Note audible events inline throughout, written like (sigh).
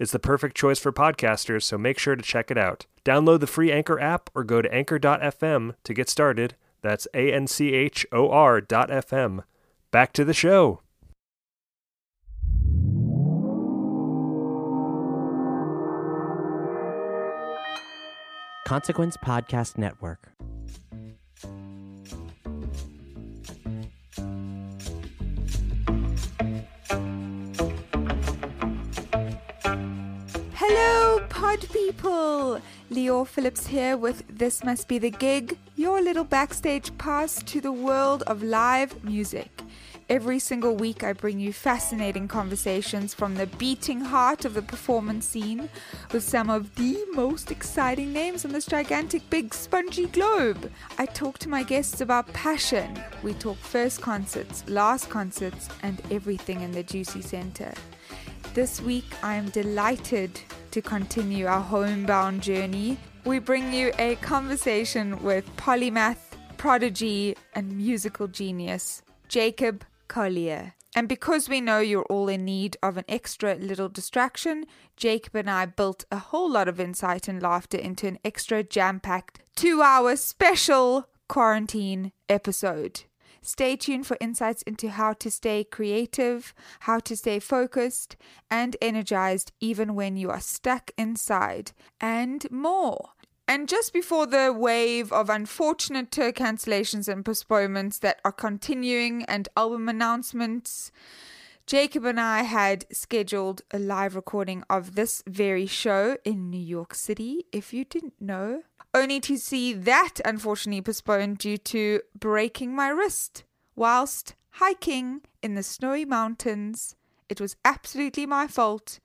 It's the perfect choice for podcasters, so make sure to check it out. Download the free Anchor app or go to anchor.fm to get started. That's A N C H O R dot FM. Back to the show. Consequence Podcast Network. Pod people! Leo Phillips here with This Must Be the Gig, your little backstage pass to the world of live music. Every single week, I bring you fascinating conversations from the beating heart of the performance scene with some of the most exciting names on this gigantic, big, spongy globe. I talk to my guests about passion. We talk first concerts, last concerts, and everything in the juicy center. This week, I am delighted to continue our homebound journey. We bring you a conversation with polymath, prodigy, and musical genius, Jacob Collier. And because we know you're all in need of an extra little distraction, Jacob and I built a whole lot of insight and laughter into an extra jam packed two hour special quarantine episode. Stay tuned for insights into how to stay creative, how to stay focused and energized even when you are stuck inside, and more. And just before the wave of unfortunate tour cancellations and postponements that are continuing and album announcements, Jacob and I had scheduled a live recording of this very show in New York City, if you didn't know, only to see that unfortunately postponed due to breaking my wrist whilst hiking in the snowy mountains. It was absolutely my fault,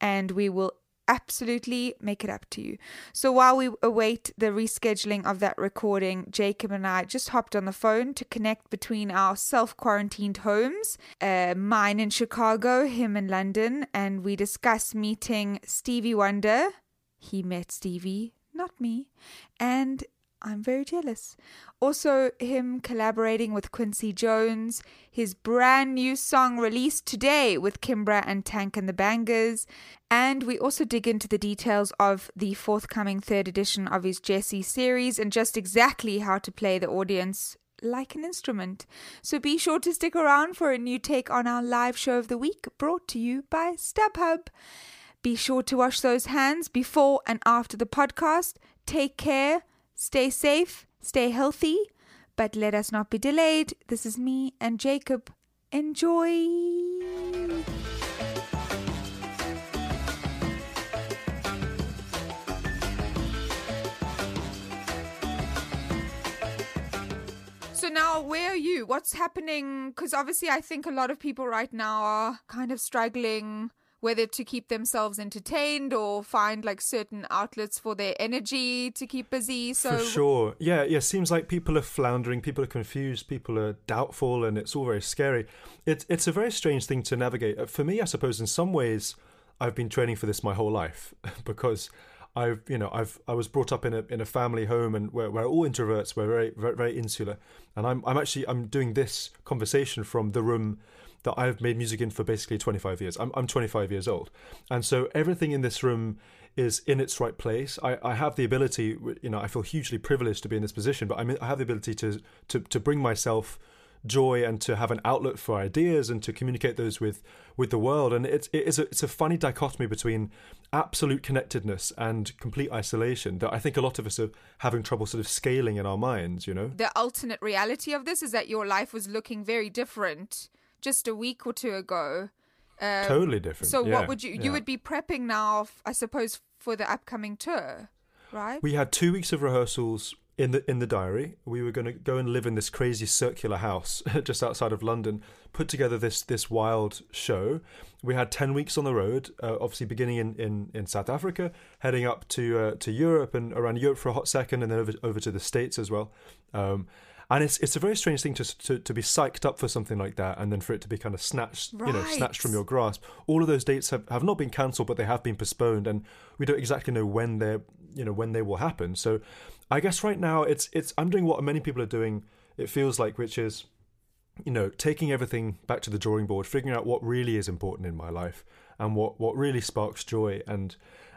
and we will absolutely make it up to you. So while we await the rescheduling of that recording, Jacob and I just hopped on the phone to connect between our self quarantined homes, uh, mine in Chicago, him in London, and we discussed meeting Stevie Wonder. He met Stevie, not me, and I'm very jealous. Also, him collaborating with Quincy Jones, his brand new song released today with Kimbra and Tank and the Bangas, and we also dig into the details of the forthcoming third edition of his Djesse series and just exactly how to play the audience like an instrument. So be sure to stick around for a new take on our live show of the week brought to you by StubHub. Be sure to wash those hands before and after the podcast. Take care. Stay safe, stay healthy, but let us not be delayed. This is me and Jacob. Enjoy! So now, where are you? What's happening? Because obviously, I think a lot of people right now are kind of struggling whether to keep themselves entertained or find like certain outlets for their energy to keep busy. So For sure. Yeah, yeah. Seems like people are floundering, people are confused, people are doubtful, and it's all very scary. It's it's a very strange thing to navigate. For me, I suppose, in some ways, I've been training for this my whole life (laughs) because I've you know I've I was brought up in a in a family home and where we're all introverts, we're very very, very insular, and I'm I'm actually I'm doing this conversation from the room that I've made music in for basically 25 years. I'm, I'm 25 years old. And so everything in this room is in its right place. I, I have the ability, you know, I feel hugely privileged to be in this position, but I, mean, I have the ability to, to, to bring myself joy and to have an outlet for ideas and to communicate those with, with the world. And it's, it is a, it's a funny dichotomy between absolute connectedness and complete isolation that I think a lot of us are having trouble sort of scaling in our minds, you know? the alternate reality of this is that your life was looking very different just a week or two ago. Um, Totally different. So Yeah, what would you yeah. you would be prepping now, f- I suppose, for the upcoming tour, right? We had two weeks of rehearsals in the in the diary. We were going to go and live in this crazy circular house (laughs) just outside of London. Put together this this wild show. We had ten weeks on the road. Uh, obviously, beginning in, in, in South Africa, heading up to uh, to Europe and around Europe for a hot second, and then over over to the States as well. Um, and it's it's a very strange thing to, to to be psyched up for something like that, and then for it to be kind of snatched, you know, snatched from your grasp. All of those dates have, have not been cancelled, but they have been postponed, and we don't exactly know when they're you know when they will happen. So, I guess right now it's it's I'm doing what many people are doing. It feels like, which is you know taking everything back to the drawing board, figuring out what really is important in my life and what what really sparks joy and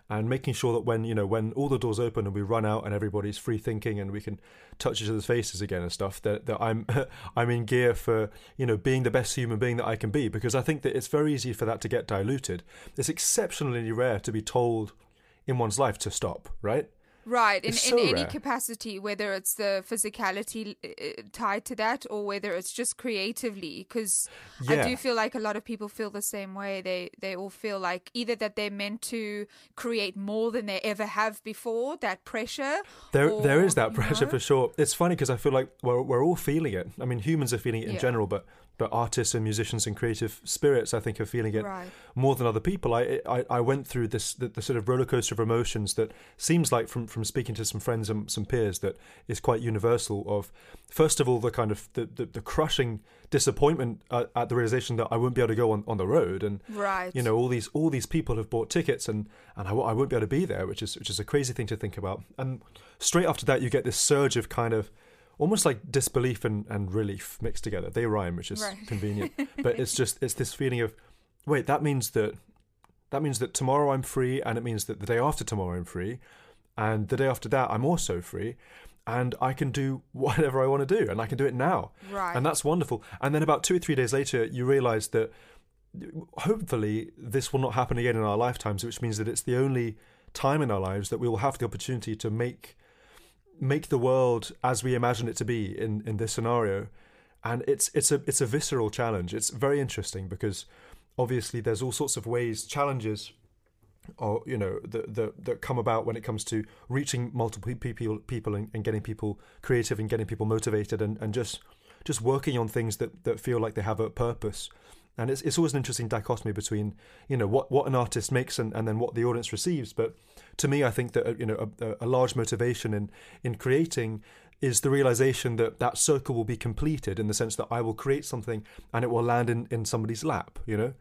and making sure that when you know when all the doors open and we run out and everybody's free thinking and we can touch each other's faces again and stuff that, that I'm (laughs) I'm in gear for you know being the best human being that I can be because I think that it's very easy for that to get diluted. It's exceptionally rare to be told in one's life to stop, right? Right, in, It's in any rare. capacity, whether it's the physicality uh, tied to that or whether it's just creatively, because I do feel like a lot of people feel the same way. They they all feel like either that they're meant to create more than they ever have before, that pressure. There, or, there is that you pressure know? for sure. It's funny because I feel like we're, we're all feeling it. I mean, humans are feeling it in Yeah. general, but but artists and musicians and creative spirits, I think, are feeling it Right. more than other people. I, I, I went through this the, the sort of roller coaster of emotions that seems like from from speaking to some friends and some peers that is quite universal. Of first of all, the kind of the the, the crushing disappointment at, at the realization that I won't be able to go on, on the road and Right. you know all these all these people have bought tickets and and I, I won't be able to be there which is which is a crazy thing to think about and straight after that you get this surge of kind of almost like disbelief and, and relief mixed together they rhyme which is Right. convenient (laughs) but it's just it's this feeling of wait that means that that means that tomorrow I'm free and it means that the day after tomorrow I'm free and the day after that I'm also free and I can do (laughs) whatever I want to do and I can do it now Right. and that's wonderful and then about two or three days later you realize that hopefully this will not happen again in our lifetimes which means that it's the only time in our lives that we will have the opportunity to make make the world as we imagine it to be in in this scenario. And it's it's a it's a visceral challenge. It's very interesting because obviously there's all sorts of ways challenges or you know that that that come about when it comes to reaching multiple people people and, and getting people creative and getting people motivated and, and just just working on things that that feel like they have a purpose and it's it's always an interesting dichotomy between you know what what an artist makes and, and then what the audience receives but to me I think that uh, you know a, a large motivation in in creating is the realization that that circle will be completed in the sense that I will create something and it will land in, in somebody's lap, you know,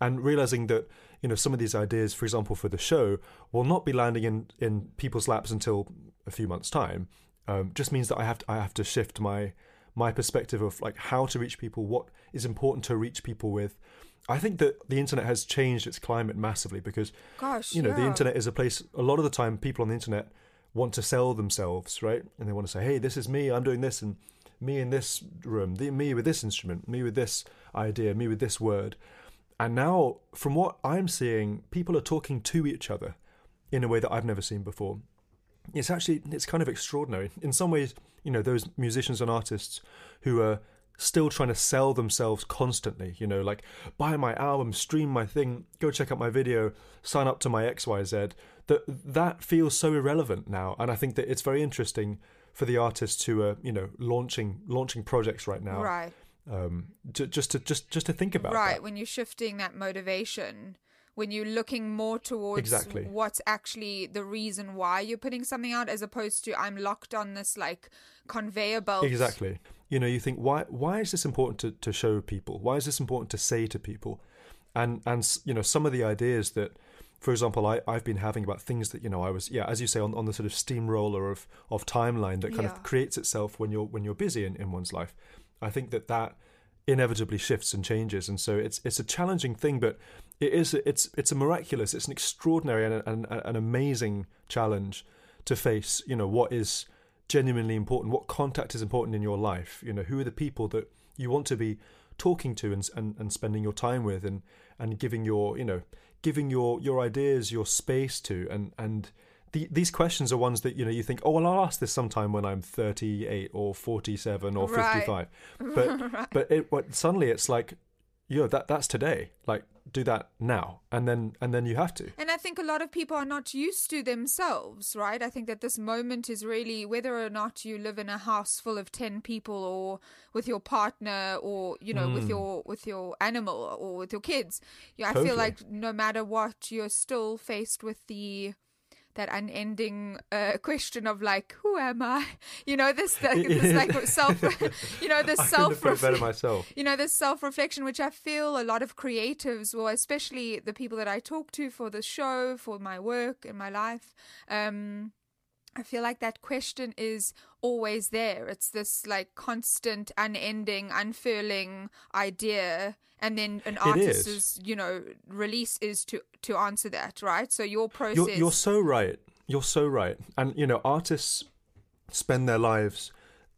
and realizing that you know some of these ideas, for example, for the show, will not be landing in, in people's laps until a few months' time. Um, just means that I have to, I have to shift my my perspective of like how to reach people, what is important to reach people with. I think that the internet has changed its climate massively because Gosh, you know the internet is a place. A lot of the time, people on the internet want to sell themselves, right? And they want to say, "Hey, this is me. I'm doing this, and me in this room, the, me with this instrument, me with this idea, me with this word." And now, from what I'm seeing, people are talking to each other in a way that I've never seen before. It's actually it's kind of extraordinary. In some ways, you know, those musicians and artists who are still trying to sell themselves constantly, you know, like buy my album, stream my thing, go check out my video, sign up to my XYZ, that that feels so irrelevant now. And I think that it's very interesting for the artists who are, you know, launching launching projects right now. Right. Um to, just to just just to think about right that. when you're shifting that motivation when you're looking more towards Exactly. what's actually the reason why you're putting something out as opposed to I'm locked on this like conveyor belt. Exactly. You know, you think why why is this important to, to show people? Why is this important to say to people? And and you know, some of the ideas that for example, I, I've been having about things that, you know, I was yeah, as you say, on, on the sort of steamroller of, of timeline that kind Yeah. of creates itself when you're when you're busy in, in one's life. I think that that inevitably shifts and changes and so it's it's a challenging thing but it is it's it's a miraculous it's an extraordinary and an, an amazing challenge to face you know what is genuinely important what contact is important in your life. You know who are the people that you want to be talking to and and, and spending your time with and and giving your you know giving your your ideas your space to. And and the, these questions are ones that you know you think oh well I'll ask this sometime when I'm 38 or 47 or Right. 55 (laughs) but but it but suddenly it's like yo that that's today like do that now and then and then you have to And I think a lot of people are not used to themselves, right? I think that this moment is really whether or not you live in a house full of 10 people or with your partner or, you know, Hmm. with your with your animal or with your kids. Yeah, I Totally. feel like no matter what, you're still faced with the that unending uh, question of like, who am I? (laughs) You know, this, like, (laughs) this like self, (laughs) you know, this I self. better myself. You know, this self reflection, which I feel a lot of creatives, or especially the people that I talk to for the show, for my work and my life, um, I feel like that question is always there. It's this like constant, unending, unfurling idea, and then an artist's, is. you know, release is to to answer that, right? So your process, You're, you're so right. You're so right. And you know, artists spend their lives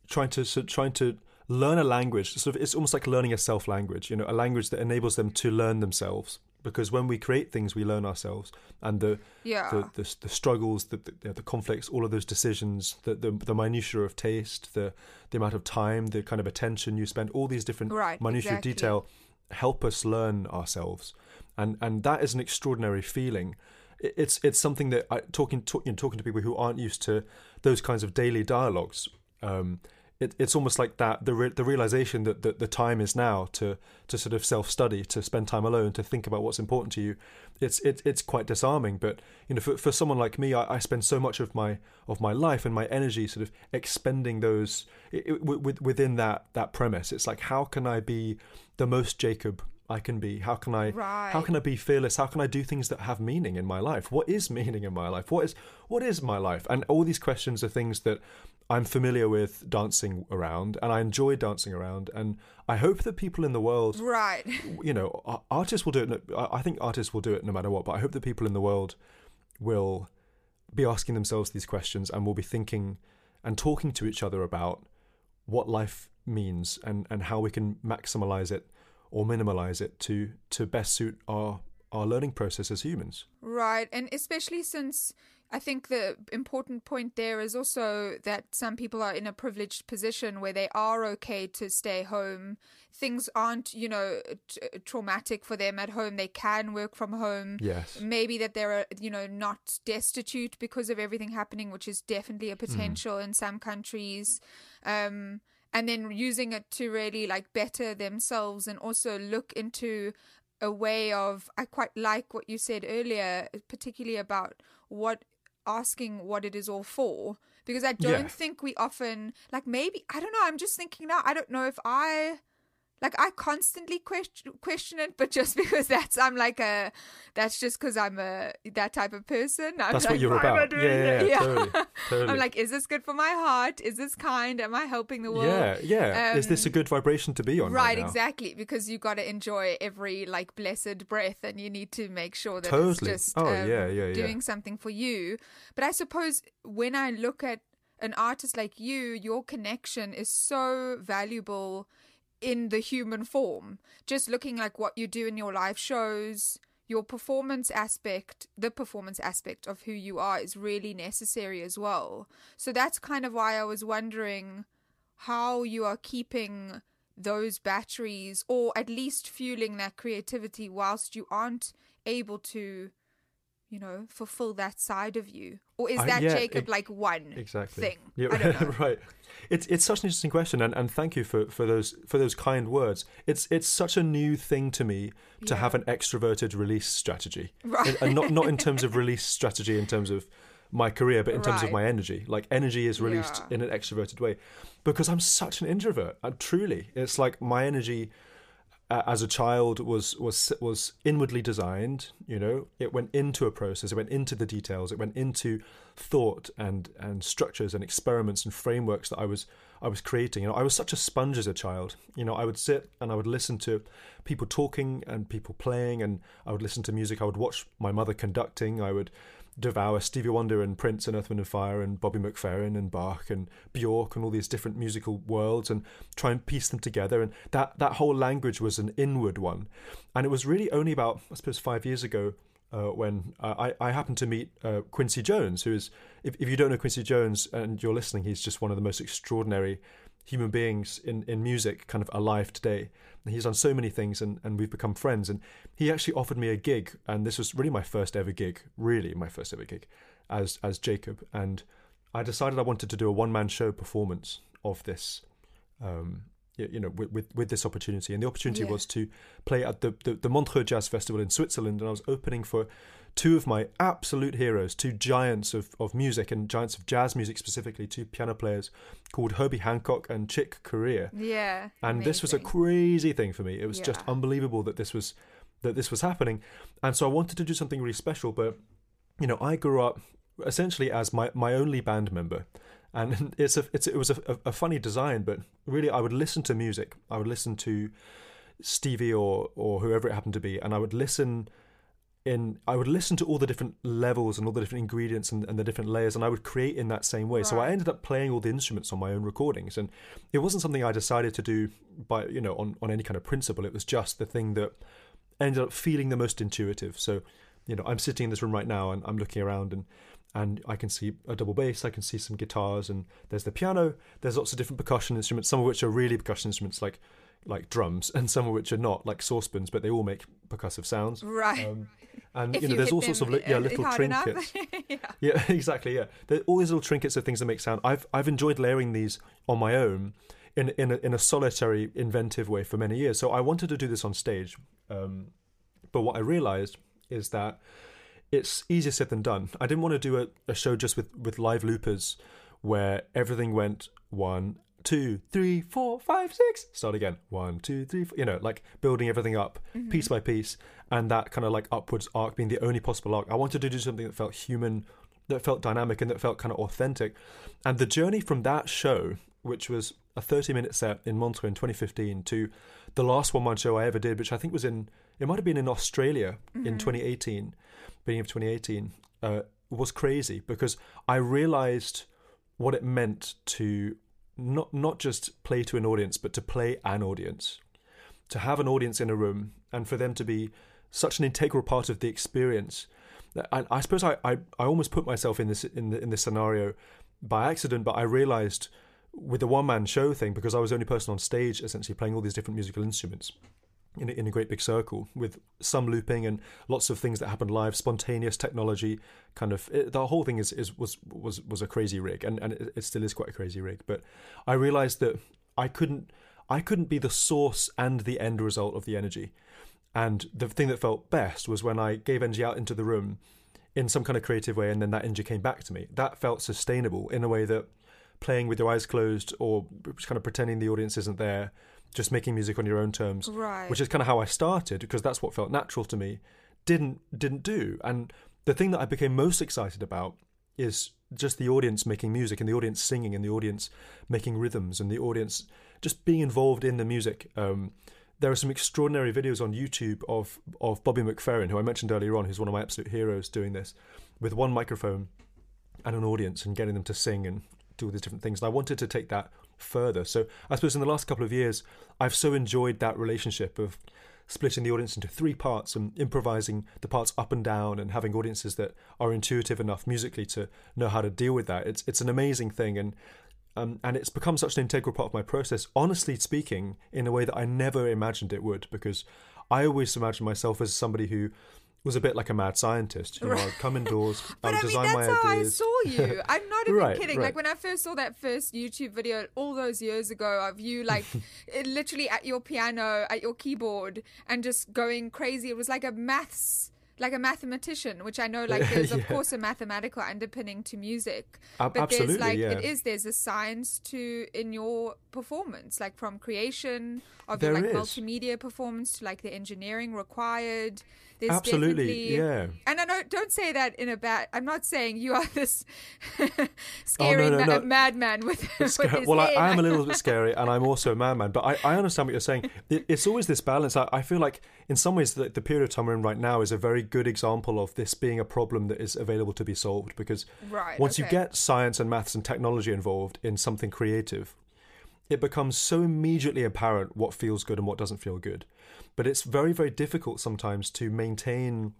trying to so, trying to learn a language. Sort of, it's almost like learning a self language. You know, a language that enables them to learn themselves. Because when we create things, we learn ourselves, and the yeah, the, the the struggles, the, the the conflicts, all of those decisions, the the, the minutiae of taste, the the amount of time, the kind of attention you spend, all these different Right, minutiae exactly. of detail help us learn ourselves, and and that is an extraordinary feeling. It's it's something that I, talking talk, you know, talking to people who aren't used to those kinds of daily dialogues. Um, it, it's almost like that the re- the realization that, that the time is now to to sort of self study, to spend time alone, to think about what's important to you. It's it, it's quite disarming. But you know, for for someone like me, I, I spend so much of my of my life and my energy sort of expending those i i- wi- with, within that that premise. It's like how can I be the most Jacob I can be? How can I how can I be fearless? How can I do things that have meaning in my life? What is meaning in my life? What is what is my life? And all these questions are things that I'm familiar with dancing around, and I enjoy dancing around, and I hope that people in the world, right. you know, artists will do it. I I think artists will do it no matter what. But I hope that people in the world will be asking themselves these questions and will be thinking and talking to each other about what life means and, and how we can maximize it or minimalize it to to best suit our our learning process as humans. Right, and especially since I think the important point there is also that some people are in a privileged position where they are okay to stay home. Things aren't, you know, t- traumatic for them at home. They can work from home. Yes. Maybe that they're, uh, you know, not destitute because of everything happening, which is definitely a potential in some countries. Um, and then using it to really like better themselves and also look into a way of I quite like what you said earlier, particularly about what asking what it is all for. Because I don't Yeah. think we often like maybe I don't know, I'm just thinking now, I don't know if I like I constantly question question it, but just (laughs) because that's I'm like a that's just because I'm a that type of person. I'm That's like, what you're about. Yeah, it? yeah, totally, (laughs) totally. I'm like, is this good for my heart? Is this kind? Am I helping the world? yeah, yeah. is this a Um, good vibration to be on? Right, Right, exactly, because you got to enjoy every like blessed breath, and you need to make sure that Totally. it's just Oh, um, yeah, yeah, yeah. doing something for you. But I suppose when I look at an artist like you, your connection is so valuable in the human form. Just looking like what you do in your live shows, your performance aspect, the performance aspect of who you are is really necessary as well. So that's kind of why I was wondering how you are keeping those batteries or at least fueling that creativity whilst you aren't able to you know, fulfill that side of you? Or is that yeah, Jacob it- like one exactly thing? Yeah, I don't (laughs) know. right. It's it's such an interesting question, and, and thank you for, for those for those kind words. It's it's such a new thing to me to Yeah. have an extroverted release strategy, Right. and, and not not in terms of release strategy in terms of my career, but in terms of my energy. Like energy is released Yeah. in an extroverted way, because I'm such an introvert. And truly, it's like my energy uh, as a child was was was inwardly designed you know it went into a process it went into the details it went into thought and and structures and experiments and frameworks that I was I was creating. You know I was such a sponge as a child. You know I would sit and I would listen to people talking and people playing and I would listen to music. I would watch my mother conducting. I would devour Stevie Wonder and Prince and Earth, Wind and Fire and Bobby McFerrin and Bach and Bjork and all these different musical worlds and try and piece them together. And that, that whole language was an inward one. And it was really only about, I suppose, five years ago uh, when uh, I, I happened to meet uh, Quincy Jones, who is, if, if you don't know Quincy Jones and you're listening, he's just one of the most extraordinary human beings in, in music kind of alive today. And he's done so many things and, and we've become friends. And he actually offered me a gig. And this was really my first ever gig, really my first ever gig as, as Jacob. And I decided I wanted to do a one man show performance of this, um, you know, with, with, with this opportunity. And the opportunity Yeah. was to play at the, the, the Montreux Jazz Festival in Switzerland. And I was opening for two of my absolute heroes, two giants of, of music and giants of jazz music specifically, two piano players called Herbie Hancock and Chick Corea. Yeah. And this was a crazy thing for me. It was just unbelievable that this was that this was happening. And so I wanted to do something really special, but you know, I grew up essentially as my, my only band member. And (laughs) it's a, it's, it was a, a, funny design, but really I would listen to music. I would listen to Stevie or, or whoever it happened to be, and I would listen in I would listen to all the different levels and all the different ingredients and, and the different layers and I would create in that same way. So I ended up playing all the instruments on my own recordings and it wasn't something I decided to do by you know on, on any kind of principle. It was just the thing that ended up feeling the most intuitive. So, you know, I'm sitting in this room right now and I'm looking around and and I can see a double bass, I can see some guitars and there's the piano, there's lots of different percussion instruments, some of which are really percussion instruments like like drums and some of which are not like saucepans but they all make percussive sounds. Right. um, (laughs) and you know you there's all sorts of li- yeah uh, little trinkets. (laughs) Yeah. yeah (laughs) exactly yeah. There all these little trinkets of things that make sound. I've i've enjoyed layering these on my own in in a, in a solitary inventive way for many years. So i wanted to do this on stage um, but what i realized is that it's easier said than done. I didn't want to do a, a show just with with live loopers where everything went one two three four five six start again one two three four, you know like building everything up mm-hmm. piece by piece. And that kind of like upwards arc being the only possible arc. I wanted to do something that felt human that felt dynamic and that felt kind of authentic. And the journey from that show which was a 30 minute set in montreux in 2015 to the last one man show i ever did which i think was in it might have been in australia in mm-hmm. 2018 beginning of 2018 uh, was crazy because i realized what it meant to not not just play to an audience, but to play an audience, to have an audience in a room, and for them to be such an integral part of the experience. And I suppose I, I, I almost put myself in this in the, in this scenario by accident, but I realized with the one man show thing because I was the only person on stage essentially playing all these different musical instruments in a, in a great big circle with some looping and lots of things that happened live, spontaneous technology, kind of it, the whole thing is, is was was was a crazy rig, and and it, it still is quite a crazy rig. But I realized that I couldn't I couldn't be the source and the end result of the energy, and the thing that felt best was when I gave energy out into the room in some kind of creative way, and then that energy came back to me. That felt sustainable in a way that playing with your eyes closed or kind of pretending the audience isn't there just making music on your own terms, Right. which is kind of how I started because that's what felt natural to me. Didn't didn't do, and the thing that I became most excited about is just the audience making music and the audience singing and the audience making rhythms and the audience just being involved in the music. Um, there are some extraordinary videos on YouTube of of Bobby McFerrin, who I mentioned earlier on, who's one of my absolute heroes, doing this with one microphone and an audience and getting them to sing and do all these different things. And I wanted to take that further. So I suppose in the last couple of years, I've so enjoyed that relationship of splitting the audience into three parts and improvising the parts up and down and having audiences that are intuitive enough musically to know how to deal with that. It's it's an amazing thing and um, and it's become such an integral part of my process. Honestly speaking, in a way that I never imagined it would, because I always imagined myself as somebody who was a bit like a mad scientist. You know, I'd come indoors, (laughs) I But would I mean, design that's my how ideas. I saw you. (laughs) I'm not even Right, kidding. right. Like when I first saw that first YouTube video all those years ago of you, (laughs) like literally at your piano, at your keyboard, and just going crazy. It was like a maths, like a mathematician, which I know, like there's of course a mathematical underpinning to music, Ab- but there's like yeah. it is there's a science to in your performance, like from creation of There your like is. multimedia performance to like the engineering required. There's Absolutely, yeah. and I don't don't say that in a bad. I'm not saying you are (laughs) this oh, scary no, ma- no. madman with, with well, I. I am a little bit (laughs) scary, and I'm also a madman. But I, I understand what you're saying. It, it's always this balance. I, I feel like, in some ways, the, the period of time we're in right now is a very good example of this being a problem that is available to be solved. Because Right, once you get science and maths and technology involved in something creative, it becomes so immediately apparent what feels good and what doesn't feel good. But it's very, very difficult sometimes to maintain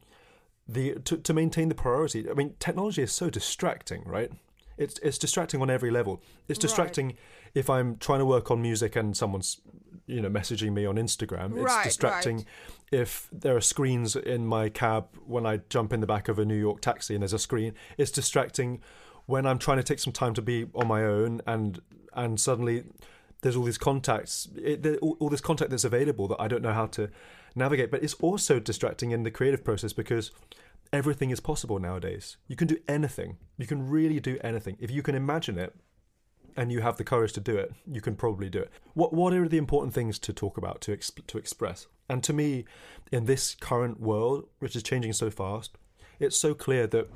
the to, to maintain the priority. I mean, technology is so distracting, right? It's it's distracting on every level. It's distracting if I'm trying to work on music and someone's you know messaging me on Instagram. It's Right, distracting right. if there are screens in my cab when I jump in the back of a New York taxi and there's a screen. It's distracting when I'm trying to take some time to be on my own and and suddenly there's all these contacts, it, all, all this contact that's available that I don't know how to navigate. But it's also distracting in the creative process because everything is possible nowadays. You can do anything. You can really do anything if you can imagine it and you have the courage to do it, you can probably do it. What what are the important things to talk about to exp- to express? And to me, in this current world, which is changing so fast, it's so clear that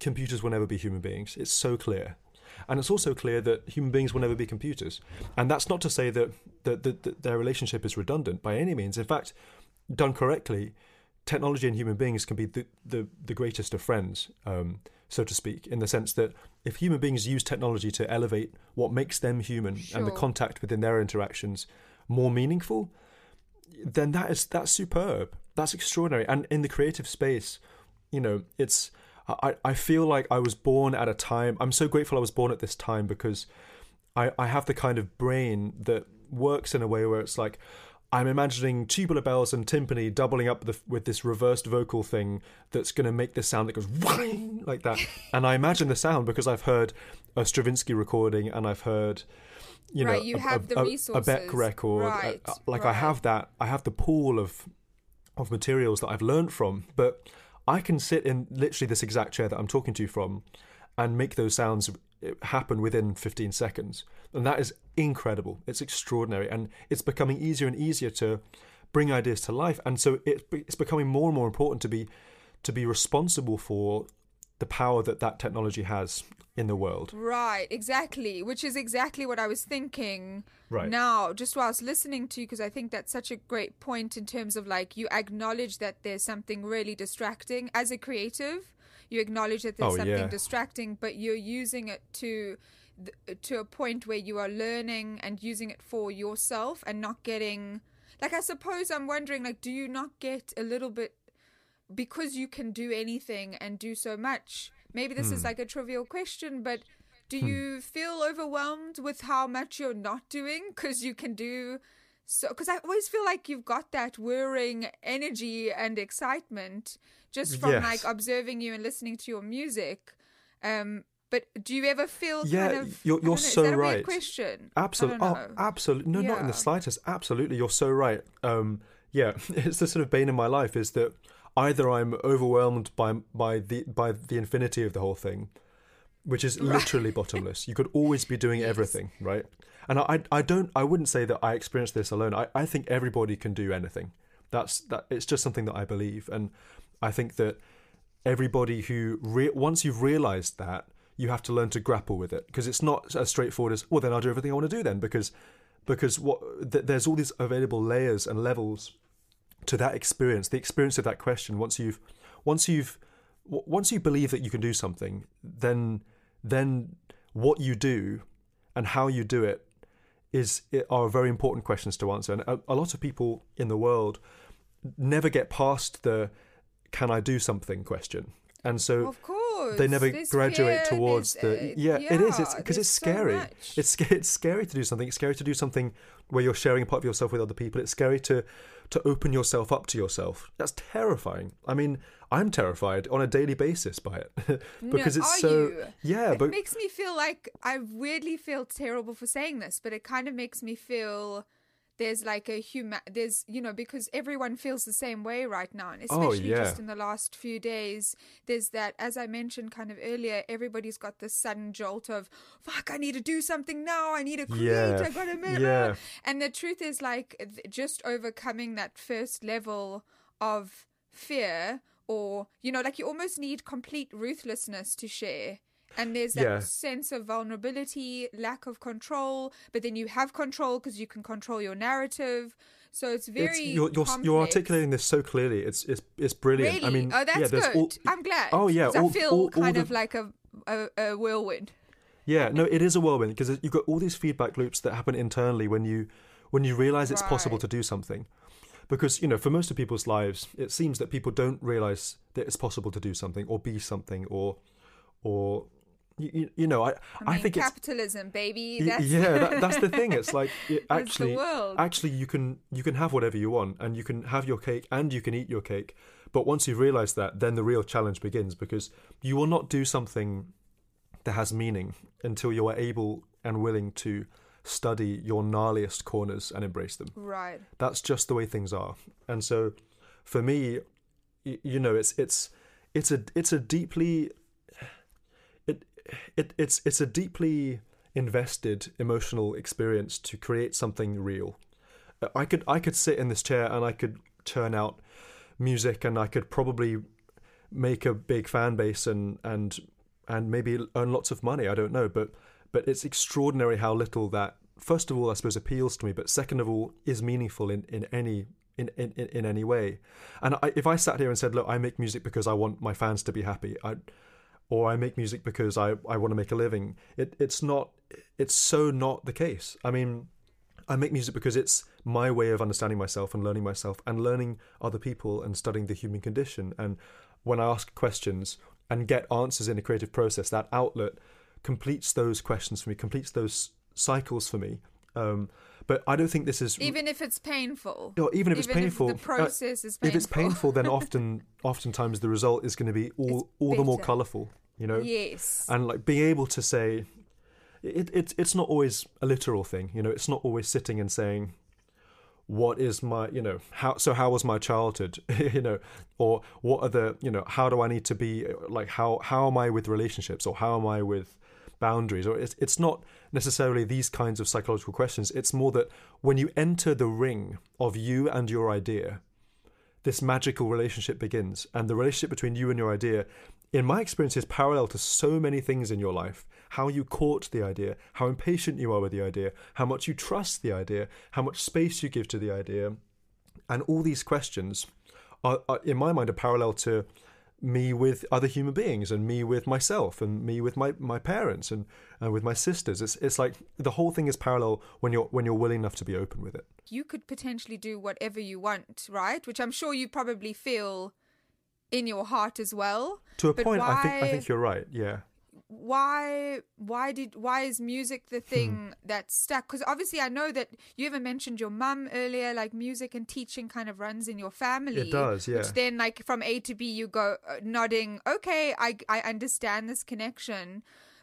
computers will never be human beings. It's so clear. And it's also clear that human beings will never be computers. And that's not to say that, that, that, that their relationship is redundant by any means. In fact, done correctly, technology and human beings can be the, the, the greatest of friends, um, so to speak, in the sense that if human beings use technology to elevate what makes them human and the contact within their interactions more meaningful, then that is that's superb. That's extraordinary. And in the creative space, you know, it's I, I feel like I was born at a time I'm so grateful I was born at this time because I, I have the kind of brain that works in a way where it's like I'm imagining tubular bells and timpani doubling up the, with this reversed vocal thing that's going to make this sound that goes whing like that. (laughs) And I imagine the sound because I've heard a Stravinsky recording and I've heard, you Right, know, you a, have a, the a-. Beck record. Right, Uh, like I have that. I have the pool of of materials that I've learned from, but I can sit in literally this exact chair that I'm talking to you from and make those sounds eh, happen within 15 seconds. And that is incredible. It's extraordinary. And it's becoming easier and easier to bring ideas to life. And so it, it's becoming more and more important to be to be responsible for the power that that technology has in the world. Right, exactly. Which is exactly what I was thinking Right. now, just whilst listening to you, because I think that's such a great point in terms of like you acknowledge that there's something really distracting as a creative. You acknowledge that there's Oh, something yeah. distracting, but you're using it to to a point where you are learning and using it for yourself and not getting like I suppose I'm wondering like do you not get a little bit because you can do anything and do so much. Maybe this Hmm. is like a trivial question, but do you feel overwhelmed with how much you're not doing because you can do so? Because I always feel like you've got that whirring energy and excitement just from Yes. like observing you and listening to your music. Um, but do you ever feel Yeah, kind of? you're- you're know, so is that a right. Question. Absolutely. Oh, absolutely. No, not in the slightest. Absolutely. You're so right. Um, yeah, (laughs) it's the sort of bane in my life is that either I'm overwhelmed by by the by the infinity of the whole thing, which is literally bottomless. You could always be doing (laughs) everything, right? And I, I don't I wouldn't say that I experienced this alone. I, I think everybody can do anything. That's that it's just something that I believe and I think that everybody who re- once you've realized that you have to learn to grapple with it because it's not as straightforward as well then I'll do everything I want to do then because because what th- there's all these available layers and levels to that experience the experience of that question once you've once you've once you believe that you can do something then then what you do and how you do it is are very important questions to answer. And a, a lot of people in the world never get past the can I do something? question and so Of course. they never graduate towards there's, the uh, yeah, it is. It's because it's scary. much. it's it's scary to do something. It's scary to do something where you're sharing a part of yourself with other people. It's scary to to open yourself up to yourself. That's terrifying. I mean i'm terrified on a daily basis by it. (laughs) Because No, it's so you? yeah it but makes me feel like I weirdly feel terrible for saying this, but it kind of makes me feel there's like a human there's you know because everyone feels the same way right now and Oh, especially yeah. just in the last few days there's that as i mentioned kind of earlier everybody's got this sudden jolt of fuck i need to do something now i need to create Yeah. i gotta make Yeah. and the truth is like th- just overcoming that first level of fear or you know like you almost need complete ruthlessness to share and there's that Yeah. sense of vulnerability lack of control but then you have control because you can control your narrative. So it's very it's, you're, you're, you're articulating this so clearly. It's it's it's brilliant. Really? i mean oh that's yeah good. all, i'm glad. Oh yeah all, i feel all, kind the, of like a, a, a whirlwind. Yeah, no, it is a whirlwind because you've got all these feedback loops that happen internally when you when you realize it's possible to do something. Because you know, for most of people's lives, it seems that people don't realize that it's possible to do something or be something or or you, you know, I i, I, mean think it's capitalism baby. That's yeah that, that's the thing. It's (laughs) like it actually world. actually you can you can have whatever you want and you can have your cake and you can eat your cake. But once you realize that then the real challenge begins because you will not do something that has meaning until you are able and willing to study your gnarliest corners and embrace them. Right. That's just the way things are. And so for me you know it's it's it's a it's a deeply it, it it's it's a deeply invested emotional experience to create something real. Uh, i could i could sit in this chair and i could churn out music and i could probably make a big fan base and and and maybe earn lots of money i don't know but but it's extraordinary how little that first of all i suppose appeals to me but second of all is meaningful in in any in, in in any way. And I, if i sat here and said look i make music because i want my fans to be happy i or i make music because i i want to make a living it it's not it's so not the case i mean I make music because it's my way of understanding myself and learning myself and learning other people and studying the human condition. And when I ask questions and get answers in a creative process, that outlet completes those questions for me, completes those cycles for me. Um, but I don't think this is even if it's painful or even if it's painful. the uh, is painful if it's painful, then (laughs) often, oftentimes the result is going to be all It's all the more colourful. You know, yes. And like being able to say it, it it's not always a literal thing you know? It's not always sitting and saying what is my you know how so how was my childhood? (laughs) you know? Or what are the you know how do i need to be like how how am i with relationships? or how am i with boundaries? or it's, it's not necessarily these kinds of psychological questions. It's more that when you enter the ring of you and your idea this magical relationship begins. And the relationship between you and your idea, in my experience, is parallel to so many things in your life. How you court the idea, how impatient you are with the idea, how much you trust the idea, how much space you give to the idea. And all these questions are, are in my mind, are parallel to me with other human beings and me with myself and me with my, my parents and, and with my sisters. It's it's like the whole thing is parallel when you're when you're willing enough to be open with it. you could potentially do whatever you want, right? Which I'm sure you probably feel in your heart as well. To a But point, I think I think you're right. Yeah. Why why did why is music the Hmm. thing that's stuck? Because obviously I know that you even mentioned your mum earlier. Like music and teaching kind of runs in your family. It does, yeah. Which then like from A to B you go uh, nodding. Okay, I I understand this connection,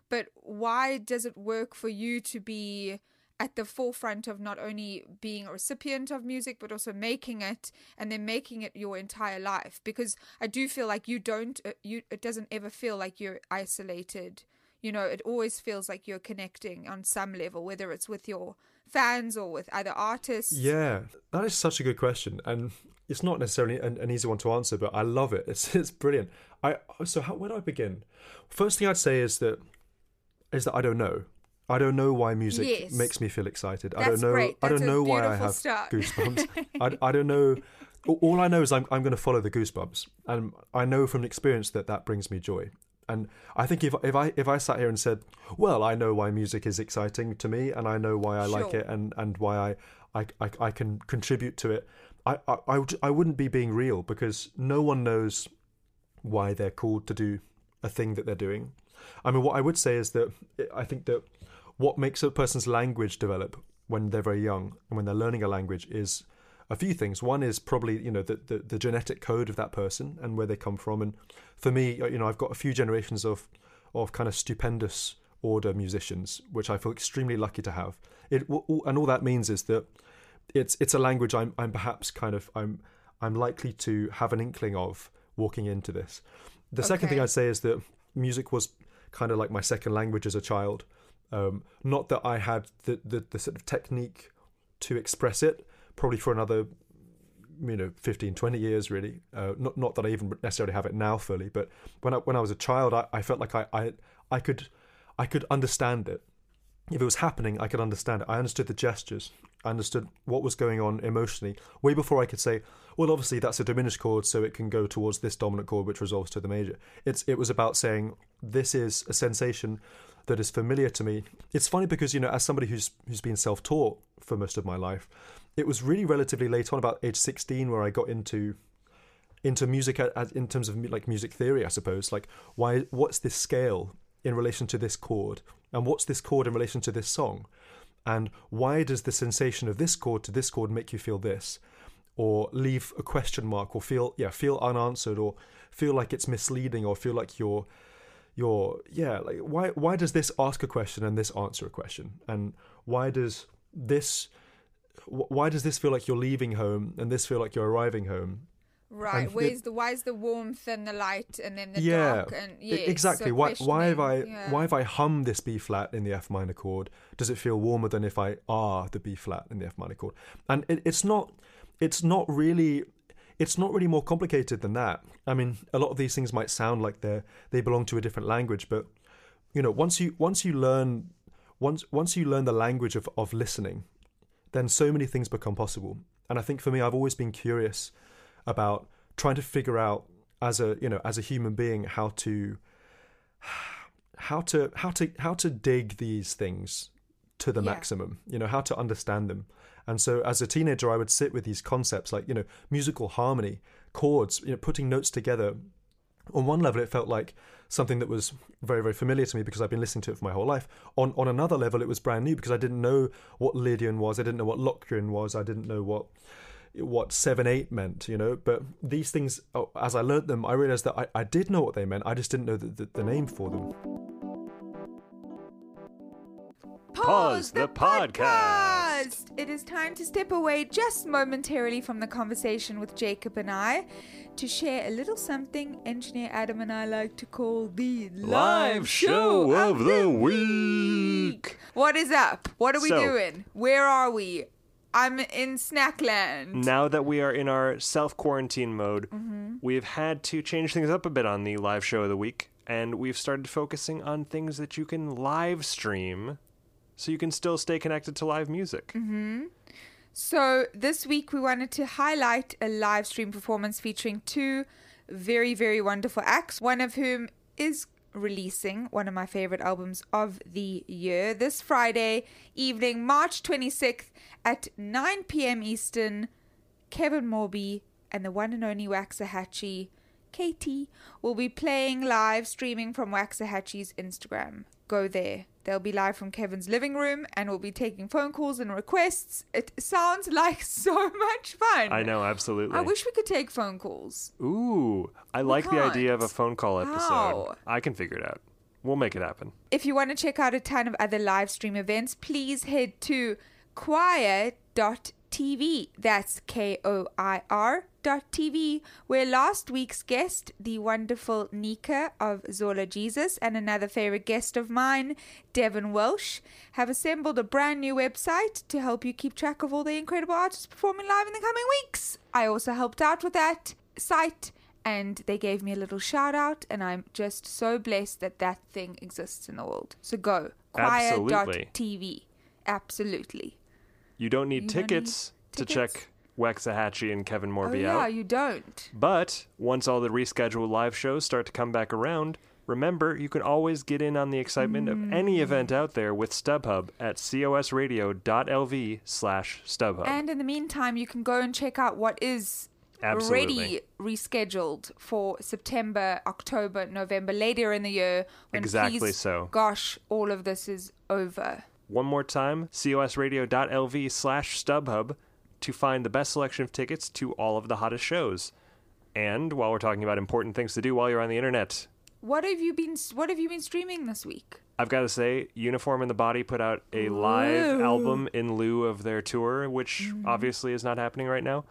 but why does it work for you to be at the forefront of not only being a recipient of music but also making it and then making it your entire life because i do feel like you don't uh, you it doesn't ever feel like you're isolated you know it always feels like you're connecting on some level whether it's with your fans or with other artists Yeah, that is such a good question, and it's not necessarily an, an easy one to answer, but I love it. (laughs) It's it's brilliant. I so how where do I begin? First thing I'd say is that is that I don't know. I don't know why music Yes. makes me feel excited. That's I That's don't know. great. I don't know why I have start. goosebumps. (laughs) I, I don't know. All I know is I'm I'm going to follow the goosebumps, and I know from experience that that brings me joy. And I think if if I if I sat here and said, well, I know why music is exciting to me, and I know why I like it, and and why I I, I, I can contribute to it, I, I I I wouldn't be being real because no one knows why they're called to do a thing that they're doing. I mean, what I would say is that I think that what makes a person's language develop when they're very young and when they're learning a language is a few things. One is probably you know the, the, the genetic code of that person and where they come from. And for me, you know, I've got a few generations of of kind of stupendous order musicians, which I feel extremely lucky to have. It and all that means is that it's it's a language I'm I'm perhaps kind of I'm I'm likely to have an inkling of walking into this. The okay. second thing I'd say is that music was kind of like my second language as a child. Um, not that I had the, the, the sort of technique to express it, probably for another you know 15 20 years really. Uh, not not that I even necessarily have it now fully but when I when I was a child I, I felt like I, I I could I could understand it. If it was happening I could understand it. I understood the gestures. I understood what was going on emotionally way before I could say well obviously that's a diminished chord so it can go towards this dominant chord which resolves to the major. It's it was about saying this is a sensation that is familiar to me it's funny because you know as somebody who's who's been self-taught for most of my life it was really relatively late on, about age 16, where I got into into music as, in terms of like music theory, I suppose. Like, why? What's this scale in relation to this chord, and what's this chord in relation to this song, and why does the sensation of this chord to this chord make you feel this, or leave a question mark, or feel yeah feel unanswered, or feel like it's misleading, or feel like you're you're yeah like why why does this ask a question and this answer a question, and why does this why does this feel like you're leaving home and this feel like you're arriving home? Right. Where's the why is the warmth and the light and then the yeah, dark and yes, exactly. So why why have I yeah. why have I hummed this B flat in the F minor chord? Does it feel warmer than if I are the B flat in the F minor chord? And it, it's not it's not really it's not really more complicated than that. I mean, a lot of these things might sound like they they belong to a different language, but you know, once you once you learn once once you learn the language of, of listening then so many things become possible. And I think for me, I've always been curious about trying to figure out as a you know as a human being how to how to how to how to dig these things to the yeah. maximum you know how to understand them and so as a teenager i would sit with these concepts like you know musical harmony chords you know putting notes together on one level, it felt like something that was very, very familiar to me because I've been listening to it for my whole life. On on another level, it was brand new because I didn't know what Lydian was. I didn't know what Locrian was. I didn't know what what seven eight meant. You know, but these things, oh, as I learned them, I realized that I, I did know what they meant. I just didn't know the, the, the name for them. Pause the podcast. It is time to step away just momentarily from the conversation with Jacob and I to share a little something engineer Adam and I like to call the live, show, of, the week. What is up? What are we so, doing? Where are we? I'm in Snackland. Now that we are in our self quarantine mode, mm-hmm. we've had to change things up a bit on the live show of the week, and we've started focusing on things that you can live stream so you can still stay connected to live music. Mm-hmm. So this week we wanted to highlight a live stream performance featuring two very, very wonderful acts, one of whom is releasing one of my favorite albums of the year this Friday evening, March 26th at 9 p.m. Eastern. Kevin Morby and the one and only Waxahatchee, Katie, will be playing live streaming from Waxahatchee's Instagram. Go there. They'll be live from Kevin's living room and we'll be taking phone calls and requests. It sounds (laughs) like so much fun. I know, absolutely. I wish we could take phone calls. Ooh, I we like can't. the idea of a phone call episode. How? I can figure it out. We'll make it happen. If you want to check out a ton of other live stream events, please head to koir.tv. That's K O I R dot TV, where last week's guest, the wonderful Nika of Zola Jesus, and another favorite guest of mine, Devon Welsh, have assembled a brand new website to help you keep track of all the incredible artists performing live in the coming weeks. I also helped out with that site and they gave me a little shout out and i'm just so blessed that that thing exists in the world. So go koir.tv absolutely you don't need, you tickets, don't need to check Waxahatchee and Kevin Morby oh, yeah, out. you don't. But once all the rescheduled live shows start to come back around, remember you can always get in on the excitement mm. of any mm. event out there with StubHub at cosradio.lv slash StubHub. And in the meantime, you can go and check out what is Absolutely. already rescheduled for September, October, November, later in the year. When Exactly please, so. Gosh, all of this is over. One more time, cosradio.lv slash StubHub to find the best selection of tickets to all of the hottest shows. And while we're talking about important things to do while you're on the internet, What have you been? What have you been streaming this week? I've got to say, Uniform and the Body put out a live album in lieu of their tour, which mm-hmm. obviously is not happening right now.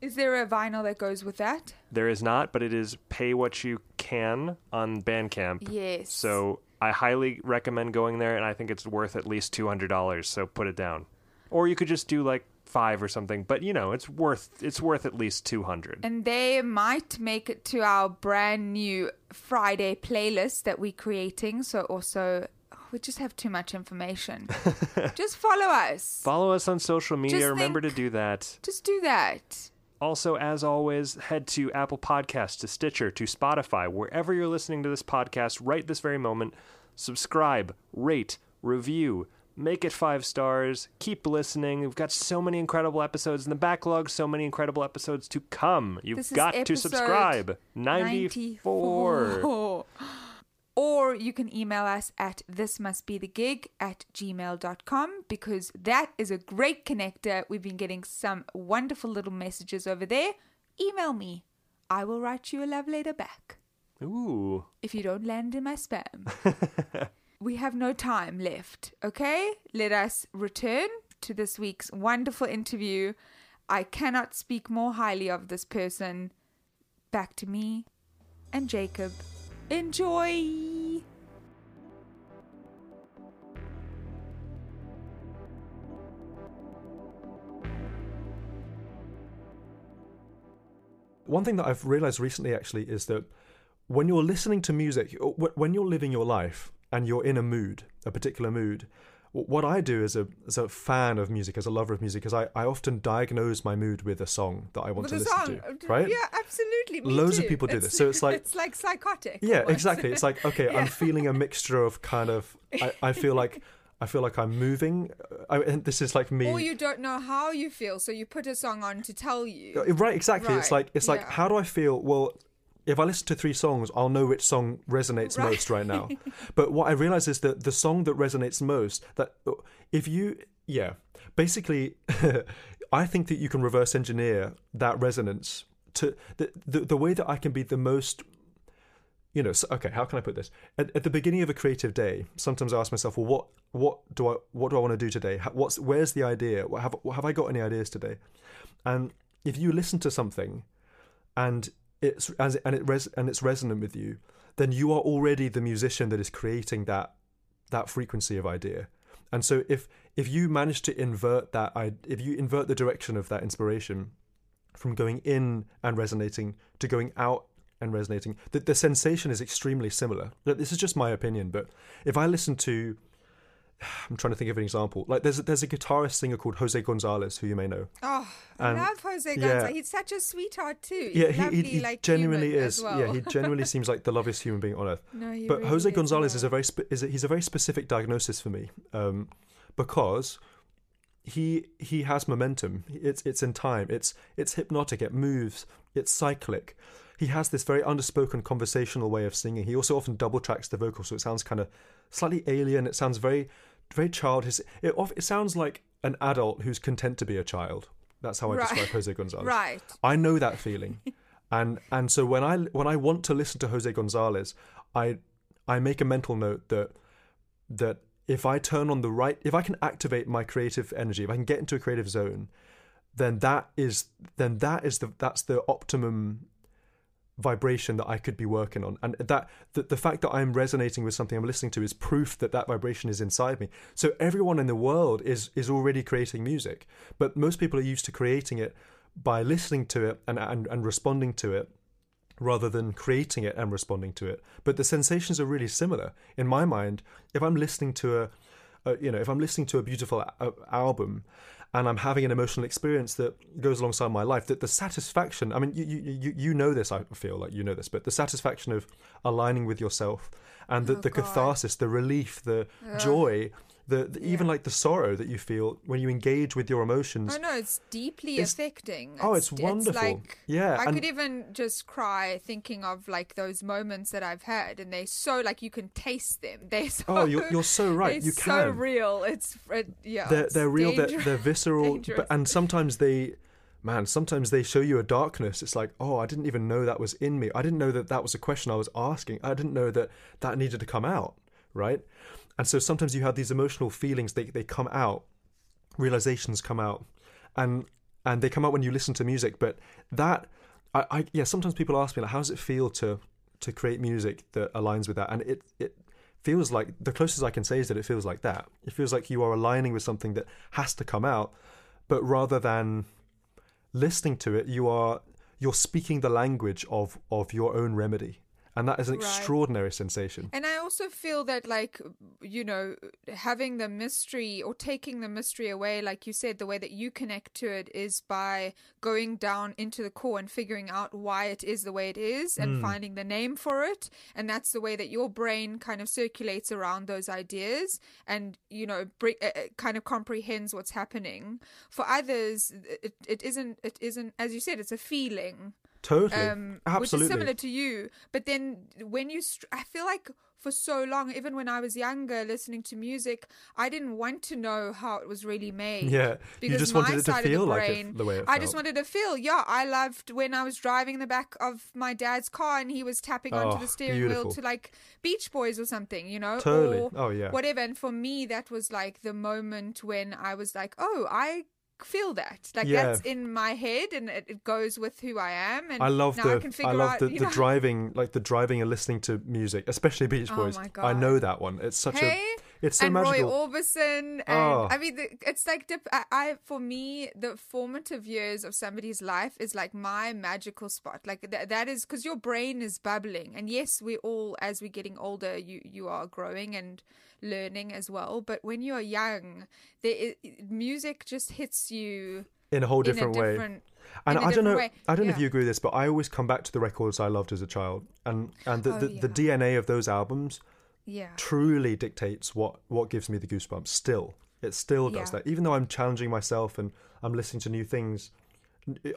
Is there a vinyl that goes with that? There is not, but it is pay what you can on Bandcamp. Yes. So I highly recommend going there, and I think it's worth at least two hundred dollars. So put it down, or you could just do like five or something. But you know, it's worth it's worth at least two hundred. And they might make it to our brand new Friday playlist that we're creating. So also, oh, we just have too much information. (laughs) just follow us. Follow us on social media. Just Remember think- to do that. just do that. Also, as always, head to Apple Podcasts, to Stitcher, to Spotify, wherever you're listening to this podcast right this very moment. Subscribe, rate, review, make it five stars, keep listening. We've got so many incredible episodes in the backlog, so many incredible episodes to come. You've got to subscribe. 94. 94. (laughs) Or you can email us at thismustbethegig at gmail.com because that is a great connector. We've been getting some wonderful little messages over there. Email me. I will write you a love letter back Ooh. if you don't land in my spam. (laughs) we have no time left, okay? Let us return to this week's wonderful interview. I cannot speak more highly of this person. Back to me and Jacob. Enjoy! One thing that I've realized recently actually is that when you're listening to music, when you're living your life and you're in a mood, a particular mood, what I do as a as a fan of music, as a lover of music, is I, I often diagnose my mood with a song that I want With to listen song. to. Right? Yeah, absolutely. Me Loads of people do It's- this. So it's (laughs) like- it's like psychotic. Yeah, almost. exactly. It's like okay, I'm (laughs) feeling a mixture of kind of. I, I feel like I feel like I'm moving. I, and this is like me. Or you don't know how you feel, so you put a song on to tell you. Uh, Right, exactly. It's like it's like yeah. how do I feel? Well, if I listen to three songs, I'll know which song resonates Right. most right now. (laughs) but what I realize is that the song that resonates most that if you yeah, basically (laughs) I think that you can reverse engineer that resonance to the the, the way that I can be the most you know, okay, how can I put this? At, at the beginning of a creative day, sometimes I ask myself, well, what, what do I, what do I want to do today? What's, where's the idea? What- Have, have I got any ideas today? And if you listen to something, and it's as and it res, and it's resonant with you, then you are already the musician that is creating that that frequency of idea. And so if if you manage to invert that, if you invert the direction of that inspiration from going in and resonating to going out and resonating, the, the sensation is extremely similar. This is just my opinion, but if I listen to, (sighs) I'm trying to think of an example. Like there's a, there's a guitarist singer called Jose Gonzalez who you may know. Oh, I love Jose yeah. Gonzalez. He's such a sweetheart too. He's yeah, he, lovely, he, he like genuinely is. Well. Yeah, he (laughs) genuinely seems like the loveliest human being on earth. no, he but really Jose is Gonzalez well. is a very spe- is a, he's a very specific diagnosis for me um, because he he has momentum. It's it's in time. It's it's hypnotic. It moves. It's cyclic. He has this very underspoken conversational way of singing. He also often double tracks the vocal, so it sounds kind of slightly alien. It sounds very very childish. It it sounds like an adult who's content to be a child. That's how I Right. describe Jose Gonzalez. Right. I know that feeling, (laughs) and and so when I when I want to listen to Jose Gonzalez, I I make a mental note that that if I turn on the right, if I can activate my creative energy, if I can get into a creative zone, then that is then that is the that's the optimum vibration that I could be working on, and that the, the fact that I'm resonating with something I'm listening to is proof that that vibration is inside me. So everyone in the world is is already creating music, but most people are used to creating it by listening to it and and, and responding to it rather than creating it and responding to it. But the sensations are really similar. In my mind, if I'm listening to a, a you know, if I'm listening to a beautiful a- album and I'm having an emotional experience that goes alongside my life, that the satisfaction, I mean, you, you, you, you know this, I feel like you know this, but the satisfaction of aligning with yourself and the, Oh, the God. catharsis, the relief, the joy the, the even like the sorrow that you feel when you engage with your emotions. I know it's deeply It's- affecting. oh, it's wonderful. like, Yeah, I and- could even just cry thinking of like those moments that I've had, and they're so like you can taste them. (laughs) They're so. Oh, you're- you're so right, you so real. It's it, yeah. they're they're real. They're, they're (laughs) visceral. But, and sometimes they, man, sometimes they show you a darkness. It's like, oh, I didn't even know that was in me. I didn't know that that was a question I was asking. I didn't know that that needed to come out, right? And so sometimes you have these emotional feelings. They they come out, realizations come out, and and they come out when you listen to music. But that, I, I yeah. Sometimes people ask me like, how does it feel to to create music that aligns with that? And it it feels like the closest I can say is that it feels like that. It feels like you are aligning with something that has to come out, but rather than listening to it, you are you're speaking the language of of your own remedy, and that is an Right. extraordinary sensation. And I also feel that, like, you know, having the mystery or taking the mystery away, like you said, the way that you connect to it is by going down into the core and figuring out why it is the way it is and finding the name for it. And that's the way that your brain kind of circulates around those ideas and, you know, bring, uh, uh, kind of comprehends what's happening. For others, it, it isn't, it isn't, as you said, it's a feeling Totally, um, which is similar to you. But then when you, str- I feel like for so long, even when I was younger, listening to music, I didn't want to know how it was really made. Yeah, you because just my wanted it to side of the feel like it- brain, the way it I just wanted to feel. Yeah, I loved when I was driving in the back of my dad's car and he was tapping onto Oh, the steering beautiful. wheel to like Beach Boys or something, you know, Totally. or Oh, yeah. whatever. And for me, that was like the moment when I was like, oh, I feel that like Yeah. that's in my head and it, it goes with who I am and I love now the I can figure love out, the, (laughs) the driving like the driving and listening to music, especially Beach Oh Boys. my I know that one. It's such Hey, a it's so and magical. Roy Orbison, and Oh. I mean, the, it's like dip, I, I, for me, the formative years of somebody's life is like my magical spot. Like th- that is because your brain is bubbling, and yes, we all, as we're getting older, you you are growing and learning as well. But when you're young, there music just hits you in a whole in a different, way. different. And I don't know. way. I don't know if you agree with this, but I always come back to the records I loved as a child, and and the, Oh, the, the. DNA of those albums Yeah. truly dictates what what gives me the goosebumps. Still, it still does Yeah. that. Even though I'm challenging myself and I'm listening to new things,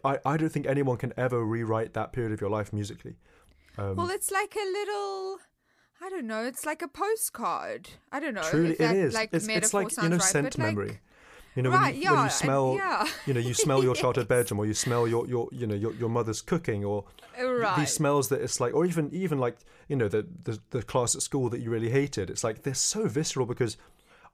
I I don't think anyone can ever rewrite that period of your life musically. Um, Well, it's like a little. I don't know. It's like a postcard. I don't know. truly, that, it is. Like it's, it's like you know right, scent like, memory. You know, Right, when, you, yeah, when you and- smell, yeah. you know, you smell your childhood (laughs) bedroom, or you smell your, your you know, your, your mother's cooking, or oh, Right. these smells that it's like, or even even like you know the, the the class at school that you really hated. It's like they're so visceral because,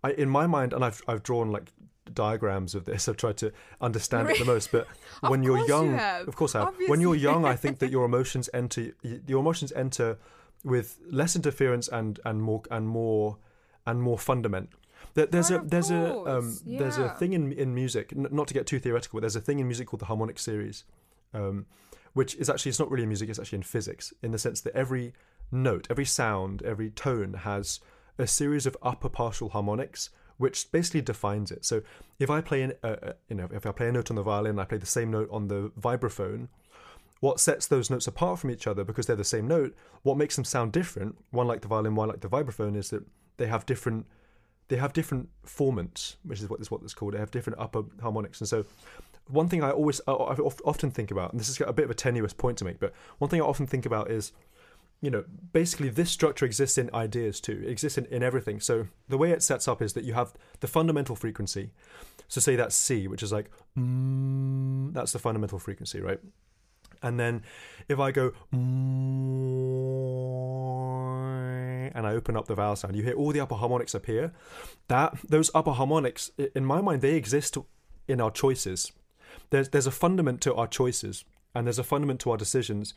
I in my mind, and I've I've drawn like diagrams of this. I've tried to understand it the most. But (laughs) when you're you young, have. of course I have. When you're young, I (laughs) think that your emotions enter your emotions enter with less interference and and more and more and more fundament. There- There's Oh, a there's a um, course, there's a thing in in music, n- not to get too theoretical, but there's a thing in music called the harmonic series, um, which is actually it's not really in music, it's actually in physics, in the sense that every note, every sound, every tone has a series of upper partial harmonics, which basically defines it. So if I play, an, uh, uh, you know, if I play a note on the violin, I play the same note on the vibraphone. What sets those notes apart from each other, because they're the same note, what makes them sound different, one like the violin, one like the vibraphone, is that they have different they have different formants, which is what is what it's called. They have different upper harmonics, and so one thing I always I often think about, and this is a bit of a tenuous point to make, but one thing I often think about is, you know, basically this structure exists in ideas too. It exists in, in everything. So the way it sets up is that you have the fundamental frequency. So say that's C, which is like mm, that's the fundamental frequency, right? And then if I go and I open up the vowel sound, you hear all the upper harmonics appear. That those upper harmonics, in my mind, they exist in our choices. There's there's a fundament to our choices, and there's a fundament to our decisions,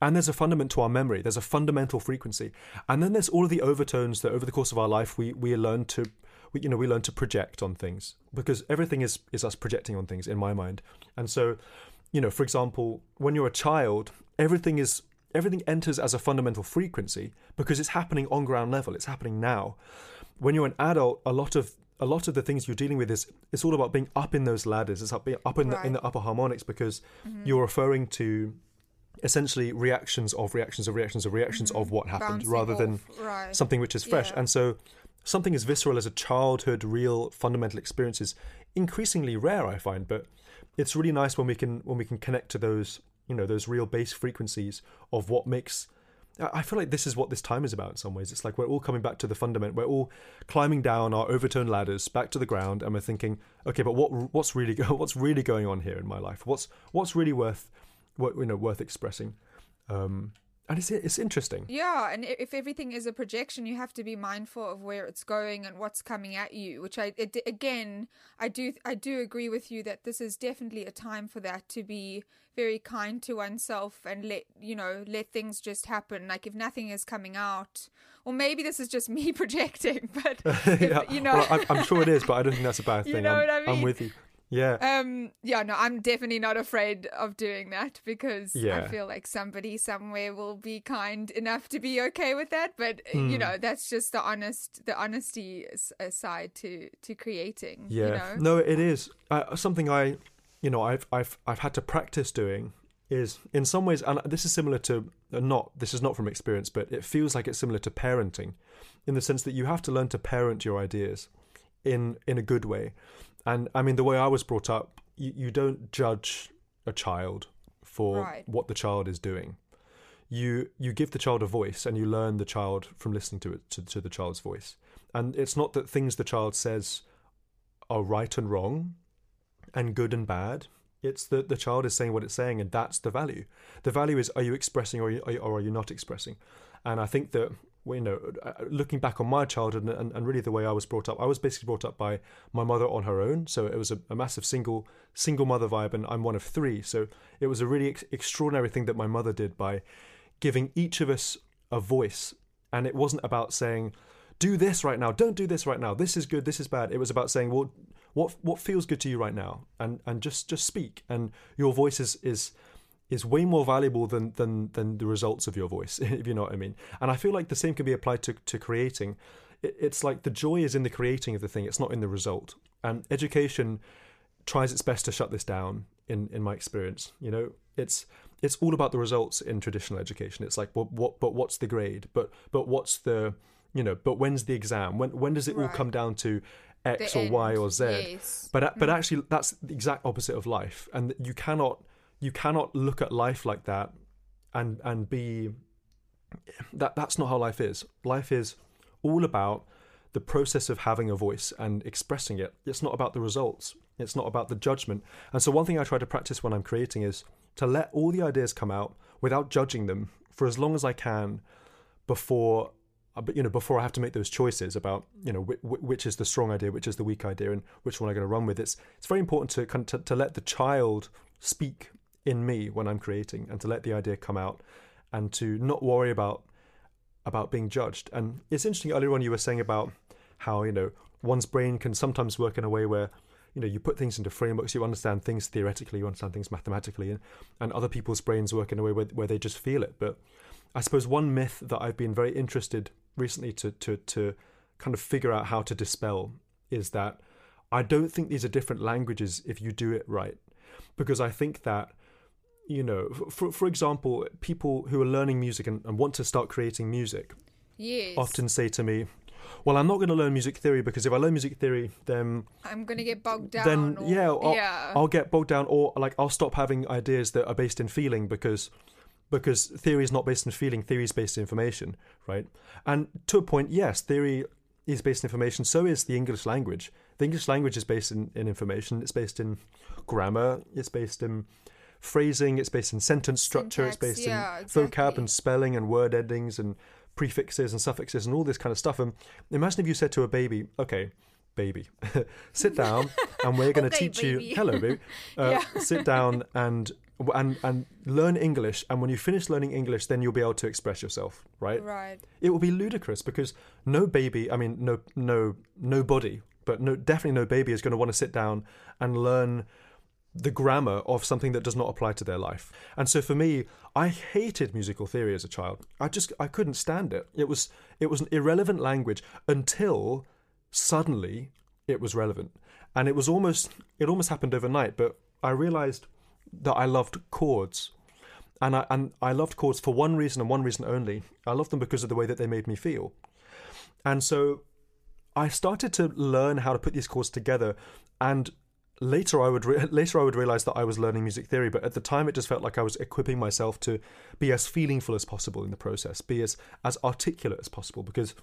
and there's a fundament to our memory. There's a fundamental frequency, and then there's all of the overtones that over the course of our life we we learn to. We, you know, we learn to project on things because everything is is us projecting on things in my mind, and so, you know, for example, when you're a child, everything is everything enters as a fundamental frequency because it's happening on ground level. It's happening now. When you're an adult, a lot of a lot of the things you're dealing with is it's all about being up in those ladders. It's up being up in the, in the upper harmonics because mm-hmm. you're referring to essentially reactions of reactions of reactions of reactions of mm-hmm. what happened Bouncing rather than right. something which is fresh. Yeah. And so something as visceral as a childhood, real, fundamental experience is increasingly rare. I find, but it's really nice when we can when we can connect to those you know those real base frequencies of what makes I feel like this is what this time is about in some ways. It's like we're all coming back to the fundament. We're all climbing down our overturned ladders back to the ground, and we're thinking, okay, but what what's really (laughs) what's really going on here in my life? What's what's really worth what you know worth expressing? Um, and it's it's interesting. Yeah, and if everything is a projection, you have to be mindful of where it's going and what's coming at you. Which I it, again, I do I do agree with you that this is definitely a time for that to be very kind to oneself and let you know let things just happen. Like if nothing is coming out, or maybe this is just me (laughs) projecting, but (laughs) if, yeah. you know, well, I'm, I'm, sure it is, but I don't think that's a bad (laughs) thing. You know I'm, what I mean? I'm with you. Yeah. Um. Yeah. No, I'm definitely not afraid of doing that because Yeah. I feel like somebody somewhere will be kind enough to be okay with that. But uh, you Hmm. know, that's just the honest, the honesty side to to creating. Yeah, You know? no, it is uh, something I, you know, I've I've I've had to practice doing is in some ways, and this is similar to uh, not this is not from experience, but it feels like it's similar to parenting, in the sense that you have to learn to parent your ideas, in in a good way, and I mean the way I was brought up, you, you don't judge a child for Right. what the child is doing. You you give the child a voice, and you learn the child from listening to it to, to the child's voice, and it's not that things the child says are right and wrong and good and bad. It's that the child is saying what it's saying, and that's the value. The value is: are you expressing, or are you, or are you not expressing? And I think that you know, uh, looking back on my childhood and, and, and really the way I was brought up, I was basically brought up by my mother on her own. So it was a, a massive single single mother vibe, and I'm one of three. So it was a really ex- extraordinary thing that my mother did by giving each of us a voice, and it wasn't about saying do this right now. Don't do this right now. This is good. This is bad. It was about saying well what what feels good to you right now? And and just just speak. And your voice is is is way more valuable than than than the results of your voice (laughs) if you know what i mean. And i feel like the same can be applied to to creating. It, it's like the joy is in the creating of the thing it's not in the result. And education tries its best to shut this down in in my experience you know? It's it's all about the results in traditional education. It's like what what but what's the grade? But but what's the you know but when's the exam? When when does it all come down to x The or y or z? Yes. but but mm. actually that's the exact opposite of life. And you cannot you cannot look at life like that and and be that that's not how life is. Life is all about the process of having a voice and expressing it. It's not about the results. It's not about the judgment. And so one thing i try to practice when i'm creating is to let all the ideas come out without judging them for as long as i can before uh, you know before i have to make those choices about you know wh- wh- which is the strong idea which is the weak idea and which one i'm going to run with. It's it's very important to kind to, to let the child speak in me when i'm creating and to let the idea come out and to not worry about about being judged. And it's interesting earlier on you were saying about how you know one's brain can sometimes work in a way where you know you put things into frameworks you understand things theoretically you understand things mathematically and, and other people's brains work in a way where, where they just feel it. But I suppose one myth that I've been very interested recently to to to kind of figure out how to dispel is that I don't think these are different languages if you do it right, because I think that you know, for for example, people who are learning music and, and want to start creating music Yes. often say to me, "Well, I'm not going to learn music theory because if I learn music theory, then I'm gonna get bogged down. then or- yeah, I'll, yeah. I'll get bogged down, or like I'll stop having ideas that are based in feeling because because theory is not based in feeling, theory is based in information, right? And to a point, yes, theory is based in information. So is the English language. The English language is based in, in information. It's based in grammar. It's based in phrasing. It's based in sentence structure. it's based yeah, in vocab and spelling and word endings and prefixes and suffixes and all this kind of stuff. And imagine if you said to a baby, "Okay, baby, (laughs) sit down, and we're going to Okay, teach baby." you. Hello, baby. (laughs) Uh, Yeah. Sit down and and and learn English. And when you finish learning English, then you'll be able to express yourself, right? right. It will be ludicrous because no baby, I mean, no no nobody, but no definitely no baby is going to want to sit down and learn the grammar of something that does not apply to their life. And so for me, I hated musical theory as a child. I just I couldn't stand it. It was it was an irrelevant language until suddenly it was relevant. And it was almost it almost happened overnight, but I realized that I loved chords. And I and I loved chords for one reason and one reason only. I loved them because of the way that they made me feel. And so I started to learn how to put these chords together, and later I would re- (laughs) later I would realize that I was learning music theory. But at the time, it just felt like I was equipping myself to be as feelingful as possible in the process, be as as articulate as possible. Because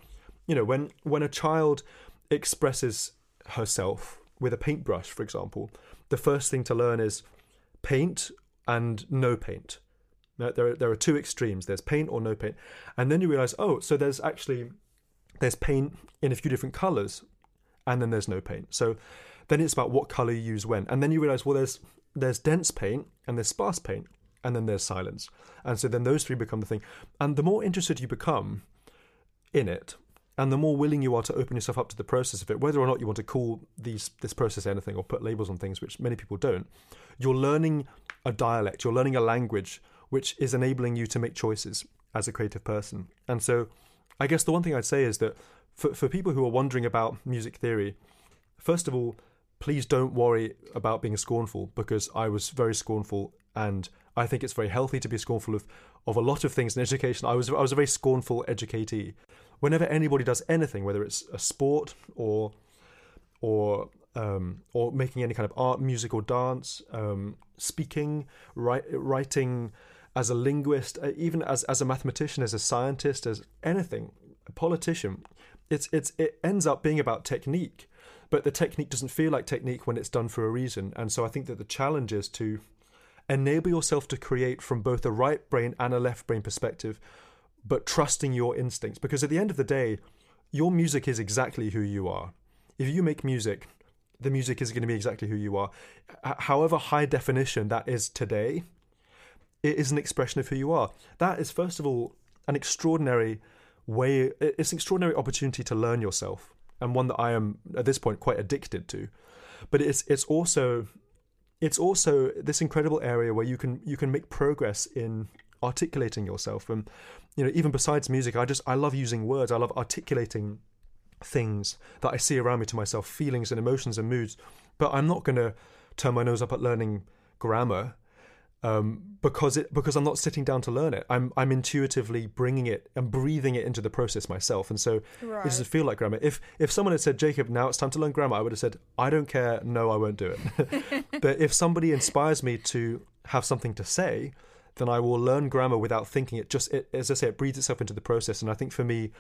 you know, when when a child expresses herself with a paintbrush, for example, the first thing to learn is paint and no paint. There there are two extremes. There's paint or no paint, and then you realize, oh, so there's actually there's paint in a few different colors, and then there's no paint. So then it's about what color you use when, and then you realize, well, there's there's dense paint and there's sparse paint, and then there's silence, and so then those three become the thing. And the more interested you become in it, and the more willing you are to open yourself up to the process of it, whether or not you want to call these this process anything or put labels on things, which many people don't, you're learning a dialect, you're learning a language which is enabling you to make choices as a creative person. And so I guess the one thing I'd say is that for, for people who are wondering about music theory, first of all, please don't worry about being scornful because I was very scornful and I think it's very healthy to be scornful of, of a lot of things in education. I was I was a very scornful educatee. Whenever anybody does anything, whether it's a sport or or um, or making any kind of art, music, or dance, um, speaking, write, writing as a linguist, uh, even as, as a mathematician, as a scientist, as anything, a politician, it's it's it ends up being about technique, but the technique doesn't feel like technique when it's done for a reason. And so I think that the challenge is to enable yourself to create from both a right brain and a left brain perspective, but trusting your instincts. Because at the end of the day, your music is exactly who you are. If you make music, the music is going to be exactly who you are. However high definition that is today, it is an expression of who you are. That is, first of all, an extraordinary way, it's an extraordinary opportunity to learn yourself, and one that I am, at this point, quite addicted to. But it's, it's also it's also this incredible area where you can you can make progress in articulating yourself. And you know even besides music i just i love using words. I love articulating things that i see around me to myself feelings and emotions and moods. But i'm not going to turn my nose up at learning grammar um, because it because I'm not sitting down to learn it. I'm I'm intuitively bringing it and breathing it into the process myself, and so it doesn't feel like grammar. If if someone had said, Jacob, now it's time to learn grammar, I would have said, I don't care. No, I won't do it. (laughs) (laughs) but if somebody inspires me to have something to say, then I will learn grammar without thinking. It just it, as I say, it breathes itself into the process. And I think for me,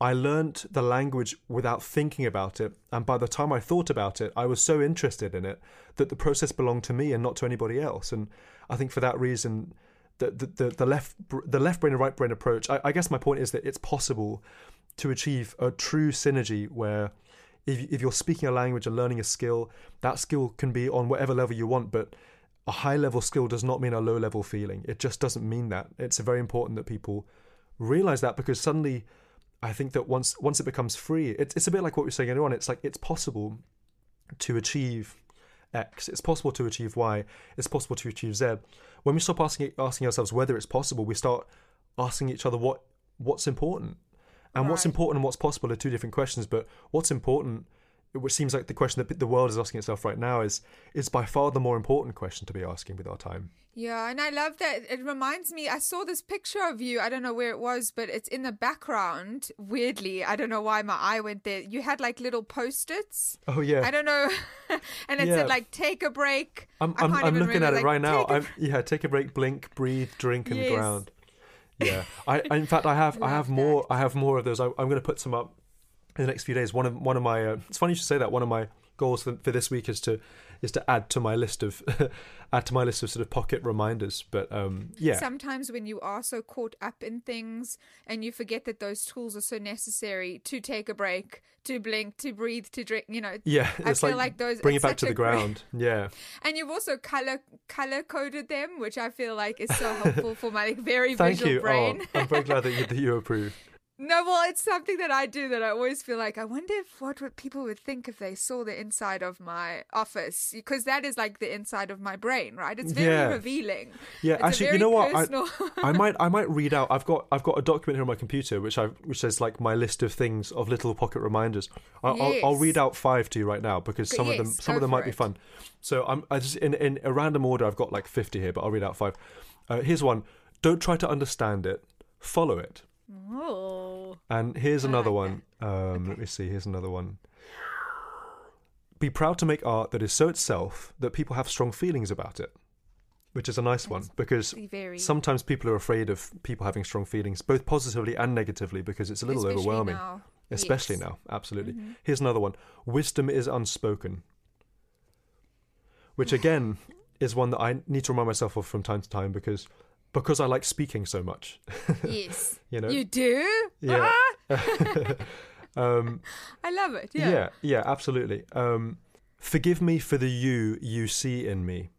I learnt the language without thinking about it, and by the time I thought about it, I was so interested in it that the process belonged to me and not to anybody else. And I think for that reason, the the, the, left the left brain and right brain approach. I, I guess my point is that it's possible to achieve a true synergy where if if you're speaking a language and learning a skill, that skill can be on whatever level you want, but a high level skill does not mean a low level feeling. It just doesn't mean that. It's very important that people realize that because suddenly I think that once once it becomes free, it's it's a bit like what we were saying earlier on. It's like it's possible to achieve X. It's possible to achieve Y. It's possible to achieve Z. When we stop asking asking ourselves whether it's possible, we start asking each other what what's important. And what's important and what's possible are two different questions. But what's important, which seems like the question that the world is asking itself right now, is is by far the more important question to be asking with our time. Yeah, and I love that. It reminds me, I saw this picture of you. I don't know where it was, but it's in the background. Weirdly, I don't know why my eye went there. You had like little post its. Oh yeah, I don't know. (laughs) and it Yeah. said like, take a break. I'm I I'm, I'm looking at it like, right now. I'm, yeah, take a break, blink, breathe, drink, and Yes. ground. Yeah, I, (laughs) I in fact I have I have more I have more of those. I, I'm going to put some up in the next few days. One of one of my uh, it's funny you should say that. One of my goals for, for this week is to is to add to my list of (laughs) add to my list of sort of pocket reminders. But um, yeah, Sometimes when you are so caught up in things and you forget that those tools are so necessary to take a break, to blink, to breathe, to drink, you know. yeah, I it's feel like, like those- bring it back to the great- ground. (laughs) Yeah, And you've also color color coded them, which I feel like is so helpful for my like, (laughs) very thank visual you. brain. Oh, I'm very glad that you, that you approve. No, well, it's something that I do that I always feel like I wonder if what would people would think if they saw the inside of my office because that is like the inside of my brain, right? It's very Yeah. revealing. Yeah, It's actually, you know what? I, (laughs) I might, I might (laughs) read out. I've got, I've got a document here on my computer, which I, which says like my list of things of little pocket reminders. I'll, I'll, I'll read out five to you right now because some of them, some of them might be fun. So I'm, I just in in a random order. I've got like fifty here, but I'll read out five. Uh, here's one. Don't try to understand it. Follow it. Oh. And here's another like one. Um, Let me see. Here's another one. Be proud to make art that is so itself that people have strong feelings about it, which is a nice one because very sometimes people are afraid of people having strong feelings, both positively and negatively, because it's a little especially overwhelming. now. Especially Yes. now, absolutely. Mhm. Here's another one. Wisdom is unspoken. Which again is one that I need to remind myself of from time to time because because I like speaking so much. (laughs) Yes. You know? You do? Yeah. Ah, (laughs) um (laughs) I love it. yeah. Yeah. yeah, absolutely. Um forgive me for the you you see in me.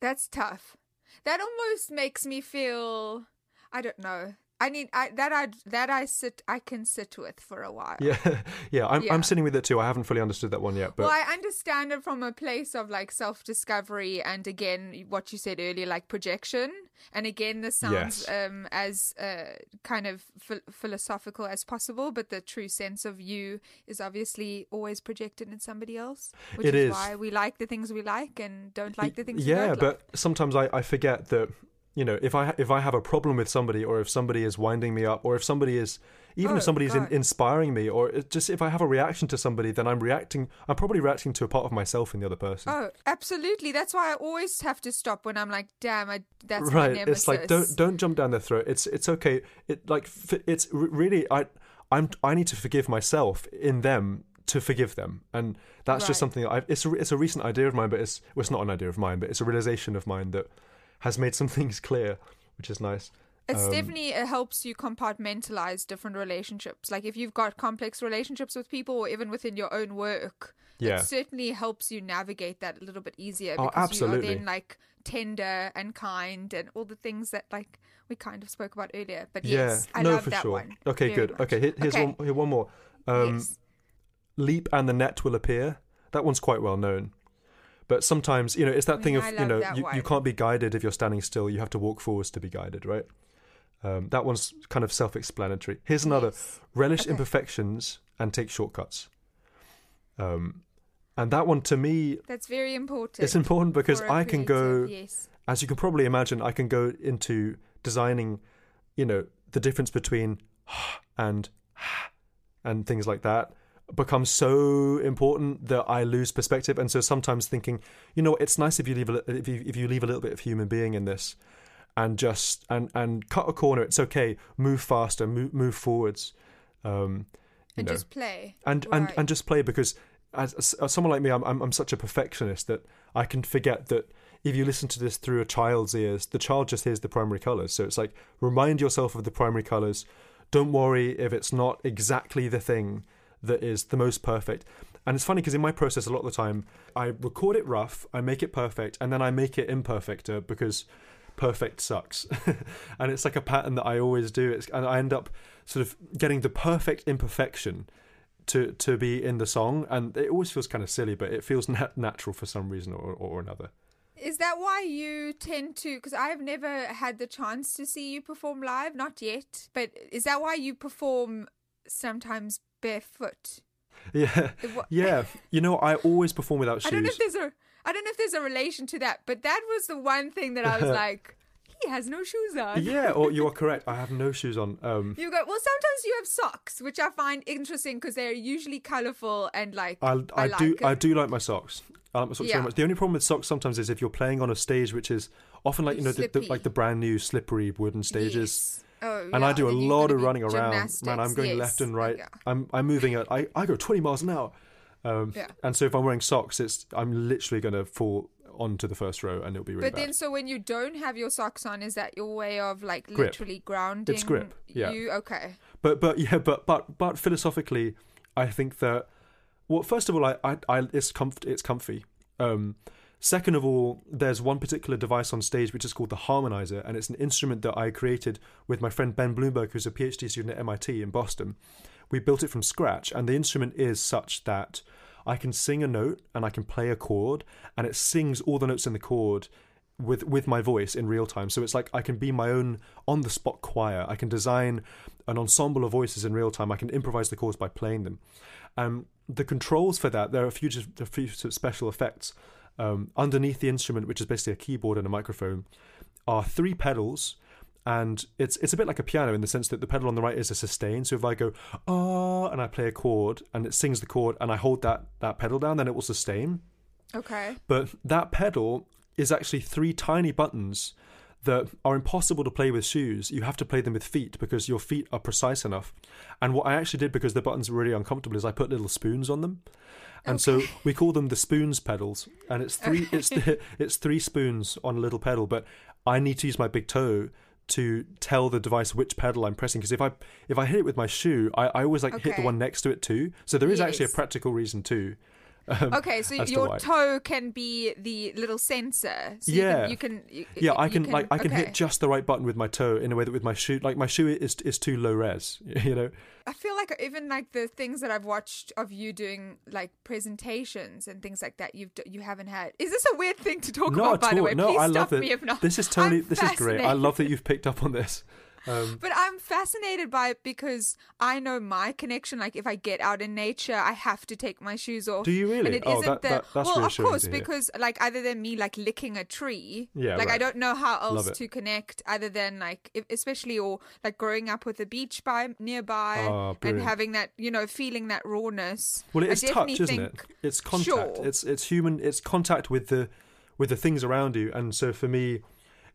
That's tough. That almost makes me feel I don't know. I need I that I that I sit I can sit with for a while. Yeah. (laughs) yeah, I'm Yeah. I'm sitting with it too. I haven't fully understood that one yet, but well, I understand it from a place of like self discovery and again what you said earlier, like projection. And again, this sounds Yes. um, as uh, kind of ph- philosophical as possible, but the true sense of you is obviously always projected in somebody else, which It is, is. why we like the things we like and don't like the things we yeah but like. sometimes I, I forget that you know if i if i have a problem with somebody or if somebody is winding me up or if somebody is even Oh, if somebody's in, inspiring me or just if i have a reaction to somebody then i'm reacting i'm probably reacting to a part of myself in the other person Oh, absolutely. That's why I always have to stop when I'm like, damn, I, that's my right nemesis. it's like don't don't jump down their throat it's it's okay it like it's really i i'm i need to forgive myself in them to forgive them and that's Right. just something that I've, it's a, it's a recent idea of mine but it's well, it's not an idea of mine but it's a realization of mine that has made some (laughs) things clear which is nice It's Um, definitely it helps you compartmentalize different relationships. Like if you've got complex relationships with people, or even within your own work, Yeah. it certainly helps you navigate that a little bit easier Oh, because you are then like tender and kind and all the things that like we kind of spoke about earlier. But yes, yeah, I no, love for that sure. one. Okay, good. much. Okay, here, here's Okay, one. Here, one more. Um, yes. Leap and the net will appear. That one's quite well known. But sometimes, you know, it's that thing Yeah, of you know, you, you can't be guided if you're standing still. You have to walk forwards to be guided, right? Um, that one's kind of self-explanatory. Here's another: Yes. relish Okay. imperfections and take shortcuts. Um, and that one to me, That's very important. it's important because I I can go Yes. as you can probably imagine, I can go into designing, you know, the difference between (sighs) and (sighs) and things like that becomes so important that I lose perspective. And so sometimes thinking, you know, it's nice if you leave a, if you if you leave a little bit of human being in this, and just and and cut a corner. It's okay. Move faster. Move move forwards. Um, And know just play. and and and just play because as, as someone like me, I'm, I'm I'm such a perfectionist that I can forget that if you listen to this through a child's ears, the child just hears the primary colors. So it's like remind yourself of the primary colors. Don't worry if it's not exactly the thing that is the most perfect. And it's funny because in my process, a lot of the time, I record it rough, I make it perfect, and then I make it imperfecter uh, because perfect sucks. (laughs) and it's like a pattern that I always do. It's, and I end up sort of getting the perfect imperfection to to be in the song, and it always feels kind of silly, but it feels nat- natural for some reason or, or another. Is that why you tend to? Because I've never had the chance to see you perform live, not yet. But is that why you perform sometimes barefoot? Yeah, yeah. You know, I always perform without shoes. (laughs) I don't know if there's a. I don't know if there's a relation to that, but that was the one thing that I was (laughs) like, he has no shoes on. Yeah, or you are (laughs) correct. I have no shoes on. Um, You go. Well, sometimes you have socks, which I find interesting because they're usually colorful and like. I, I, like do it. I do like my socks. I like my socks Yeah. very much. The only problem with socks sometimes is if you're playing on a stage which is often like you know the, the, like the brand new slippery wooden stages. Yes. Oh, And I yeah, do a lot of running around. Man, I'm going yes. left and right. Yeah. I'm I'm moving at I, I go 20 miles an hour. Um, Yeah. And so if I'm wearing socks, it's I'm literally going to fall onto the first row and it'll be really But bad. then, so when you don't have your socks on, is that your way of like Grip. literally grounding? It's grip, yeah. You okay? But but yeah, but but but philosophically, I think that well, first of all, I I, I it's comf- it's comfy. Um, second of all, there's one particular device on stage which is called the harmonizer, and it's an instrument that I created with my friend Ben Bloomberg, who's a PhD student at MIT in Boston. We built it from scratch, and the instrument is such that I can sing a note and I can play a chord, and it sings all the notes in the chord with with my voice in real time. So it's like I can be my own on the spot choir. I can design an ensemble of voices in real time. I can improvise the chords by playing them. Um, the controls for that there are a few a few special effects um, underneath the instrument, which is basically a keyboard and a microphone, are three pedals. and it's it's a bit like a piano in the sense that the pedal on the right is a sustain. So if I go ah and I play a chord and it sings the chord and I hold that that pedal down, then it will sustain. Okay. But that pedal is actually three tiny buttons that are impossible to play with shoes. You have to play them with feet because your feet are precise enough. And what I actually did because the buttons were really uncomfortable is I put little spoons on them. And so we call them the spoons pedals, and it's three it's it's three spoons on a little pedal. But I need to use my big toe to tell the device which pedal I'm pressing because if I if I hit it with my shoe, I, I always like hit the one next to it too. So there is actually a practical reason too. Um, Okay, so to your toe can be the little sensor. So Yeah. You can. You can yeah, I you can, like I can okay. hit just the right button with my toe in a way that with my shoe, like my shoe is is too low res. (laughs) You know, I feel like even like the things that I've watched of you doing like presentations and things like that, you've you haven't had. Is this a weird thing to talk no, about? By all. the way, no, please I stop love me it. if not. This is totally I'm this is great. I love that you've picked up on this. Um, But I'm fascinated by it because I know my connection. Like if I get out in nature, I have to take my shoes off. Do you really? And it Oh, isn't that- the that- that's well, of course, because like other than me like licking a tree, Yeah, like I don't know how else to connect other than like if, especially or like growing up with a beach by nearby Ah, and having that you know feeling that rawness. well, it's touch, isn't it? It's contact. Sure. It's it's human. It's contact with the with the things around you. And so for me,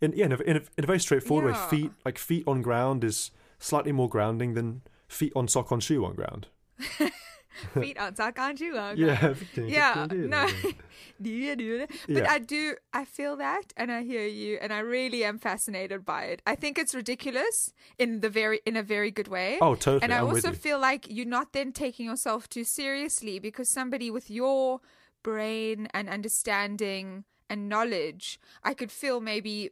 in yeah, in a, in a, in a very straightforward way, feet like feet on ground is slightly more grounding than feet on sock on shoe on ground. (laughs) feet on sock on shoe on ground. (laughs) Yeah, yeah no (laughs) Yeah, yeah. but Yeah. i do i feel that and i hear you and i really am fascinated by it i think it's ridiculous in the very in a very good way Oh, totally. and i I'm also feel like you're not then taking yourself too seriously because somebody with your brain and understanding and knowledge i could feel maybe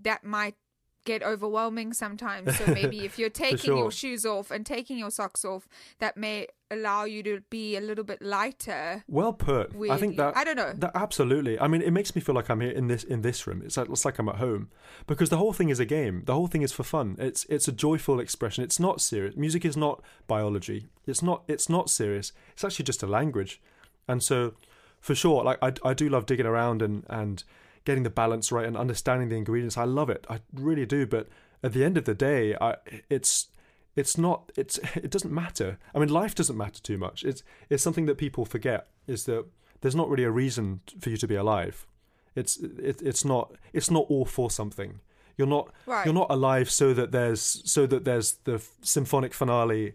that might get overwhelming sometimes so (laughs) maybe if you're taking sure. your shoes off and taking your socks off that may allow you to be a little bit lighter Well put. I think that I don't know. That absolutely. I mean, it makes me feel like I'm here in this in this room. It's like it's like I'm at home because the whole thing is a game. The whole thing is for fun. It's it's a joyful expression. It's not serious. Music is not biology. It's not it's not serious. It's actually just a language. And so, for sure, like I I do love digging around and and getting the balance right and understanding the ingredients. I love it. I really do. But at the end of the day, I it's it's not it's (laughs) it doesn't matter i mean life doesn't matter too much it's it's something that people forget is that there's not really a reason for you to be alive it's it, it's not it's not all for something you're not Right. you're not alive so that there's so that there's the symphonic finale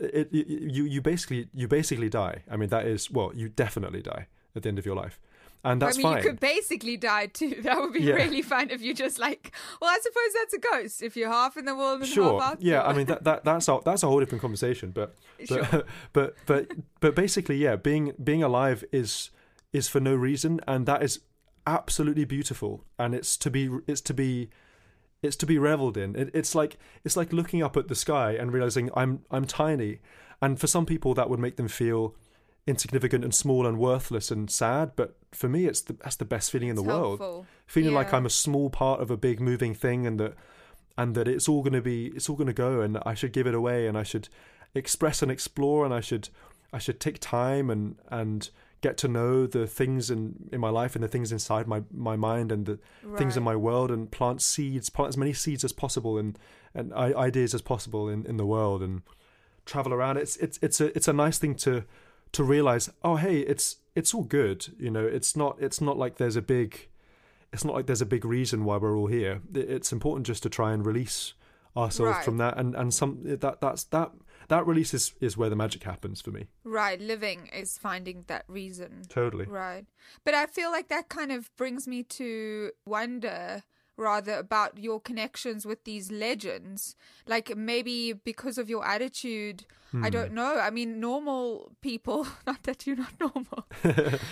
it, you you basically you basically die i mean that is well you definitely die at the end of your life and that's I mean, fine you could basically die too. (laughs) That would be Yeah. really fun if you just like. Well, I suppose that's a ghost. If you're half in the world and sure half out. yeah i mean that, that that's a, that's a whole different conversation but (laughs) but, Sure. (laughs) but but but basically yeah being being alive is is for no reason and that is absolutely beautiful and it's to be it's to be it's to be reveled in it, it's like it's like looking up at the sky and realizing i'm i'm tiny and for some people that would make them feel insignificant and small and worthless and sad but for me it's the that's the best feeling in the It's world. helpful. feeling like I'm a small part of a big moving thing and that and that it's all going to be it's all going to go and I should give it away and I should express and explore and I should I should take time and and get to know the things in in my life and the things inside my my mind and the things in my world and plant seeds plant as many seeds as possible and and ideas as possible in in the world and travel around. It's it's it's a it's a nice thing to to realize oh hey it's it's all good you know it's not it's not like there's a big it's not like there's a big reason why we're all here it's important just to try and release ourselves Right. from that and and some that that's that that release is is where the magic happens for me Right, living is finding that reason. totally Right. But I feel like that kind of brings me to wonder rather about your connections with these legends. Like maybe because of your attitude, I Hmm. don't know. I mean, normal people, (laughs) not that you're not normal. (laughs)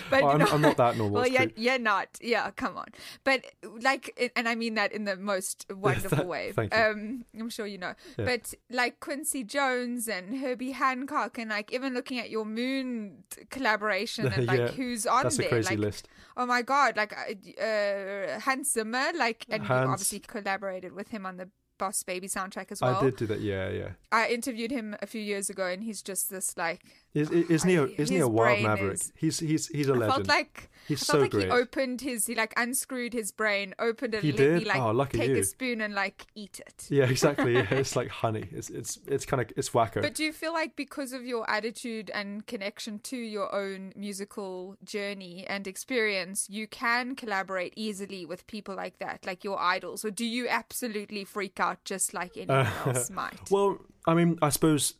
but Oh, I'm- I'm not that normal, Well, yeah, you're not. Yeah, come on. But like, and I mean that in the most (laughs) wonderful way. Thank you. Um, I'm sure you know. Yeah. But like Quincy Jones and Herbie Hancock, and like even looking at your Moon collaboration and like Yeah, who's on that's a there, crazy like list. oh my god, like uh, uh, Hans Zimmer, like and Hans. you obviously collaborated with him on the Boss Baby soundtrack as well. I did do that. Yeah, yeah. I interviewed him a few years ago, and he's just this like. Is, is, isn't he a, I- isn't he a wild maverick? is- He's he's he's a I legend. felt like He's I so like great. he opened his, he like unscrewed his brain, opened it, He and let me like Oh, lucky take you. a spoon and like eat it. yeah, (laughs) exactly. Yeah, it's like honey. It's it's it's kind of it's wacko. But do you feel like because of your attitude and connection to your own musical journey and experience, you can collaborate easily with people like that, like your idols? Or do you absolutely freak out just like anyone (laughs) else might? Well, I mean, I suppose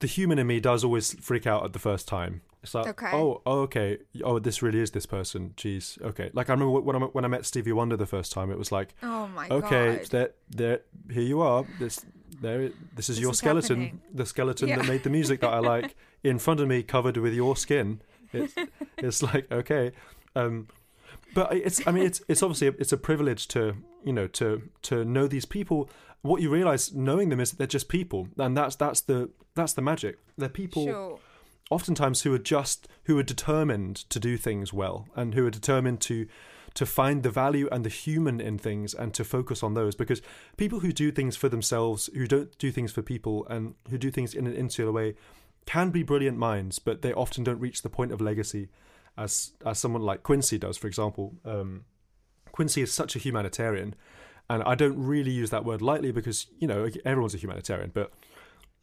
the human in me does always freak out at the first time. It's like, Okay. oh, oh, okay, oh, this really is this person. Jeez, okay. Like I remember when I when I met Stevie Wonder the first time, it was like, oh my god. okay, god. there, there, here you are. This, there, this is This your is skeleton, happening. the skeleton Yeah. that made the music that I like, (laughs) in front of me, covered with your skin. It's, it's like okay, um, but it's, I mean, it's, it's obviously a, it's a privilege to, you know, to to know these people. What you realize knowing them is that they're just people, and that's that's the that's the magic. They're people Sure. oftentimes who are just who are determined to do things well and who are determined to to find the value and the human in things and to focus on those because people who do things for themselves who don't do things for people and who do things in an insular way can be brilliant minds but they often don't reach the point of legacy as as someone like Quincy does for example um, Quincy is such a humanitarian and I don't really use that word lightly because you know everyone's a humanitarian but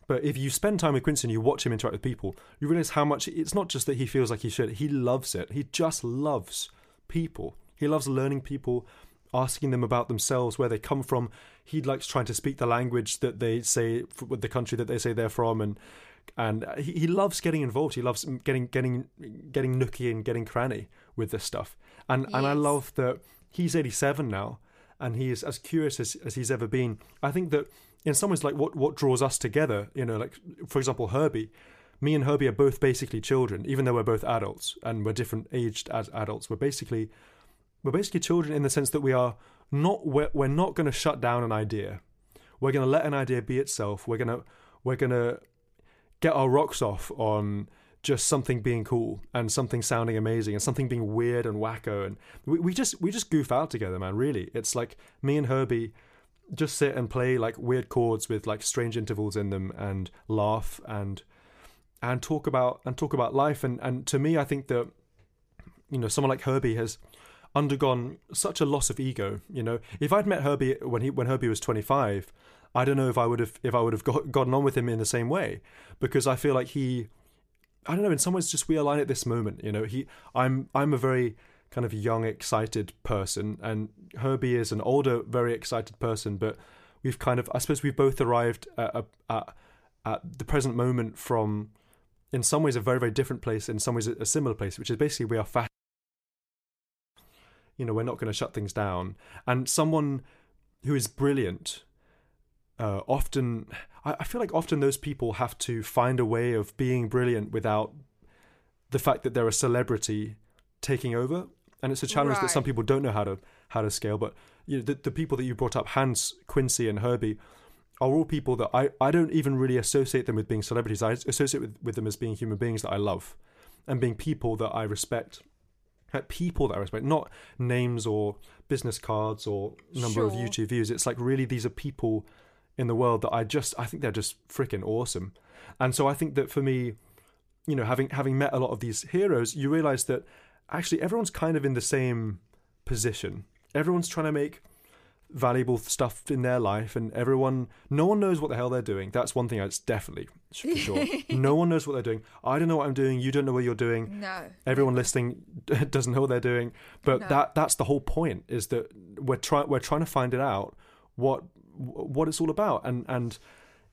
but if you spend time with Quincy and you watch him interact with people, you realize how much it's not just that he feels like he should, he loves it. He just loves people. He loves learning people, asking them about themselves, where they come from. He likes trying to speak the language that they say, the country that they say they're from, and and uh, he, he loves getting involved. He loves getting getting getting nooky and getting cranny with this stuff. And and I love that he's 87 now, and he is as curious as, as he's ever been. I think that in some ways, like what what draws us together, you know, like for example, Herbie. Me and Herbie are both basically children, even though we're both adults and we're different aged as adults. We're basically we're basically children in the sense that we are not we're, we're not going to shut down an idea. We're going to let an idea be itself. We're going to we're going to get our rocks off on just something being cool and something sounding amazing and something being weird and wacko. And we, we just we just goof out together man really. It's like me and herbie just sit and play like weird chords with like strange intervals in them and laugh and and talk about and talk about life. And and to me i think that you know someone like herbie has undergone such a loss of ego you know. If i'd met herbie when he when herbie was 25 i don't know if i would have if i would have got, gotten on with him in the same way because i feel like he i don't know in some ways just we align at this moment you know? He i'm i'm a very kind of young excited person and herbie is an older very excited person but we've kind of i suppose we've both arrived at, at, at the present moment from in some ways a very very different place in some ways a similar place which is basically we are fast you know we're not going to shut things down. And someone who is brilliant uh, often I, I feel like often those people have to find a way of being brilliant without the fact that they're a celebrity taking over. And it's a challenge that some people don't know how to how to scale but you know the, the people that you brought up hans quincy and herbie are all people that I, I don't even really associate them with being celebrities. I associate with, with them as being human beings that i love and being people that i respect like people that I respect, not names or business cards or number of YouTube views. It's like really these are people in the world that I just I think they're just freaking awesome. And so I think that for me, you know, having having met a lot of these heroes, you realize that actually everyone's kind of in the same position. Everyone's trying to make valuable stuff in their life and everyone no one knows what the hell they're doing that's one thing that's definitely for sure (laughs) no one knows what they're doing i don't know what i'm doing you don't know what you're doing No. everyone listening (laughs) doesn't know what they're doing but No. that that's the whole point is that we're trying we're trying to find it out what what it's all about and and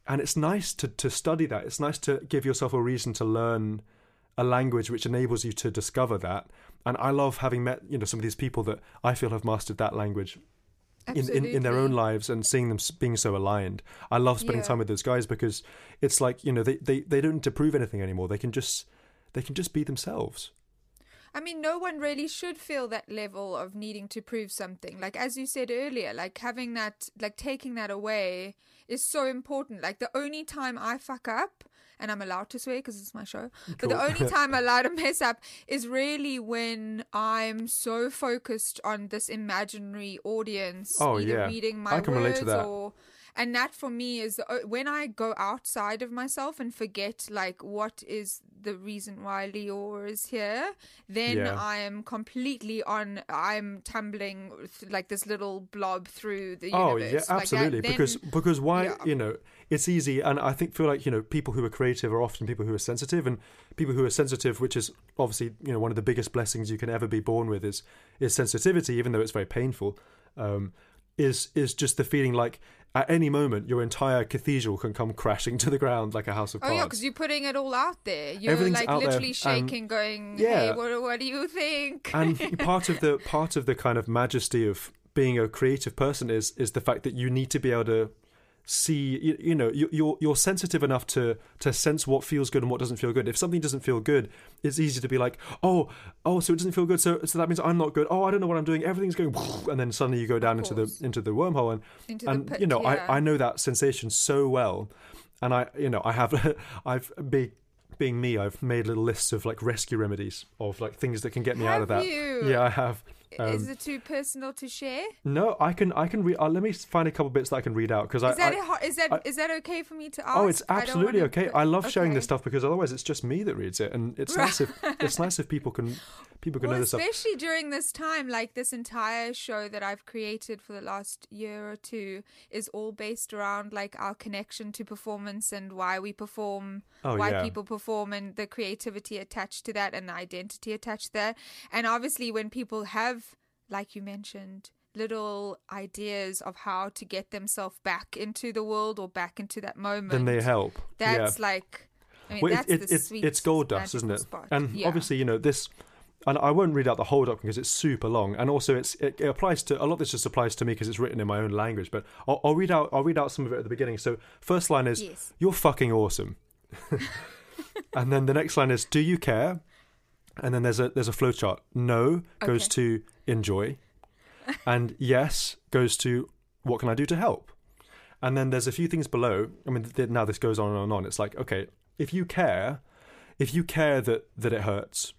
and it's nice to to study that it's nice to give yourself a reason to learn a language which enables you to discover that and i love having met you know some of these people that i feel have mastered that language in, in, in their own lives and seeing them being so aligned. I love spending Yeah. time with those guys because it's like you know they, they, they don't need to prove anything anymore. They can just they can just be themselves. I mean, no one really should feel that level of needing to prove something. Like, as you said earlier, like having that, like taking that away is so important. Like, the only time I fuck up, and I'm allowed to swear because it's my show, but the only (laughs) time I'm allowed to mess up is really when I'm so focused on this imaginary audience Oh, yeah. reading my I can relate words to that. or. And that for me is uh, when I go outside of myself and forget like what is the reason why Lior is here, then Yeah. I am completely on. I'm tumbling th- like this little blob through the Oh universe. yeah, Like that, absolutely. then- because because why yeah. you know it's easy, and I think feel like you know people who are creative are often people who are sensitive, and people who are sensitive, which is obviously you know one of the biggest blessings you can ever be born with is is sensitivity, even though it's very painful. Um, is is just the feeling like at any moment your entire cathedral can come crashing to the ground like a house of cards. Oh yeah, because you're putting it all out there. You're Everything's like out there, literally and- shaking, going, Yeah. "Hey, what, what do you think?" and (laughs) part of the part of the kind of majesty of being a creative person is is the fact that you need to be able to see you, you know you- you're you're sensitive enough to to sense what feels good and what doesn't feel good. If something doesn't feel good it's easy to be like oh oh so it doesn't feel good so so that means i'm not good. Oh i don't know what i'm doing. Everything's going (laughs) and then suddenly you go down into the into the wormhole and Into and pit, you know yeah. i i know that sensation so well. And i you know i have (laughs) i've been being me i've made little lists of like rescue remedies of like things that can get me out of that. you? yeah i have um, is it too personal to share? no, I can I can read. Uh, let me find a couple bits that I can read out because I. Is that I- a is that I- is that okay for me to ask? Oh, it's absolutely wanna okay. put- I love sharing this stuff because otherwise it's just me that reads it, and it's nice if (laughs) it's nice if people can people can Well, know this stuff. especially during this time, like this entire show that I've created for the last year or two is all based around like our connection to performance and why we perform, Oh, why yeah. people perform, and the creativity attached to that and the identity attached to that. And obviously, when people have, like you mentioned, little ideas of how to get themselves back into the world or back into that moment, Then they help. That's yeah. like. I mean, well, that's it, it, the it's sweet it's gold dust, isn't it? spot. And Yeah. obviously, you know this. And I won't read out the whole document because it's super long, and also it's it, it applies to a lot. Of this just applies to me because it's written in my own language. But I'll, I'll read out I'll read out some of it at the beginning. So first line is Yes. "You're fucking awesome," (laughs) and then the next line is "Do you care?" And then there's a there's a flow chart. No goes Okay. to enjoy, and (laughs) yes goes to what can I do to help. And then there's a few things below. I mean, th- now this goes on and on and on. It's like, okay, if you care, if you care that that it hurts,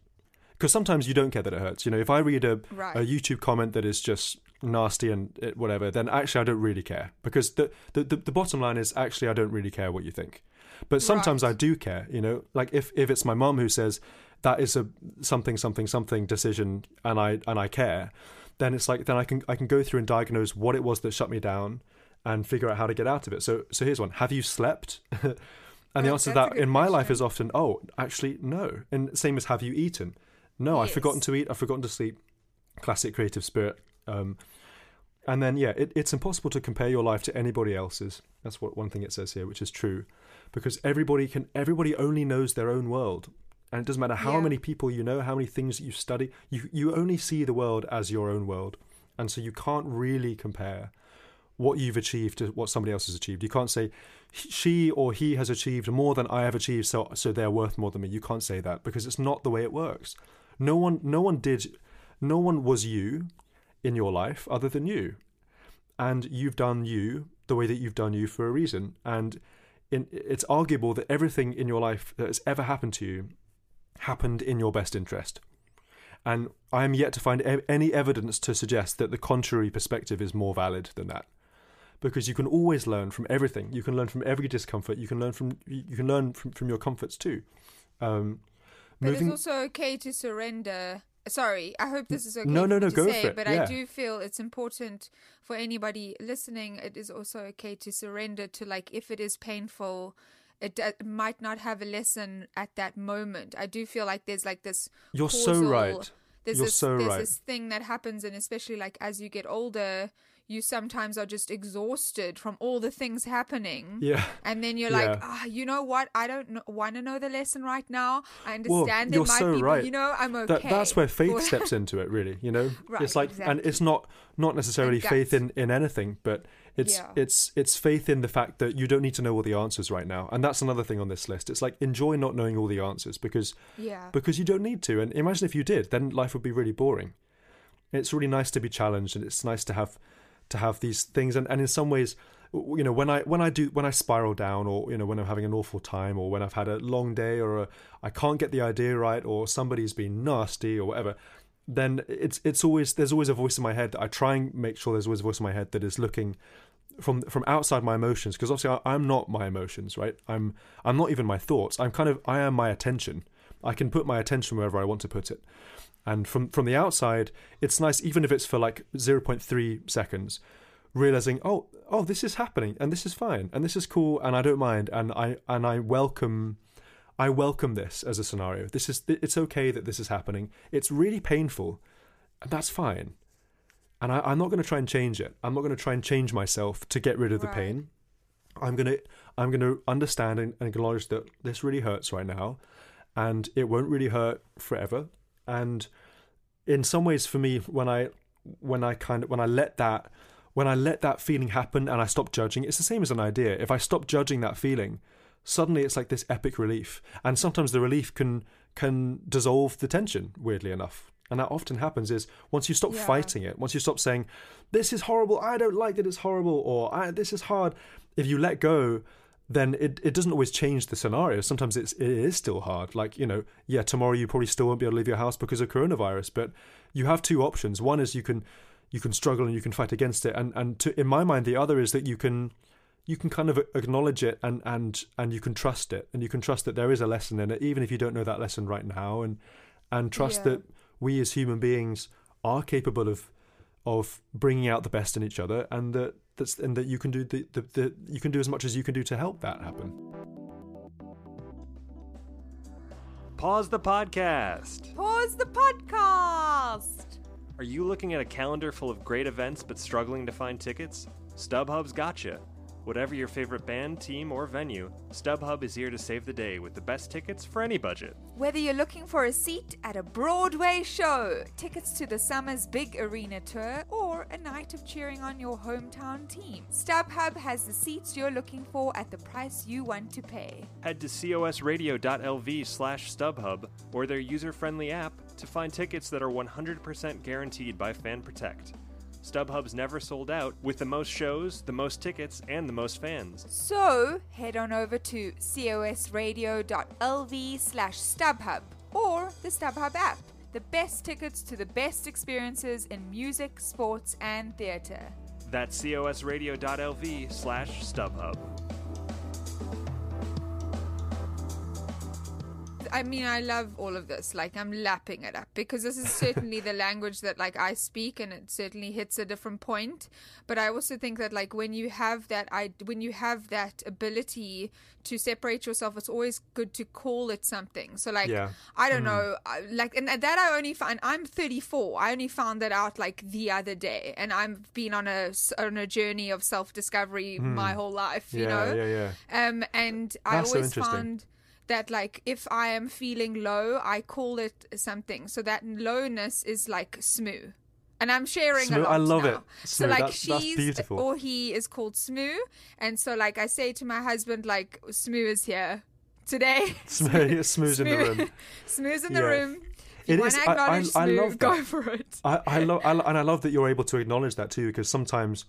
because sometimes you don't care that it hurts. You know, if I read a, Right. a YouTube comment that is just nasty and it, whatever, then actually I don't really care because the, the the the bottom line is actually I don't really care what you think. But sometimes Right. I do care. You know, like if if it's my mom who says that is a something something something decision and I and I care, then it's like then I can I can go through and diagnose what it was that shut me down and figure out how to get out of it. So so here's one. Have you slept? (laughs) and the Oh, answer to that in my life is often, oh, actually no. And same as have you eaten? No, I've forgotten to eat, I've forgotten to sleep. Classic creative spirit. Um and then yeah, it, it's impossible to compare your life to anybody else's. That's what one thing it says here, which is true. Because everybody can everybody only knows their own world. And it doesn't matter how Yeah. many people you know, how many things you study, you you only see the world as your own world. And so you can't really compare what you've achieved to what somebody else has achieved. You can't say she or he has achieved more than I have achieved, so so they're worth more than me. You can't say that because it's not the way it works. No one no one did no one was you in your life other than you. And you've done you the way that you've done you for a reason. And in, it's arguable that everything in your life that has ever happened to you happened in your best interest. And I am yet to find e- any evidence to suggest that the contrary perspective is more valid than that. Because you can always learn from everything. You can learn from every discomfort. You can learn from you can learn from, from your comforts too. Um, But moving, it's also okay to surrender. Sorry, I hope this is okay. No, no, no, go say, for it, But yeah. I do feel it's important for anybody listening. It is also okay to surrender to like if it is painful. It, d- it might not have a lesson at that moment. I do feel like there's like this. You're so right. There's You're this, so there's right. this thing that happens, and especially like as you get older, you sometimes are just exhausted from all the things happening. yeah. And then you're Yeah. like, ah, you know what? I don't want to know the lesson right now. I Well, understand there you're might so be, right. but you know, I'm okay. That, that's where faith (laughs) steps into it, really. You know, Right, it's like, and it's not not necessarily faith in in anything, but it's Yeah. it's it's faith in the fact that you don't need to know all the answers right now, and that's another thing on this list. It's like enjoy not knowing all the answers because Yeah. because you don't need to. And imagine if you did, then life would be really boring. It's really nice to be challenged, and it's nice to have to have these things. And, and in some ways, you know, when I when I do when I spiral down, or you know, when I'm having an awful time, or when I've had a long day, or a, I can't get the idea right, or somebody's been nasty, or whatever. Then it's it's always there's always a voice in my head that I try and make sure there's always a voice in my head that is looking from from outside my emotions because obviously I, I'm not my emotions, right? I'm I'm not even my thoughts. I'm kind of I am my attention. I can put my attention wherever I want to put it. And from from the outside, it's nice even if it's for like 0.3 seconds, realizing oh oh this is happening and this is fine and this is cool and I don't mind and I and I welcome I welcome this as a scenario. This is it's okay that this is happening. It's really painful, and that's fine. And I, am not going to try and change it. I'm not going to try and change myself to get rid of the Right. pain. I'm gonna I'm gonna understand and, and acknowledge that this really hurts right now, and it won't really hurt forever. And in some ways, for me, when I when I kind of when I let that when I let that feeling happen and I stop judging, it's the same as an idea. If I stop judging that feeling, suddenly it's like this epic relief. And sometimes the relief can can dissolve the tension, weirdly enough. And that often happens is once you stop Yeah. fighting it, once you stop saying, This is horrible, I don't like that it's horrible, or I, this is hard, if you let go, then it, it doesn't always change the scenario. Sometimes it's it is still hard. Like, you know, yeah, tomorrow you probably still won't be able to leave your house because of coronavirus, but you have two options. One is you can you can struggle and you can fight against it. And and to, in my mind the other is that you can you can kind of acknowledge it and and and you can trust it and you can trust that there is a lesson in it even if you don't know that lesson right now and and trust Yeah. that we as human beings are capable of of bringing out the best in each other and that that's and that you can do the, the, the you can do as much as you can do to help that happen Pause the podcast. Pause the podcast. Are you looking at a calendar full of great events but struggling to find tickets? StubHub's gotcha. Whatever your favorite band, team, or venue, StubHub is here to save the day with the best tickets for any budget. Whether you're looking for a seat at a Broadway show, tickets to the summer's big arena tour, or a night of cheering on your hometown team, StubHub has the seats you're looking for at the price you want to pay. Head to cosradio.lv slash StubHub or their user-friendly app to find tickets that are 100% guaranteed by Fan Protect. StubHub's never sold out, with the most shows, the most tickets, and the most fans. So head on over to cosradio.lv slash StubHub or the StubHub app. The best tickets to the best experiences in music, sports, and theatre. That's cosradio.lv slash StubHub. I mean, I love all of this. Like, I'm lapping it up because this is (laughs) certainly the language that, like, I speak, and it certainly hits a different point. But I also think that, like, when you have that, I when you have that ability to separate yourself, it's always good to call it something. So, like, Yeah. I don't know, like, and that I only find. I'm 34. I only found that out like the other day, and I've been on a on a journey of self discovery my whole life. You yeah know, yeah yeah um, and I That's so always interesting. found that like if I am feeling low, I call it something. So that lowness is like smoo. And I'm sharing Smoo, a lot I love now. it. So like that's- that's she's beautiful. or he is called Smoo, and so like I say to my husband, like Smoo is here today. (laughs) Smooth, smooth in the room (laughs) Smoo's in the Yeah. room. It is- I- I- acknowledge I Smoo, love go that. for it. I, I love I, lo- and I love that you're able to acknowledge that too because sometimes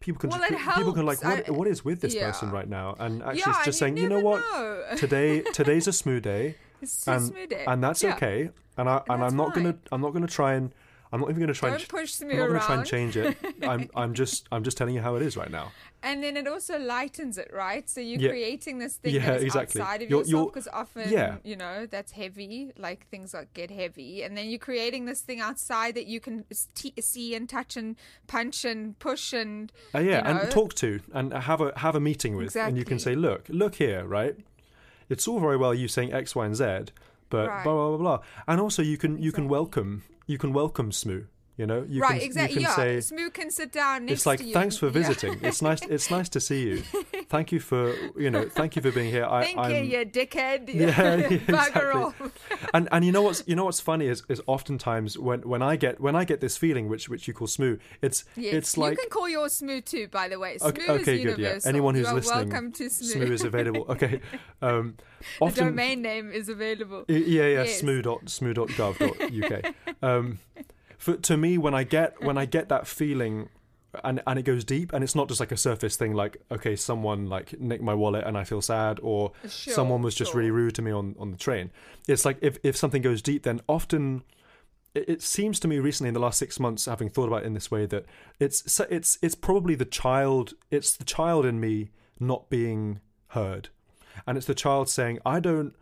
people can Well, just, people can like what, I- what is with this yeah. person right now and actually yeah, and just saying you know what know. (laughs) today today's a Smoo day It's a and day. and that's Yeah. okay and I and, that's I'm not gonna. I'm not gonna try and I'm not even gonna try Don't and push I'm Smoo not gonna try and around. change it I'm I'm just I'm just telling you how it is right now (laughs) And then it also lightens it, right? So you're Yeah. creating this thing Yeah, that is exactly. outside of You're- yourself because often, yeah. you know, that's heavy. Like things like get heavy, and then you're creating this thing outside that you can t- see and touch and punch and push and Uh, yeah, you know, and talk to and have a have a meeting with, and you can say, "Look, look here, right? It's all very well you saying X, Y, and Z, but Right. blah blah blah blah." And also, you can you can welcome you can welcome Smoo. You know, you right, can, exactly. You can Yeah, say, Smoo can sit down next "It's like you. thanks for Yeah. visiting. It's nice. (laughs) It's nice to see you. (laughs) Thank you for you know. Thank you for being here. I, Thank I'm, you, you dickhead. (laughs) Yeah, yeah, Bugger exactly. off. and and you know what's you know what's funny is is oftentimes when when I get when I get this feeling which which you call Smoo, it's Yes, it's like you can call yours Smoo too, by the way. Smoo Okay, okay, is good. Yeah, anyone who's you listening, welcome to Smoo. Smoo is available. Okay, um, the domain name is available. Yeah, yeah, Yes. smoo dot smoo dot gov dot uk. Um, for to me, when I get when I get that feeling, and and it goes deep, and it's not just like a surface thing, like okay, someone like nicked my wallet and I feel sad, or Sure, someone was just sure. really rude to me on on the train. It's like if if something goes deep, then often it, it seems to me recently in the last six months, having thought about it in this way, that it's it's it's probably the child. It's the child in me not being heard, and it's the child saying, "I don't."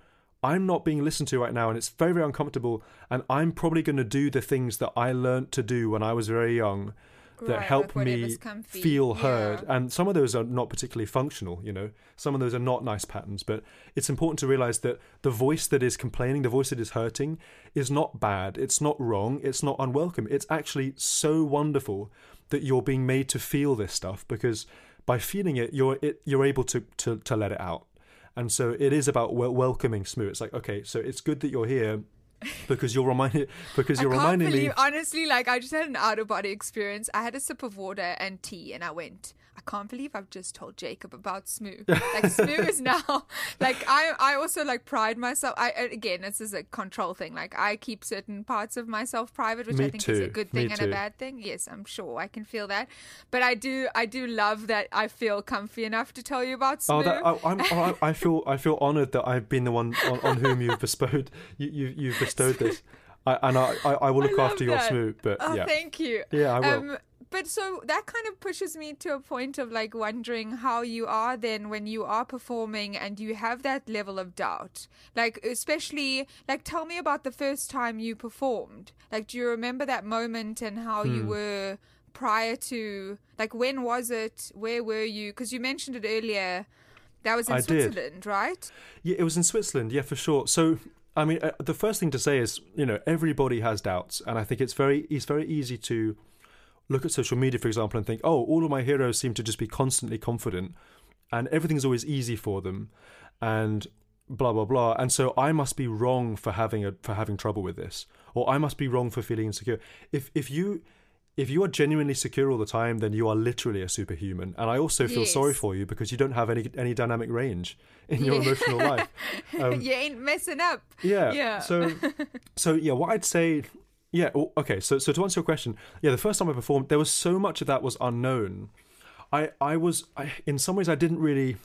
I'm not being listened to right now, and it's very, very uncomfortable. And I'm probably going to do the things that I learned to do when I was very young that Right, help me feel heard. Yeah. And some of those are not particularly functional, you know. Some of those are not nice patterns, but it's important to realize that the voice that is complaining, the voice that is hurting, is not bad. It's not wrong. It's not unwelcome. It's actually so wonderful that you're being made to feel this stuff because by feeling it, you're it, you're able to, to to let it out. And so it is about wel- welcoming Smoo. It's like, okay, so it's good that you're here because you're reminded (laughs) because you're reminding believe, me. honestly, like I just had an out of body experience. I had a sip of water and tea, and I went. I can't believe I've just told Jacob about Smoo. (laughs) Like Smoo is now (laughs) like I. I also like pride myself. I again, this is a control thing. Like I keep certain parts of myself private, which Me I think is a too. good Me thing and too. a bad thing. Yes, I'm sure I can feel that. But I do. I do love that. I feel comfy enough to tell you about Smoo. Oh, that, I, I'm, I, I feel I feel honoured that I've been the one on, on whom you've bestowed (laughs) you, you you've bestowed this, I, and I, I, I will look after your that. Smoo. But Oh, yeah, thank you. Yeah, I will. Um, but so that kind of pushes me to a point of like wondering how you are then when you are performing and you have that level of doubt. Like, especially, like, tell me about the first time you performed. Like, do you remember that moment and how Hmm. you were prior to, like, when was it? Where were you? Because you mentioned it earlier. That was in I did. Switzerland, right? yeah, it was in Switzerland. Yeah, for sure. So. I mean, uh, the first thing to say is, you know, everybody has doubts, and I think it's very, it's very easy to look at social media, for example, and think, oh, all of my heroes seem to just be constantly confident, and everything's always easy for them, and blah blah blah. And so I must be wrong for having a for having trouble with this, or I must be wrong for feeling insecure. If if you if you are genuinely secure all the time, then you are literally a superhuman. And I also feel sorry for you because you don't have any any dynamic range in your Yeah. emotional life. (laughs) Um, you ain't messing up. yeah. Yeah. So, so yeah, what I'd say, yeah. oh, Okay. So, so to answer your question, yeah, the first time I performed, there was so much of that was unknown. I, I was, I, in some ways, I didn't really,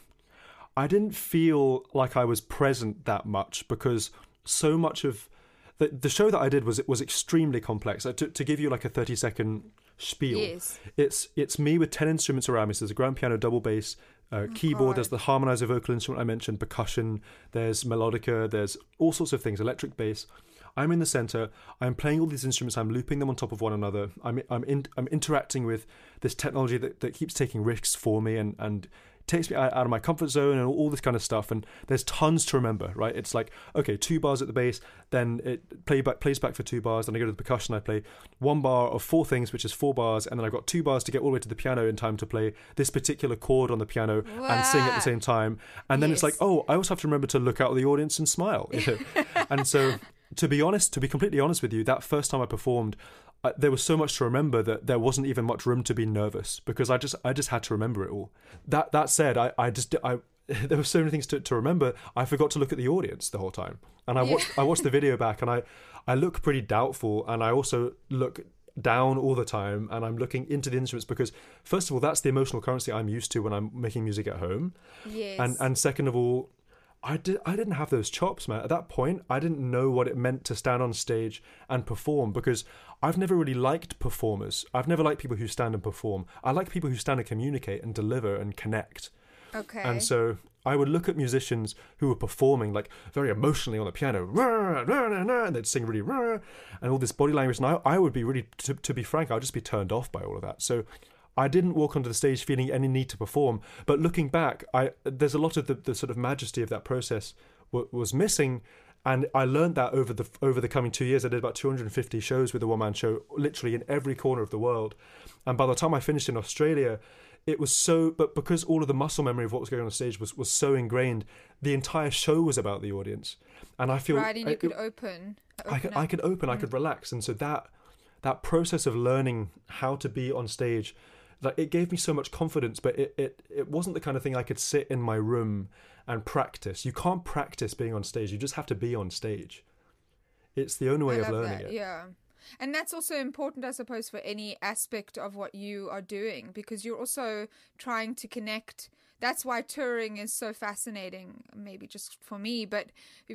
I didn't feel like I was present that much because so much of the the show that I did was it was extremely complex. Uh, To, to give you like a thirty second spiel, Yes. it's it's me with ten instruments around me. So there's a grand piano, double bass, uh, keyboard. There's the harmonizer vocal instrument I mentioned, percussion. There's melodica. There's all sorts of things. Electric bass. I'm in the center. I'm playing all these instruments. I'm looping them on top of one another. I'm I'm in, I'm interacting with this technology that, that keeps taking risks for me and and takes me out of my comfort zone and all this kind of stuff. And there's tons to remember, right? It's like okay, two bars at the bass, then it play back plays back for two bars. Then I go to the percussion. I play one bar of four things, which is four bars, and then I've got two bars to get all the way to the piano in time to play this particular chord on the piano and sing at the same time. And then it's like, oh, I also have to remember to look out at the audience and smile. you know? (laughs) and so, to be honest, to be completely honest with you, that first time I performed, uh, there was so much to remember that there wasn't even much room to be nervous because I just I just had to remember it all. That that said, I I just I (laughs) there were so many things to, to remember. I forgot to look at the audience the whole time, and I watched I watched the video back, and I I look pretty doubtful, and I also look down all the time and I'm looking into the instruments because first of all that's the emotional currency I'm used to when I'm making music at home Yes. and and second of all I did I didn't have those chops man at that point I didn't know what it meant to stand on stage and perform because I've never really liked performers I've never liked people who stand and perform I like people who stand and communicate and deliver and connect okay. and so I would look at musicians who were performing like very emotionally on the piano, "Rah, rah, rah, rah," and they'd sing really, and all this body language. And I, I would be really, to, to be frank, I'd just be turned off by all of that. So I didn't walk onto the stage feeling any need to perform. But looking back, I there's a lot of the, the sort of majesty of that process w- was missing. And I learned that over the over the coming two years. I did about 250 shows with the one man show, literally in every corner of the world. And by the time I finished in Australia, it was so but because all of the muscle memory of what was going on on stage was, was so ingrained the entire show was about the audience and i feel right, and you I- could it- open. I could open I could open, I mm. could relax, and so that that process of learning how to be on stage, like it gave me so much confidence. But it it it wasn't the kind of thing I could sit in my room and practice. You can't practice being on stage. You just have to be on stage. It's the only way of learning that, it. Yeah. And that's also important, I suppose, for any aspect of what you are doing because you're also trying to connect. That's why touring is so fascinating, maybe just for me, but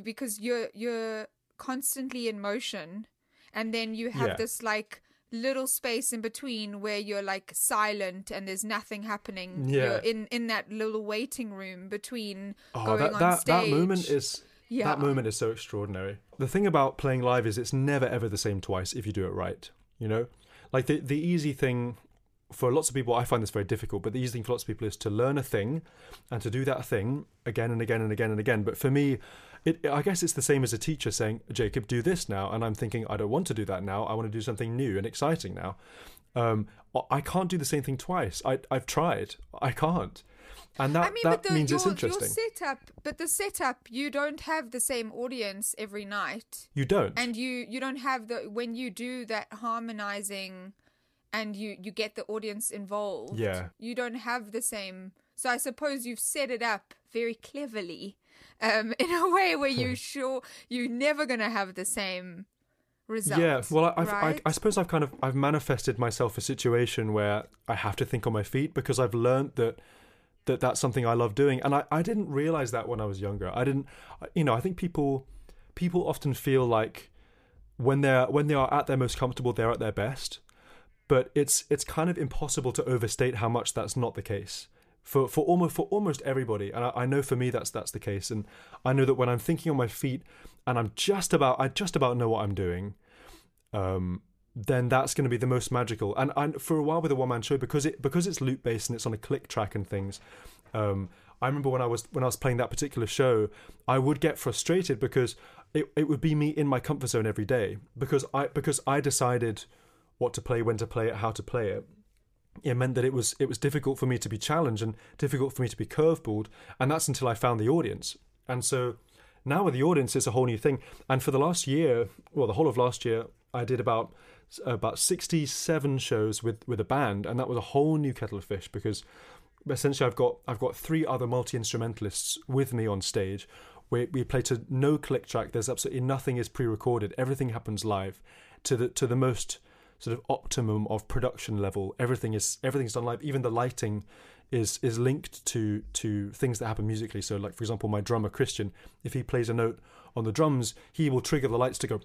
because you're you're constantly in motion and then you have Yeah. this like little space in between where you're like silent and there's nothing happening. Yeah. You're in in that little waiting room between Oh, going that on that, stage. that moment is Yeah. that moment is so extraordinary. The thing about playing live is it's never ever the same twice if you do it right. You know, like the the easy thing for lots of people, I find this very difficult. But the easy thing for lots of people is to learn a thing and to do that thing again and again and again and again. But for me, it I guess it's the same as a teacher saying, "Jacob, do this now," and I'm thinking, I don't want to do that now. I want to do something new and exciting now. Um, I can't do the same thing twice. I I've tried. I can't. And that, I mean, that the, means your, it's interesting. your setup, but the setup, you don't have the same audience every night, you don't. and you you don't have the when you do that harmonizing, and you you get the audience involved. Yeah. you don't have the same. So I suppose you've set it up very cleverly, um, (laughs) in a way where you're sure you're never gonna have the same result. Yeah, well, I, I've, right? I, I suppose I've kind of I've manifested myself a situation where I have to think on my feet because I've learned that that that's something I love doing, and I, I didn't realize that when I was younger. I didn't, you know, I think people people often feel like when they're when they are at their most comfortable, they're at their best, but it's it's kind of impossible to overstate how much that's not the case for for almost for almost everybody. And I, I know for me that's that's the case. And I know that when I'm thinking on my feet and I'm just about I just about know what I'm doing um then that's going to be the most magical. And and for a while with a one man show because it because it's loop based and it's on a click track and things um I remember when I was when I was playing that particular show I would get frustrated because it, it would be me in my comfort zone every day because I because I decided what to play when to play it how to play it it meant that it was it was difficult for me to be challenged and difficult for me to be curveballed and that's until I found the audience. And so now with the audience it's a whole new thing. And for the last year well the whole of last year I did about about 67 shows with with a band and that was a whole new kettle of fish because essentially I've got I've got three other multi-instrumentalists with me on stage. We we play to no click track. There's absolutely nothing is pre-recorded. Everything happens live to the to the most sort of optimum of production level. Everything is everything's done live. Even the lighting is is linked to to things that happen musically. So, like for example, my drummer Christian, if he plays a note on the drums, he will trigger the lights to go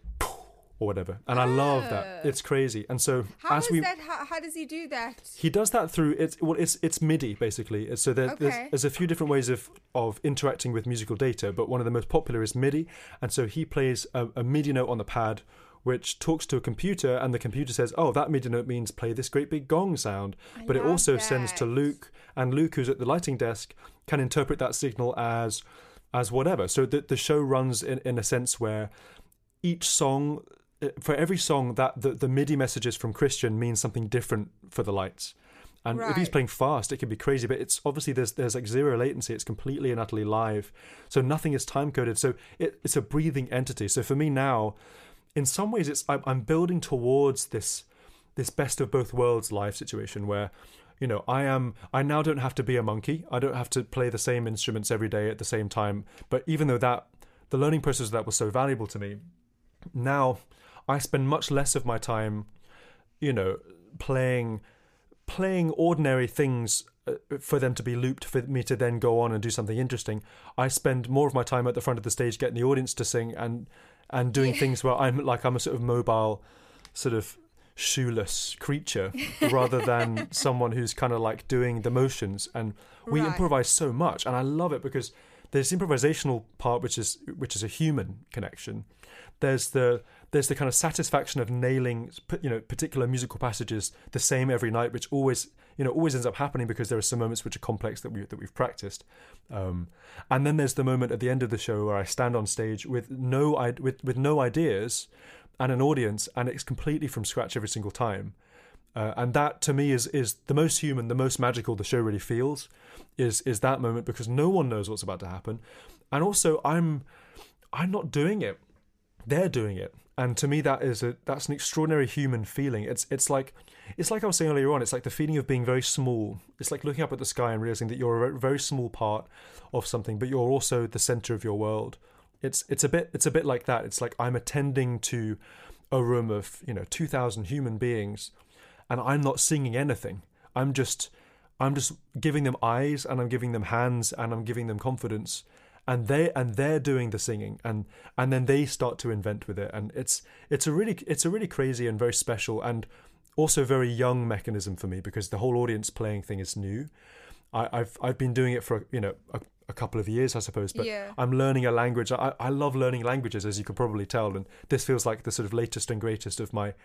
or whatever. And I love that. Oh. It's crazy. And so How as does we that? How, how does he do that? he does that through it's well it's it's MIDI basically. So there, Okay. there's, there's a few different ways of of interacting with musical data, but one of the most popular is MIDI. And so he plays a, a MIDI note on the pad, which talks to a computer, and the computer says, "Oh, that MIDI note means play this great big gong sound." but it also sends to. Luke, and Luke, who's at the lighting desk, can interpret that signal as as whatever. So the the show runs in in a sense where each song uh, for every song that the, the MIDI messages from Christian means something different for the lights. And if he's playing fast, it can be crazy, but it's obviously there's there's like zero latency. It's completely and utterly live, so nothing is time coded. So it, it's a breathing entity. So for me now, in some ways, it's I'm, building towards this this best of both worlds live situation where you know i am i now don't have to be a monkey. I don't have to play the same instruments every day at the same time. But even though that the learning process of that was so valuable to me now i spend much less of my time you know playing playing ordinary things uh, for them to be looped for me to then go on and do something interesting. I spend more of my time at the front of the stage getting the audience to sing and and doing things where i'm like i'm a sort of mobile sort of shoeless creature (laughs) rather than someone who's kind of like doing the motions. And we Right. improvise so much and i love it because there's improvisational part which is which is a human connection. There's the there's the kind of satisfaction of nailing you know particular musical passages the same every night which always you know always ends up happening because there are some moments which are complex that we that we've practiced. Um, and then there's the moment at the end of the show where I stand on stage with no with with no ideas and an audience and it's completely from scratch every single time. Uh, and that to me is is the most human the most magical the show really feels is is that moment because no one knows what's about to happen. And also i'm i'm not doing it they're doing it. And to me that is a that's an extraordinary human feeling. It's it's like it's like i was saying earlier on it's like the feeling of being very small. It's like looking up at the sky and realizing that you're a very small part of something but you're also the center of your world. It's it's a bit it's a bit like that. It's like i'm attending to a room of you know 2000 human beings and i'm not singing anything. I'm just i'm just giving them eyes and i'm giving them hands and i'm giving them confidence and they and they're doing the singing and and then they start to invent with it. And it's it's a really it's a really crazy and very special and also very young mechanism for me because the whole audience playing thing is new. I, have I've been doing it for you know a, a couple of years I suppose but Yeah. I'm learning a language. I, I love learning languages as you can probably tell and this feels like the sort of latest and greatest of my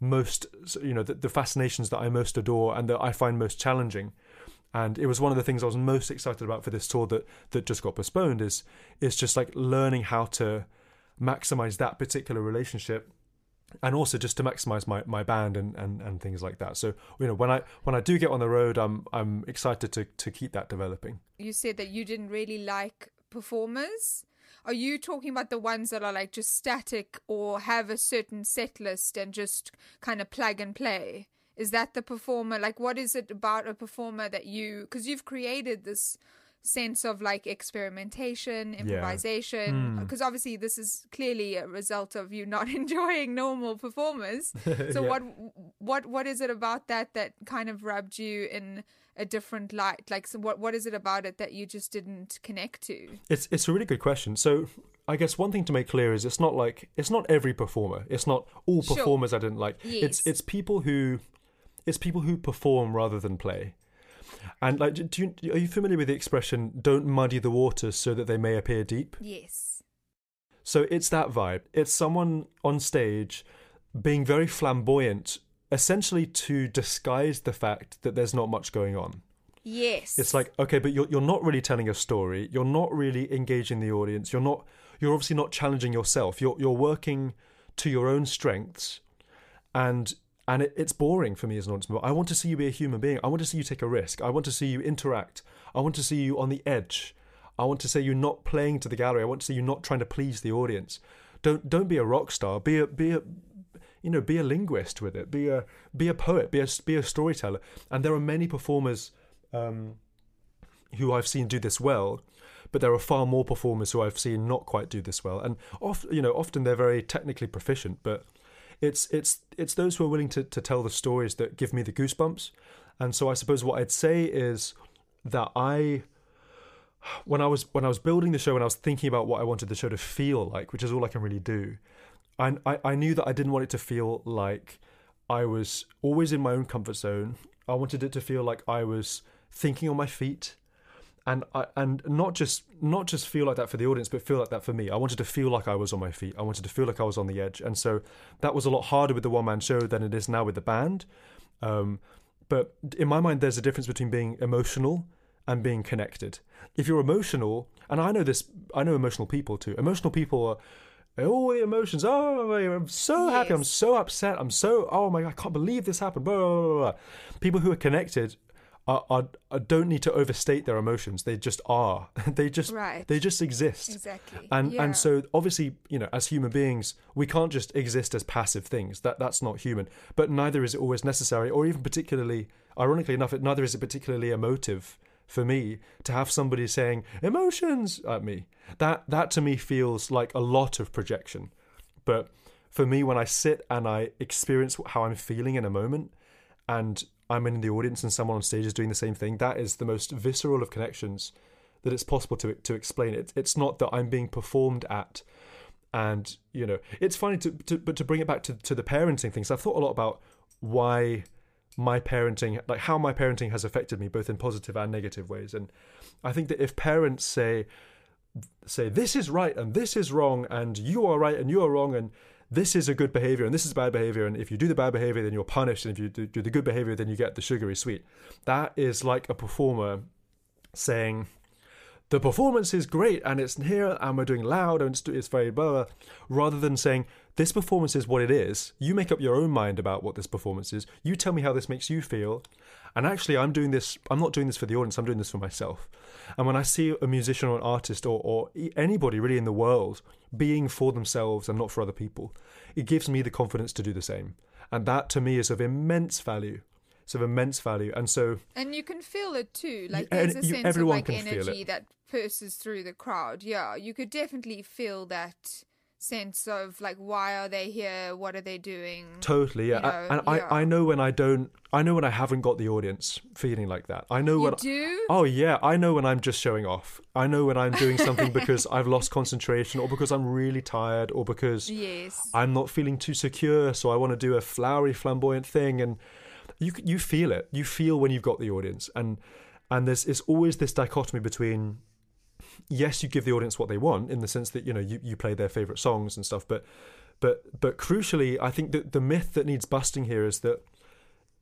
most you know the, the fascinations that I most adore and that I find most challenging and it was one of the things I was most excited about for this tour that that just got postponed is is just like learning how to maximize that particular relationship and also just to maximize my, my band and, and, and things like that so you know when I when I do get on the road I'm I'm excited to to keep that developing You said that you didn't really like performers. Are you talking about the ones that are like just static or have a certain set list and just kind of plug and play? Is that the performer? Like, what is it about a performer that you, because you've created this sense of like experimentation, improvisation, hmm. because obviously this is clearly a result of you not (laughs) enjoying normal performers. (laughs) So Yeah. what what what is it about that that kind of rubbed you in a different light? Like, so what what is it about it that you just didn't connect to? It's it's a really good question. So I guess one thing to make clear is it's not like it's not every performer. It's not all Sure. performers I didn't like. Yes. It's it's people who it's people who perform rather than play. And like, do you, are you familiar with the expression "don't muddy the waters so that they may appear deep"? Yes. So it's that vibe. It's someone on stage being very flamboyant, essentially to disguise the fact that there's not much going on. Yes. It's like, okay, but you're you're not really telling a story. You're not really engaging the audience. You're not you're obviously not challenging yourself. You're you're working to your own strengths and and it, it's boring for me as an audience member. I want to see you be a human being. I want to see you take a risk. I want to see you interact. I want to see you on the edge. I want to see you not playing to the gallery. I want to see you not trying to please the audience. Don't don't be a rock star. Be a be a you know be a linguist with it. Be a be a poet. Be a be a storyteller. And there are many performers um, who I've seen do this well, but there are far more performers who I've seen not quite do this well. And often, you know, often they're very technically proficient, but it's it's it's those who are willing to, to tell the stories that give me the goosebumps. And so I suppose what I'd say is that I when I was when I was building the show and I was thinking about what I wanted the show to feel like, which is all I can really do, I, I I knew that I didn't want it to feel like I was always in my own comfort zone. I wanted it to feel like I was thinking on my feet, and I and not just not just feel like that for the audience, but feel like that for me. I wanted to feel like I was on my feet. I wanted to feel like I was on the edge, and so that was a lot harder with the one man show than it is now with the band. Um, but in my mind, there's a difference between being emotional and being connected. If you're emotional, and I know this, I know emotional people too. Emotional people are all the emotions. Oh, I'm so happy. I'm so upset. I'm so. Oh my god, I can't believe this happened. Blah, blah, blah. People who are connected are, are, are don't need to overstate their emotions. They just are. (laughs) they just Right. they just exist. Exactly. And Yeah. and so obviously, you know, as human beings, we can't just exist as passive things. That that's not human. But neither is it always necessary, or even particularly, ironically enough, it neither is it particularly emotive for me to have somebody saying emotions at me. That that to me feels like a lot of projection. But for me, when I sit and I experience how I'm feeling in a moment, and I'm in the audience and someone on stage is doing the same thing, that is the most visceral of connections that it's possible to to explain it. It's not that I'm being performed at, and you know, it's funny to, to but to bring it back to to the parenting things. I've thought a lot about why my parenting, like how my parenting has affected me, both in positive and negative ways. And I think that if parents say say this is right and this is wrong and you are right and you are wrong and this is a good behavior and this is bad behavior and if you do the bad behavior then you're punished and if you do, do the good behavior then you get the sugary sweet. That is like a performer saying the performance is great and it's here and we're doing loud and it's, it's very blah, blah, rather than saying this performance is what it is. You make up your own mind about what this performance is. You tell me how this makes you feel. And actually i'm doing this i'm not doing this for the audience i'm doing this for myself and when i see a musician or an artist or, or anybody really in the world being for themselves and not for other people it gives me the confidence to do the same and that to me is of immense value it's of immense value and so And you can feel it too. Like there's a you- sense of like energy that pulses through the crowd. Yeah, you could definitely feel that sense of like why are they here? What are they doing? Totally, yeah. You know, and yeah. I, I know when I don't, I know when I haven't got the audience feeling like that. I know You when. do? Oh yeah, I know when I'm just showing off. I know when I'm doing something (laughs) because I've lost concentration, or because I'm really tired, or because Yes. I'm not feeling too secure, so I want to do a flowery, flamboyant thing, and you you feel it. You feel when you've got the audience, and and there's it's always this dichotomy between yes, you give the audience what they want in the sense that you know you, you play their favorite songs and stuff, but but but crucially, I think that the myth that needs busting here is that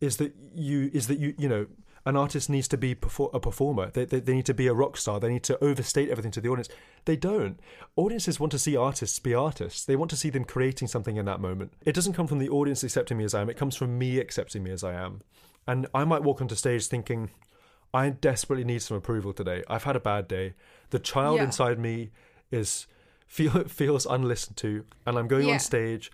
is that you is that you you know an artist needs to be a performer. They, they they need to be a rock star. They need to overstate everything to the audience. They don't. Audiences want to see artists be artists. They want to see them creating something in that moment. It doesn't come from the audience accepting me as I am. It comes from me accepting me as I am. And I might walk onto stage thinking, I desperately need some approval today. I've had a bad day. The child Yeah. inside me is feel (laughs) feels unlistened to, and I'm going Yeah. on stage,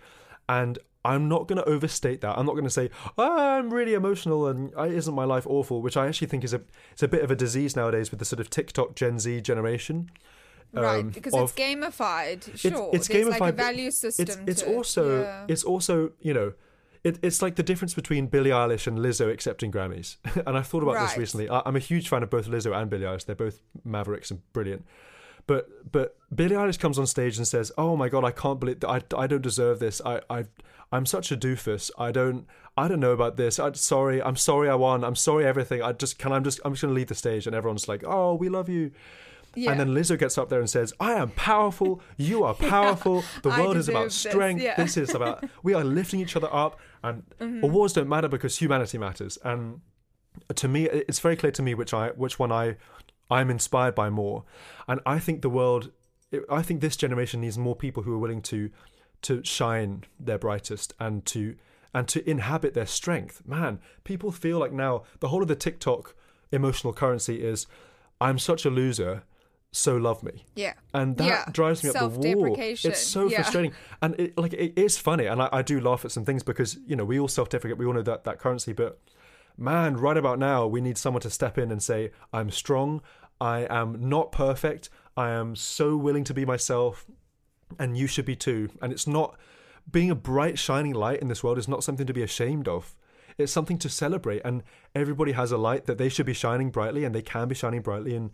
and I'm not going to overstate that. I'm not going to say oh, I'm really emotional and isn't my life awful, which I actually think is a it's a bit of a disease nowadays with the sort of TikTok Gen Z generation. right, um, because of- it's gamified. Sure, it's there's gamified, like a value system. It's it's also Yeah. it's also you know. It, it's like the difference between Billie Eilish and Lizzo accepting Grammys. (laughs) and I've thought about this recently. I, I'm a huge fan of both Lizzo and Billie Eilish. They're both mavericks and brilliant. But but Billie Eilish comes on stage and says, "Oh my god, I can't believe I, I don't deserve this. I I I'm such a doofus. I don't I don't know about this. I'm sorry. I'm sorry. I won. I'm sorry. Everything. I just can. I'm just I'm just gonna leave the stage." And everyone's like, "Oh, we love you." Yeah. And then Lizzo gets up there and says, I am powerful, you are (laughs) powerful, the world is about deserve this, strength, yeah. Mm-hmm. this is about, (laughs) we are lifting each other up, and awards don't matter because humanity matters. And to me, it's very clear to me which I, which one I, I'm inspired by more. And I think the world, I think this generation needs more people who are willing to, to shine their brightest and to, and to inhabit their strength. Man, people feel like now the whole of the TikTok emotional currency is, I'm such a loser, so love me. Yeah. and that Yeah, drives me up the wall. It's so yeah. frustrating, and it, like it is funny, and I, I do laugh at some things because you know we all self-deprecate, we all know that that currency, but man, right about now we need someone to step in and say, "I'm strong, I am not perfect, I am so willing to be myself, and you should be too." And it's not being a bright, shining light in this world is not something to be ashamed of. It's something to celebrate, and everybody has a light that they should be shining brightly, and they can be shining brightly, and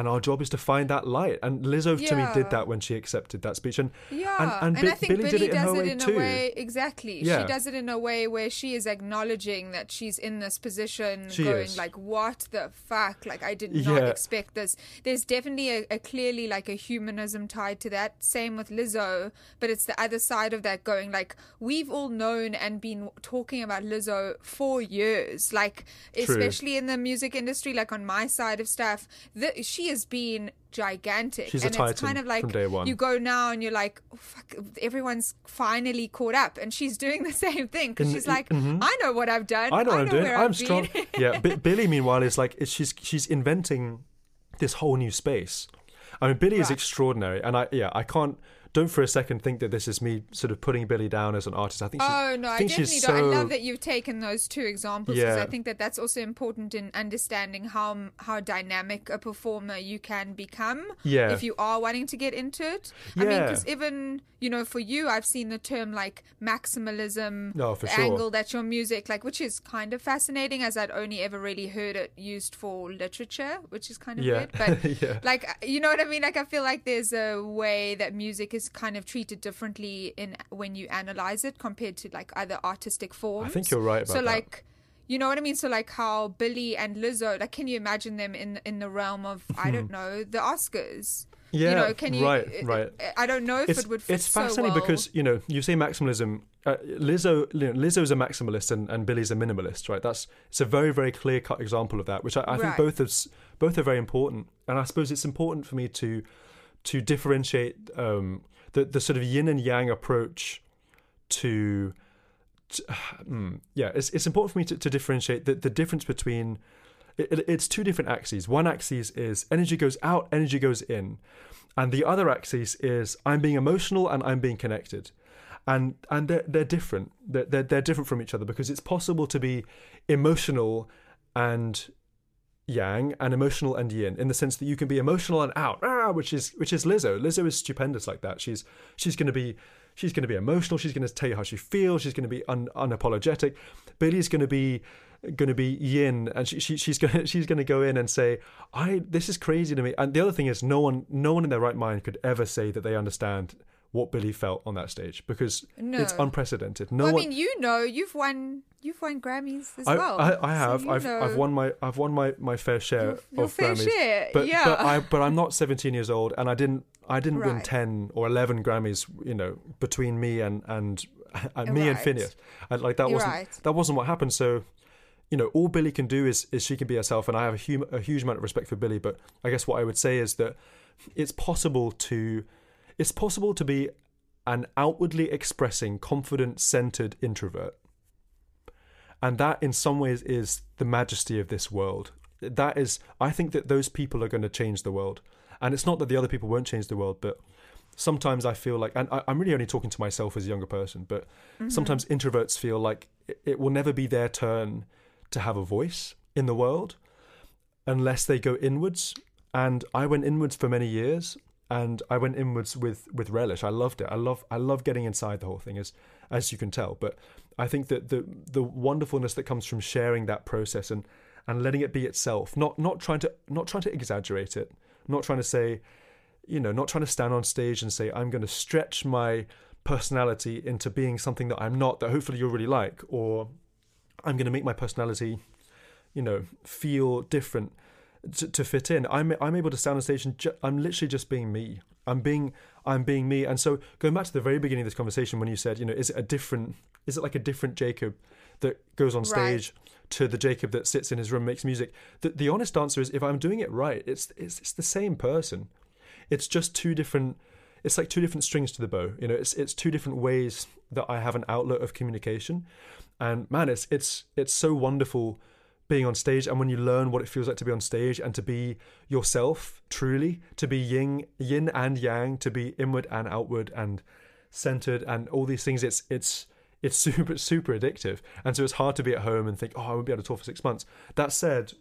and our job is to find that light. And Lizzo to me Yeah. did that when she accepted that speech, and Yeah, and, and, Bi- I think Billie Billie, did it in does her it in too. a way exactly. Yeah. She does it in a way where she is acknowledging that she's in this position, She going is. like, "What the fuck? Like, I did not Yeah. expect this." There's definitely a, a clearly like a humanism tied to that. Same with Lizzo, but it's the other side of that, going like, "We've all known and been talking about Lizzo for years, like especially in the music industry, like on my side of stuff. The, she has been." gigantic She's a and it's kind of like from day one. you go now and you're like, oh, fuck, everyone's finally caught up, and she's doing the (laughs) same thing because she's like, mhm. I know what I've done. I know what I'm doing. where I'm I've strong. been." (laughs) yeah, B- Billie meanwhile is like she's she's inventing this whole new space. I mean, Billie is extraordinary, and I yeah I can't don't for a second think that this is me sort of putting Billie down as an artist. I think she's, Oh no, I think definitely don't. so I love that you've taken those two examples because Yeah. I think that that's also important in understanding how how dynamic a performer you can become. Yeah. If you are wanting to get into it, I mean, because even you know, for you, I've seen the term like maximalism, No, for sure. angle that your music, like, which is kind of fascinating, as I'd only ever really heard it used for literature, which is kind of Yeah. weird. But (laughs) Yeah. like, you know what I mean? Like, I feel like there's a way that music is kind of treated differently in when you analyze it compared to like other artistic forms. I think you're right about so that. like. You know what I mean? So like how Billie and Lizzo, like, can you imagine them in in the realm of I don't know the Oscars? Hmm. Yeah, you know, can you? right, right. I don't know if it's, it would. Fit it's fascinating so well. because you know you say maximalism. Uh, Lizzo, you know, Lizzo's a maximalist and, and Billie's a minimalist, right? That's it's a very very clear cut example of that, which I, I think Right. both is both are very important. And I suppose it's important for me to to differentiate um, the the sort of yin and yang approach to. to (sighs) mm, yeah, it's it's important for me to, to differentiate the, the difference between it- it's two different axes. One axis is energy goes out, energy goes in, and the other axis is I'm being emotional and I'm being connected, and and they're they're different. They're they're, they're different from each other because it's possible to be emotional and yang and emotional and yin in the sense that you can be emotional and out ah, which is which is Lizzo. Lizzo is stupendous like that. She's she's going to be she's going to be emotional. She's going to tell you how she feels. She's going to be un, unapologetic. Billie's going to be going to be yin and she, she she's (laughs) going to, she's going to go in and say I this is crazy to me. And the other thing is no one no one in their right mind could ever say that they understand what Billie felt on that stage because No. it's unprecedented no well, I one mean, you know, you've won, you've won Grammys as I, well. I, I have. you I've, know. I've won my I've won my, my fair share Your- your of fair Grammys. share, but yeah. but I but I'm (laughs) not 17 years old, and I didn't I didn't win 10 or 11 Grammys. You know, between me and and, (laughs) and me and Finneas, and like that You're wasn't right. that wasn't what happened. So. You know, all Billie can do is, is she can be herself, and I have a, hum- a huge amount of respect for Billie. But I guess what I would say is that it's possible to, it's possible to be an outwardly expressing, confident, centered introvert. And that, in some ways, is the majesty of this world. That is, I think that those people are going to change the world. And it's not that the other people won't change the world, but sometimes I feel like, and I, I'm really only talking to myself as a younger person, but mm-hmm. sometimes introverts feel like it, it will never be their turn to have a voice in the world unless they go inwards. And I went inwards for many years, and I went inwards with with relish. I loved it. I love I love getting inside the whole thing, as as you can tell. But I think that the the wonderfulness that comes from sharing that process and and letting it be itself, not not trying to not trying to exaggerate it, not trying to say, you know, not trying to stand on stage and say I'm going to stretch my personality into being something that I'm not that hopefully you'll really like, or I'm going to make my personality, you know, feel different to, to fit in. I'm I'm able to stand on stage and ju- I'm literally just being me. I'm being I'm being me. And so going back to the very beginning of this conversation when you said, you know, is it a different is it like a different Jacob that goes on Right. stage to the Jacob that sits in his room makes music? The the honest answer is if I'm doing it right, it's it's it's the same person. It's just two different it's like two different strings to the bow. You know, it's it's two different ways that I have an outlet of communication. And man, it's it's it's so wonderful being on stage and when you learn what it feels like to be on stage and to be yourself truly, to be yin yin and yang, to be inward and outward and centered and all these things, it's it's it's (laughs) super super addictive. And so it's hard to be at home and think, oh, I won't be able to tour for six months. That said,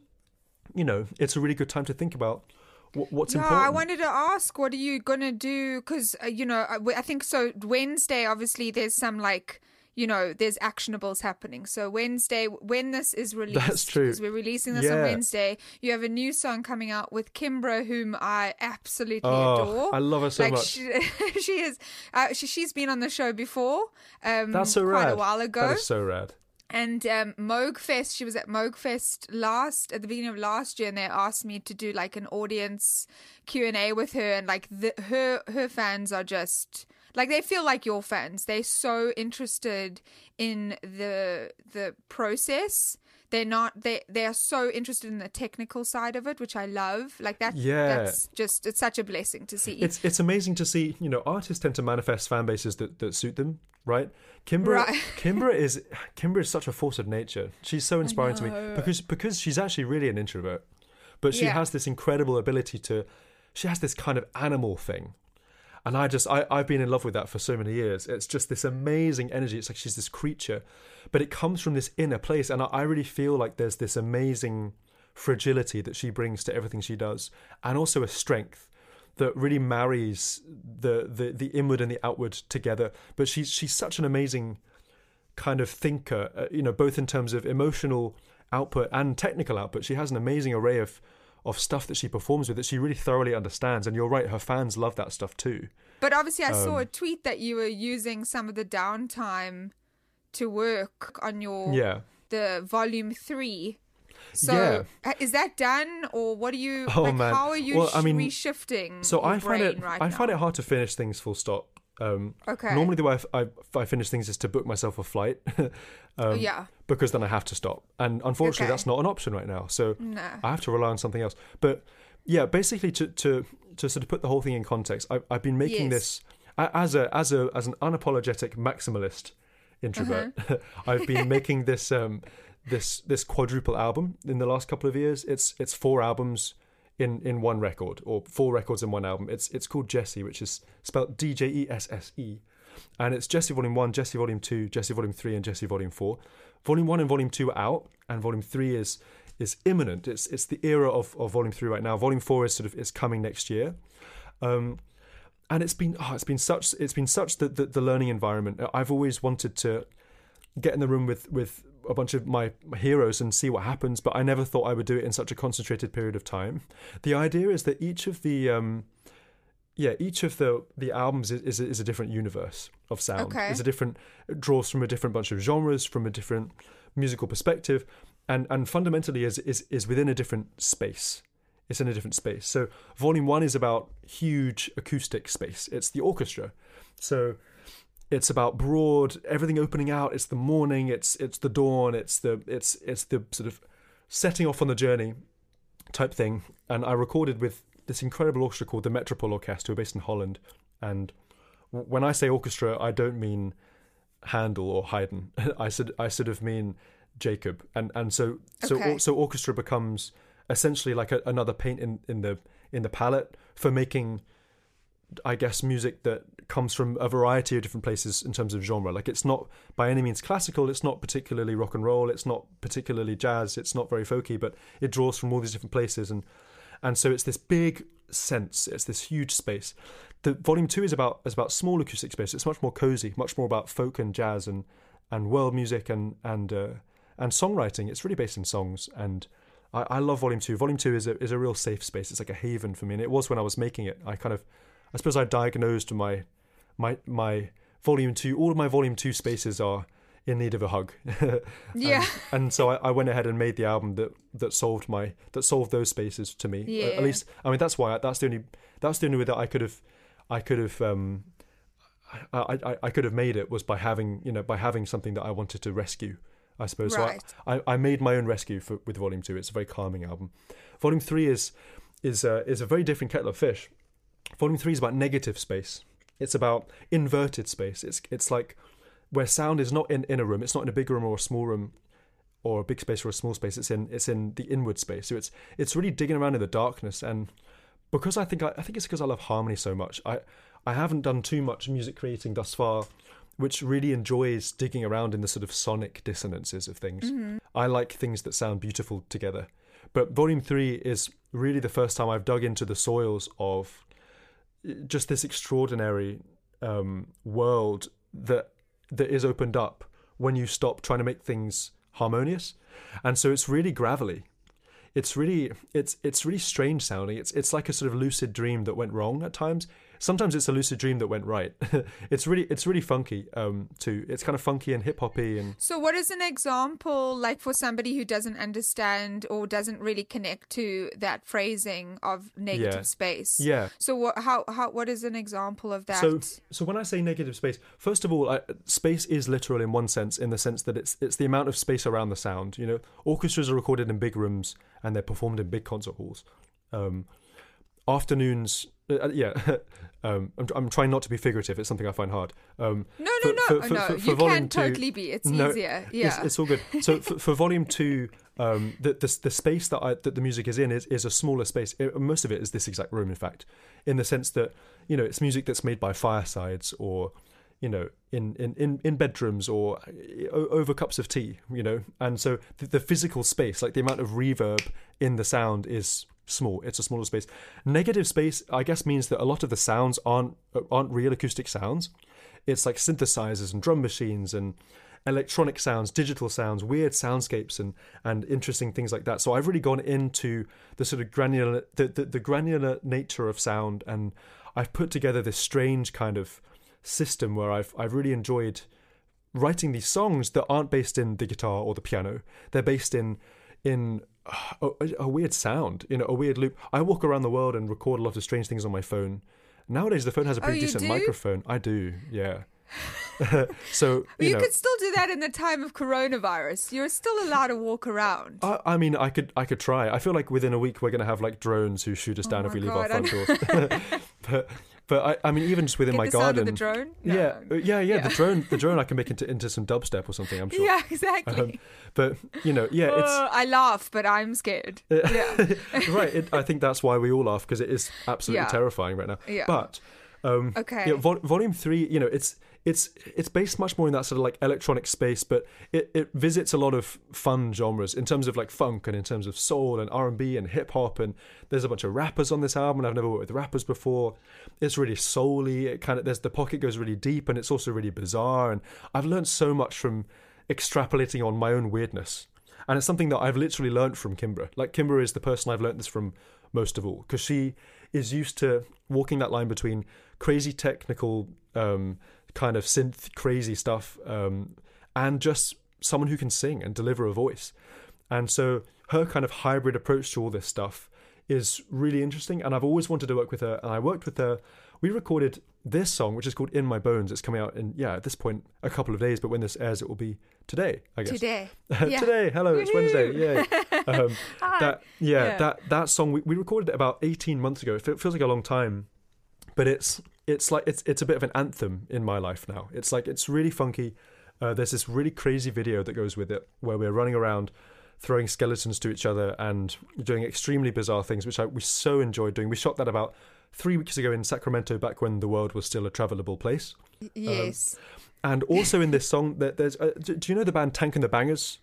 you know, it's a really good time to think about what's important. I wanted to ask, what are you gonna do? Because uh, you know, I, I think so. Wednesday, obviously, there's some like. You know, there's actionables happening. So Wednesday, when this is released, That's true. because we're releasing this on Wednesday, you have a new song coming out with Kimbra, whom I absolutely Oh, adore. I love her so like much. She, (laughs) she is. Uh, she, she's been on the show before. Um, That's so quite rad. a while ago. That is so rad. And um, Moog Fest, she was at Moog Fest last at the beginning of last year, and they asked me to do like an audience Q and A with her, and like the, her her fans are just like they feel like your fans. They're so interested in the the process. They're not they they are so interested in the technical side of it, which I love. Like that. Yeah. that's just it's such a blessing to see. It's it's amazing to see. You know, artists tend to manifest fan bases that, that suit them, right? Kimbra, Right. (laughs) Kimbra is Kimbra is such a force of nature. She's so inspiring to me because because she's actually really an introvert, but she Yeah. has this incredible ability to. She has this kind of animal thing, and I just I I've been in love with that for so many years. It's just this amazing energy. It's like she's this creature, but it comes from this inner place, and I, I really feel like there's this amazing fragility that she brings to everything she does, and also a strength that really marries the, the the inward and the outward together. But she's she's such an amazing kind of thinker, uh, you know, both in terms of emotional output and technical output. She has an amazing array of of stuff that she performs with that she really thoroughly understands. And you're right, her fans love that stuff too. But obviously, I Um, saw a tweet that you were using some of the downtime to work on your Yeah. the volume three. So Yeah. is that done, or what are you? Oh, like, man. How are you Well, I sh- mean, reshifting? So I find it right I find it hard to finish things full stop. Um, Okay. Normally, the way I f- I, I finish things is to book myself a flight. (laughs) um, yeah. Because then I have to stop, and unfortunately, Okay. that's not an option right now. So No. I have to rely on something else. But yeah, basically, to to to sort of put the whole thing in context, I, I've been making Yes. this as a as a as an unapologetic maximalist introvert. Uh-huh. (laughs) I've been (laughs) making this um this this quadruple album in the last couple of years. It's it's four albums in in one record or four records in one album. It's it's called Djesse, which is spelled D J E S S E. And it's Djesse Volume 1, Djesse Volume 2, Djesse Volume 3 and Djesse Volume 4. Volume 1 and Volume 2 are out and Volume 3 is is imminent. It's it's the era of, of volume three right now. Volume four is sort of is coming next year. Um, and it's been oh, it's been such it's been such the, the, the learning environment. I've always wanted to get in the room with with a bunch of my heroes and see what happens, but I never thought I would do it in such a concentrated period of time. The idea is that each of the um, yeah, each of the the albums is is, is a different universe of sound. Okay. It's a different it draws from a different bunch of genres, from a different musical perspective, and and fundamentally is is is within a different space. It's in a different space. So volume one is about huge acoustic space. It's the orchestra. So it's about broad everything opening out. It's the morning. It's it's the dawn. It's the it's it's the sort of setting off on the journey type thing. And I recorded with this incredible orchestra called the Metropole Orchestra, based in Holland. And when I say orchestra, I don't mean Handel or Haydn. (laughs) I said I sort of mean Jacob. And and so so Okay. so orchestra becomes essentially like a, another paint in, in the in the palette for making I guess music that comes from a variety of different places in terms of genre. Like it's not by any means classical, it's not particularly rock and roll, it's not particularly jazz, it's not very folky, but it draws from all these different places and and so it's this big sense, it's this huge space. The volume two is about is about small acoustic space. It's much more cozy, much more about folk and jazz and and world music and and uh, and songwriting. It's really based in songs and I, I love volume two. Volume two is a is a real safe space. It's like a haven for me, and it was when I was making it. I kind of, I suppose, I diagnosed my my my volume two. All of my volume two spaces are in need of a hug. (laughs) Yeah. and, (laughs) and so I, I went ahead and made the album that that solved my that solved those spaces to me. Yeah. At least, I mean, that's why that's the only that's the only way that I could have I could have um I, I I could have made it was by having you know by having something that I wanted to rescue. I suppose. Right. So I, I, I made my own rescue for, with Volume Two. It's a very calming album. Volume Three is is uh, is a very different kettle of fish. Volume Three is about negative space. It's about inverted space. It's it's like where sound is not in, in a room. It's not in a big room or a small room, or a big space or a small space. It's in it's in the inward space. So it's it's really digging around in the darkness. And because I think I, I think it's because I love harmony so much. I I haven't done too much music creating thus far which really enjoys digging around in the sort of sonic dissonances of things. Mm-hmm. I like things that sound beautiful together. But Volume 3 is really the first time I've dug into the soils of just this extraordinary um, world that that is opened up when you stop trying to make things harmonious. And so it's really gravelly. It's really it's it's really strange sounding. It's it's like a sort of lucid dream that went wrong at times. Sometimes it's a lucid dream that went right. (laughs) it's really it's really funky um too. It's kind of funky and hip hoppy and So, what is an example like for somebody who doesn't understand or doesn't really connect to that phrasing of negative Yeah. space? yeah. So, what? How? How? What is an example of that? So, so when I say negative space, first of all, I, space is literal in one sense, in the sense that it's it's the amount of space around the sound. You know, orchestras are recorded in big rooms and they're performed in big concert halls. Um, afternoons, uh, uh, yeah. (laughs) um, I'm, I'm trying not to be figurative. It's something I find hard. Um, no, no, for- no, for- for- no. for- for you volume can two- totally be. It's No, easier. Yeah. it's all good. So for, for volume two, um, the, the the space that I, that the music is in is, is a smaller space. It- most of it is this exact room, in fact, in the sense that you know it's music that's made by firesides or you know in in in, in bedrooms or over cups of tea. You know, and so the, the physical space, like the amount of reverb in the sound, is small. It's a smaller space. Negative space, I guess, means that a lot of the sounds aren't aren't real acoustic sounds. It's like synthesizers and drum machines and electronic sounds, digital sounds, weird soundscapes, and and interesting things like that. So I've really gone into the sort of granular the, the, the granular nature of sound, and I've put together this strange kind of system where I've I've really enjoyed writing these songs that aren't based in the guitar or the piano. They're based in in a, a weird sound, you know, a weird loop. I walk around the world and record a lot of strange things on my phone. Nowadays, the phone has a Oh, pretty you decent do? microphone. I do, yeah. (laughs) (laughs) so you you, know, could still do that in the time of coronavirus. You're still allowed to walk around. I, I mean, I could I could try. I feel like within a week we're gonna have like drones who shoot us oh down Oh if my we leave God, our I front doors. (laughs) but but I, I mean, even just within Get my the garden. of the drone. No. Yeah, uh, yeah, yeah, Yeah. The drone, the drone, I can make (laughs) into into some dubstep or something. I'm sure. Yeah, exactly. Um, but you know, yeah, it's Uh, I laugh, but I'm scared. (laughs) yeah. (laughs) right. It, I think that's why we all laugh because it is absolutely Yeah. terrifying right now. Yeah. But Um, Okay. Yeah, vol- volume three, you know, it's it's it's based much more in that sort of like electronic space, but it, it visits a lot of fun genres in terms of like funk and in terms of soul and R and B and hip hop. And there's a bunch of rappers on this album, I've never worked with rappers before. It's really soul-y. It kind of there's the pocket goes really deep, and it's also really bizarre. And I've learned so much from extrapolating on my own weirdness. And it's something that I've literally learned from Kimbra. Like Kimbra is the person I've learned this from most of all because she is used to walking that line between crazy technical um, kind of synth crazy stuff um, and just someone who can sing and deliver a voice. And so her kind of hybrid approach to all this stuff is really interesting. And I've always wanted to work with her. And I worked with her. We recorded this song, which is called In My Bones. It's coming out in, yeah, at this point, a couple of days. But when this airs, it will be today, I guess. Today. (laughs) Yeah. today. Hello, it's Wednesday. Yay. (laughs) Um, that, yeah, Yeah. that that song we, we recorded it about 18 months ago. It feels like a long time, but it's it's like it's it's a bit of an anthem in my life now. It's like it's really funky. Uh, there's this really crazy video that goes with it where we're running around throwing skeletons to each other and doing extremely bizarre things, which I, we so enjoyed doing. We shot that about three weeks ago in Sacramento, back when the world was still a travelable place. Yes. And also in this song, there's uh, do you know the band Tank and the Bangas?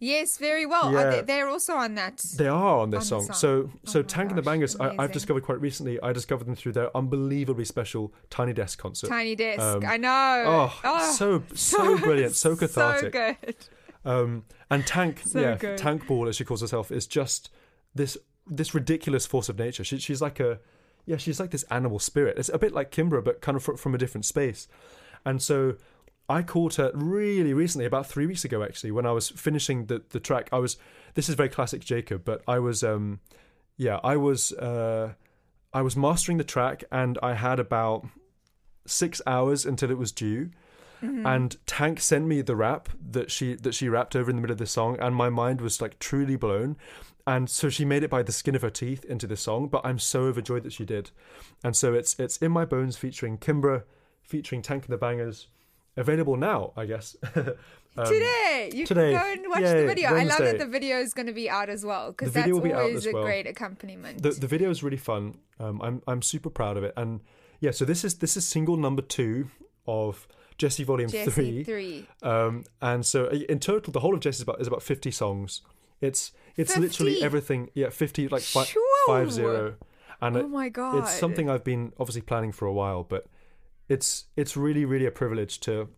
Yes, very well. Yeah. Are they, they're also on that. They are on this On song. song. So, so Oh my Tank and the gosh, Bangas, I, I've discovered quite recently. I discovered them through their unbelievably special Tiny Desk concert. Tiny Desk. Um, I know. Oh, so (laughs) so brilliant, so cathartic. So good. Um, and Tank, (laughs) So yeah, good. Tank Ball, as she calls herself, is just this this ridiculous force of nature. She, she's like a yeah, she's like this animal spirit. It's a bit like Kimbra, but kind of fr- from a different space. And so I caught her really recently, about three weeks ago, actually, when I was finishing the the track. I was this is very classic Jacob, but I was um yeah, I was uh I was mastering the track, and I had about six hours until it was due and Tank sent me the rap that she that she rapped over in the middle of the song, and my mind was like truly blown. And so she made it by the skin of her teeth into the song, but I'm so overjoyed that she did. And so it's it's in my bones featuring Kimbra, featuring Tank and the Bangas, available now, I guess. (laughs) Um, today, you today. can go and watch Yay, the video. I love that the video is going to be out as well because that's be always a well. great accompaniment. the the video is really fun. Um, I'm I'm super proud of it, and yeah. So this is this is single number two of Djesse Volume Djesse Three. three. Um, and so uh, in total, the whole of Jess is about is about fifty songs. It's it's literally everything. Yeah, fifty like fi- five zero. And Oh it- my god! it's something I've been obviously planning for a while, but it's it's really really a privilege to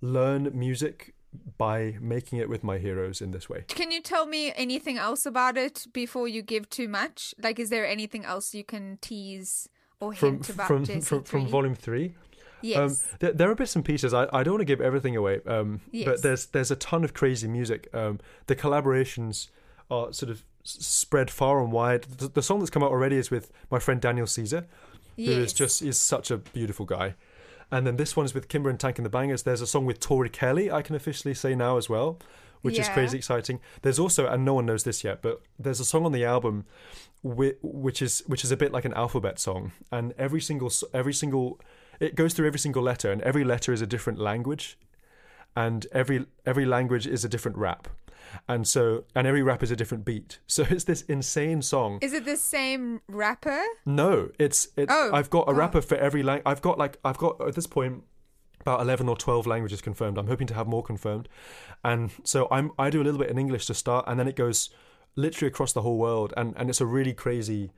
learn music by making it with my heroes in this way. Can you tell me anything else about it before you give too much? Like, is there anything else you can tease or From hint about from Djesse from, from volume three. Yes. Um, there, there are bits and pieces. I, I don't want to give everything away, um, Yes. but there's there's a ton of crazy music. Um, the collaborations are sort of spread far and wide. The, the song that's come out already is with my friend Daniel Caesar, who is Yes. just is such a beautiful guy. And then this one is with Kimbra and Tank and the Bangas. There's a song with Tori Kelly, I can officially say now as well, which is crazy exciting. There's also, and no one knows this yet, but there's a song on the album which is which is a bit like an alphabet song, and every single every single it goes through every single letter, and every letter is a different language, and every every language is a different rap, and so and every rap is a different beat. So (laughs) it's this insane song. Is it the same rapper? No, it's it's. Oh, I've got a rapper for every lang. I've got like I've got at this point about eleven or twelve languages confirmed. I'm hoping to have more confirmed, and so I'm I do a little bit in English to start, and then it goes literally across the whole world, and and it's a really crazy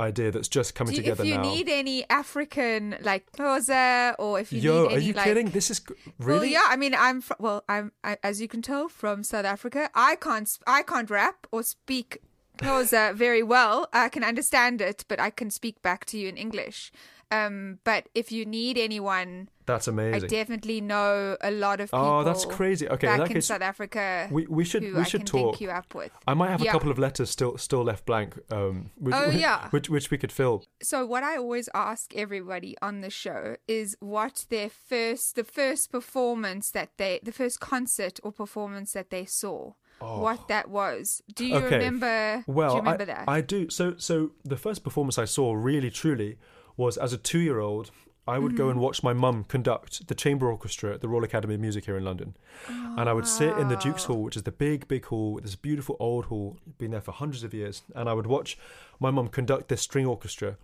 idea that's just coming Do you, if you now. need any African like Xhosa or if you Yo, need are any you like kidding? This is really. Well, yeah. I mean, I'm fr- well. I'm I, as you can tell from South Africa. I can't. I can't rap or speak Xhosa very well. I can understand it, but I can speak back to you in English. Um, but if you need anyone, That's amazing. I definitely know a lot of people. Oh, that's crazy. Okay, back in case, South Africa. we we should we should talk. you up with. I might have a couple of letters still still left blank. Um, which, Oh, yeah. which which we could fill. So what I always ask everybody on the show is what their first the first performance that they the first concert or performance that they saw. What that was. Do you Oh. Okay. remember Well, do you remember I, that? I do. So, so the first performance I saw, really truly, was as a two-year-old. I would go Mm-hmm. and watch my mum conduct the chamber orchestra at the Royal Academy of Music here in London, and I would sit in the Duke's Hall, which is the big, big hall, this beautiful old hall, been there for hundreds of years, and I would watch my mum conduct this string orchestra,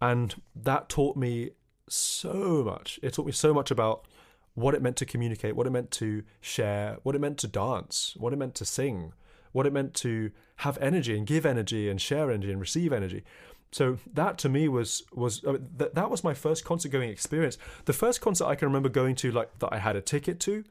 and that taught me so much. It taught me so much about what it meant to communicate, what it meant to share, what it meant to dance, what it meant to sing, what it meant to have energy and give energy and share energy and receive energy. So that to me was was uh, th- that was my first concert going experience. The first concert I can remember going to like that I had a ticket to.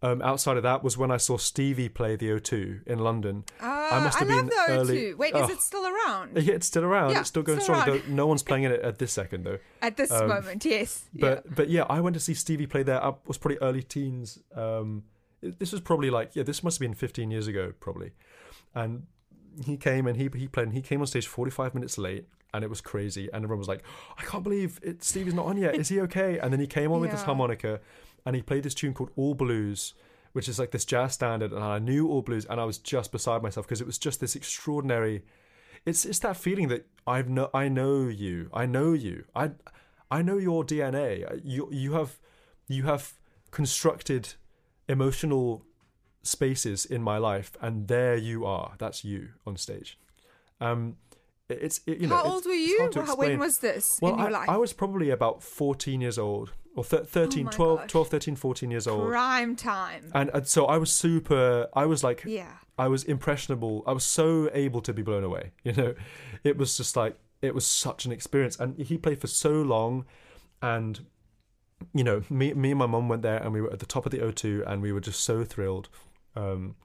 Um, outside of that was when I saw Stevie play the O2 in London. Uh, I, love the O2. early- Wait, Oh. is it still around? Yeah, it's still around. Yeah, it's still going still strong. no one's playing it at this second though. At this Um, moment, yes. But but yeah, I went to see Stevie play there. I was probably early teens. Um, this was probably like yeah, this must have been 15 years ago probably. And he came and he he played. and He came on stage 45 minutes late, and it was crazy. And everyone was like, "I can't believe it, Stevie's not on yet. Is he okay?" And then he came on with his harmonica, and he played this tune called All Blues. Which is like this jazz standard, and I knew all blues, and I was just beside myself because it was just this extraordinary. It's it's that feeling that I've know I know you, I know you, I I know your DNA. You you have you have constructed emotional spaces in my life, and there you are. That's you on stage. Um, it's it, you know. How old were you? How- when was this Well, in your I, life? I was probably about 14 years old, or thir 13, Oh 12, gosh. 12, 13, 14 years old. Prime time. And, and so I was super, I was like, Yeah. I was impressionable. I was so able to be blown away. (laughs) You know, it was just like, it was such an experience. And he played for so long. And, you know, me, me and my mum went there and we were at the top of the O2 and we were just so thrilled. Um,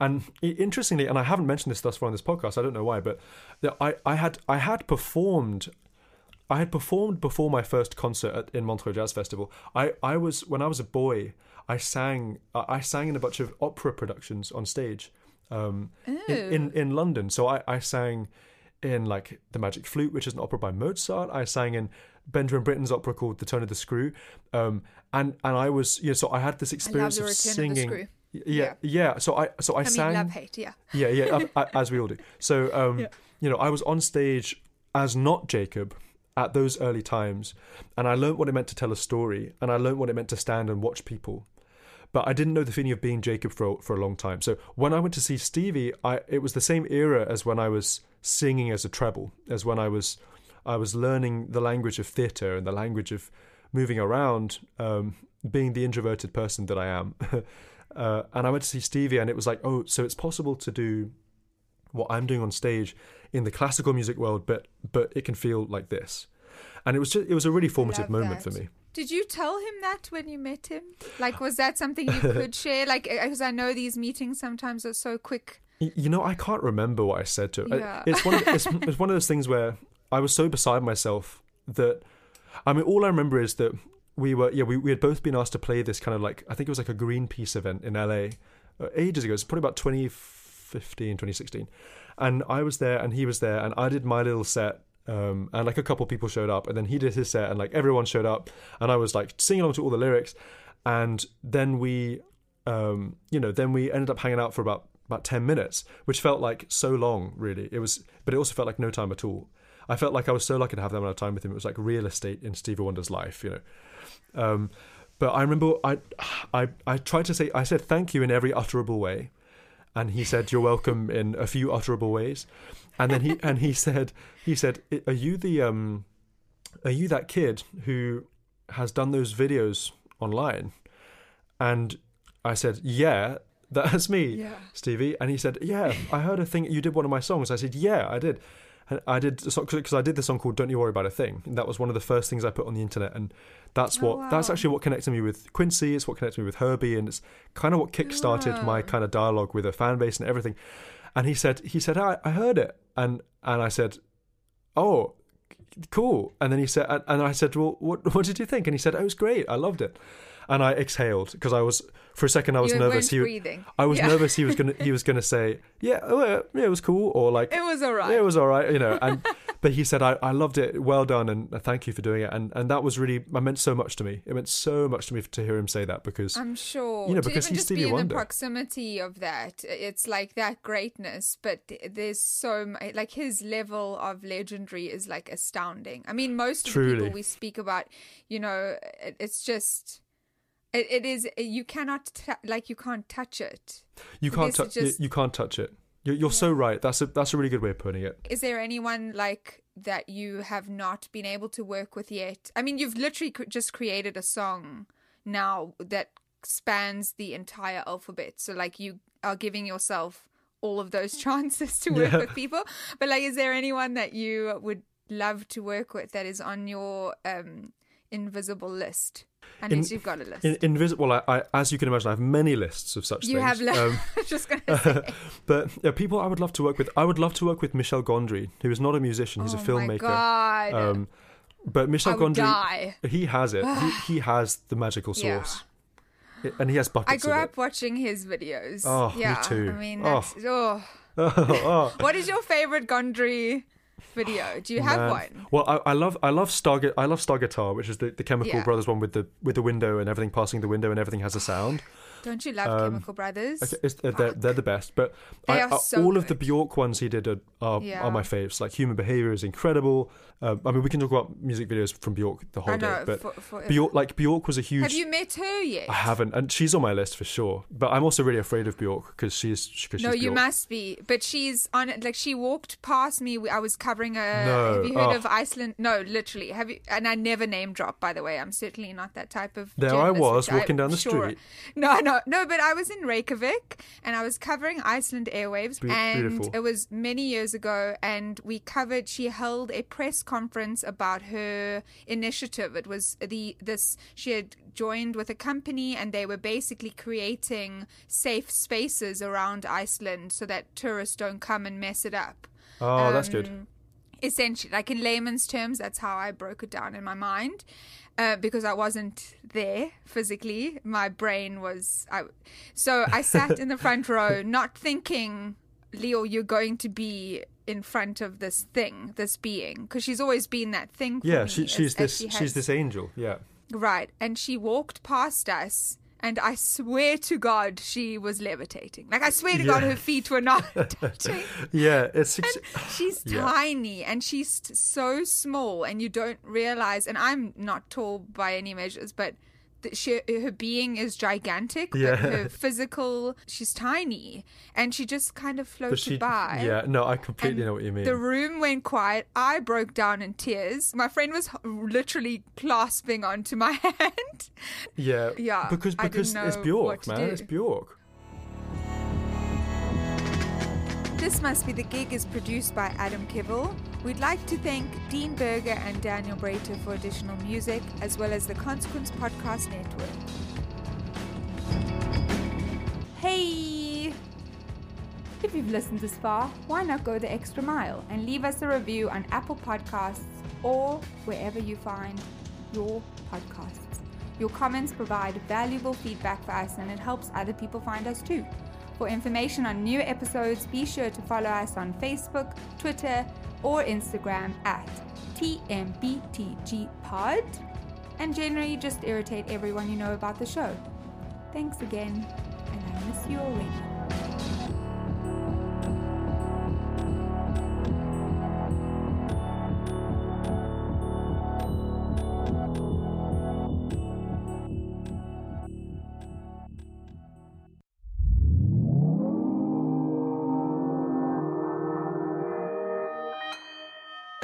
and interestingly, and I haven't mentioned this thus far on this podcast, I don't know why, but I, I had I had performed I had performed before my first concert at, in Montreux Jazz Festival. I, I was when I was a boy, I sang I sang in a bunch of opera productions on stage um, in, in in London. So I, I sang in like the Magic Flute, which is an opera by Mozart. I sang in Benjamin Britten's opera called The Turn of the Screw, um, and and I was yeah. So I had this experience of Return of the singing. Screw. Y- Yeah, yeah. So I so I, I mean, sang. love hate, yeah. Yeah, yeah, I, I- (laughs) as we all do. So, um, you know, I was on stage as not Jacob at those early times, and I learned what it meant to tell a story, and I learned what it meant to stand and watch people. But I didn't know the feeling of being Jacob for for a long time. So when I went to see Stevie, I it was the same era as when I was singing as a treble, as when I was I was learning the language of theatre and the language of moving around, um, being the introverted person that I am. (laughs) uh, and I went to see Stevie, and it was like, oh, so it's possible to do what I'm doing on stage in the classical music world, but but it can feel like this. And it was just it was a really formative moment that. for me. Did you tell him that when you met him? Like, was that something you could (laughs) share? Like, because I know these meetings sometimes are so quick. You know, I can't remember what I said to him. Yeah. It's one. Of, it's, (laughs) it's one of those things where I was so beside myself that, I mean, all I remember is that we were yeah we, we had both been asked to play this kind of like I think it was like a Greenpeace event in LA uh, ages ago. It's probably about 2015, 2016, and I was there and he was there and I did my little set. Um, and like a couple people showed up, and then he did his set, and like everyone showed up, and I was like singing along to all the lyrics, and then we um, you know, then we ended up hanging out for about about ten minutes, which felt like so long, really. It was, but it also felt like no time at all. I felt like I was so lucky to have that amount of time with him. It was like real estate in Stevie Wonder's life, you know. Um, but I remember I, I, I tried to say I said thank you in every utterable way, and he said you're welcome in a few utterable ways, and then he and he (laughs) said he said are you the um, are you that kid who has done those videos online? And I said, Yeah, that's me, Yeah. Stevie. And he said, Yeah, I heard a thing. You did one of my songs. I said, Yeah, I did. And I did because I did the song called "Don't You Worry About a Thing." And that was one of the first things I put on the internet, and that's Oh, what that's actually what connected me with Quincy. It's what connected me with Herbie, and it's kind of what kickstarted my ah. kind of dialogue with a fan base and everything. And he said, he said, I, I heard it, and and I said, oh, cool. And then he said, and, and I said, well, what (laughs) what did you think? And he said, oh, it was great. I loved it. And I exhaled because I was for a second I was you nervous. He, breathing. I was Yeah. nervous. He was gonna (laughs) he was gonna say, yeah, oh, yeah, it was cool, or like It was alright. yeah, it was all right, you know. And (laughs) but he said, I, I loved it, well done, and thank you for doing it. And and that was really, it meant so much to me. It meant so much to me to hear him say that because I'm sure. You know, to because even he's just be in Wonder. the proximity of that, it's like that greatness. But there's so like his level of legendary is like astounding. I mean, most of the Truly. people we speak about, you know, it's just. It, it is you cannot t- like you can't touch it. you can't touch just- you, can't touch it. You're, you're so right. That's a that's a really good way of putting it. Is there anyone like that you have not been able to work with yet? I mean, you've literally cr- just created a song now that spans the entire alphabet. So, like, you are giving yourself all of those (laughs) chances to work Yeah. with people. But, like, is there anyone that you would love to work with that is on your um, invisible list? Unless In- you've got a list. In, invisible. Well, I, I, as you can imagine, I have many lists of such you things. have. Li- Um, (laughs) just gonna say. (laughs) but yeah, people I would love to work with. I would love to work with Michel Gondry, who is not a musician; he's oh a filmmaker. my god! Um, but Michel Gondry, die. he has it. he, (sighs) he has the magical Yeah. sauce, I- and he has buckets I grew up watching his videos. Oh, me yeah, too. I mean, Oh. that's, oh. it. oh, (laughs) What is your favorite Gondry video? Do you have man. one? Well, I, I love I love Star I love Star Guitar, which is the, the Chemical Yeah. Brothers one with the with the window and everything passing the window and everything has a sound. Don't you love Um, Chemical Brothers? Okay, uh, they're, they're the best, but I, uh, so all of the. Bjork ones he did are are, Yeah. are my faves. Like Human Behavior is incredible. Um, I mean, we can talk about music videos from Bjork the whole know. day, but for, for, Bjork like Bjork was a huge. have you met her yet? I haven't, and she's on my list for sure. But I'm also really afraid of Bjork because she's because no, she's you Bjork. must be. But she's on it. Like she walked past me. I was covering a. No, Have you heard oh. of Iceland? No, literally. Have you? And I never name drop. By the way, I'm certainly not that type of. There I was, walking down the sure- street. No, no, no. But I was in Reykjavik and I was covering Iceland airwaves, Be- and beautiful. it was many years ago. And we covered. She held a press conference about her initiative. It was the this. She had joined with a company, and they were basically creating safe spaces around Iceland so that tourists don't come and mess it up Oh, that's good. um, essentially like in layman's terms that's how i broke it down in my mind uh, because i wasn't there physically my brain was I, so i sat in the (laughs) front row not thinking leo you're going to be in front of this thing this being because she's always been that thing for Yeah, she, she's as this she she's this angel. Yeah. right and she walked past us and I swear to God, she was levitating. Like I swear to God, her feet were not (laughs) touching. Yeah, it's ex- She's (laughs) Yeah. tiny and she's so small, and you don't realize. And I'm not tall by any measures, but she, her being is gigantic. Yeah. But her (laughs) physical, she's tiny, and she just kind of floated she by. Yeah, no, I completely And know what you mean. The room went quiet. I broke down in tears. My friend was literally clasping onto my (laughs) hand. yeah. Yeah, Because because it's Bjork, man. It's Bjork. This Must Be the Gig is produced by Adam Kivel. We'd like to thank Dean Berger and Daniel Brater for additional music, as well as the Consequence Podcast Network. Hey! If you've listened this far, why not go the extra mile and leave us a review on Apple Podcasts or wherever you find your podcasts? Your comments provide valuable feedback for us and it helps other people find us too. For information on new episodes, be sure to follow us on Facebook, Twitter, or Instagram at TMBTGPod. And generally just irritate everyone you know about the show. Thanks again, and I miss you already.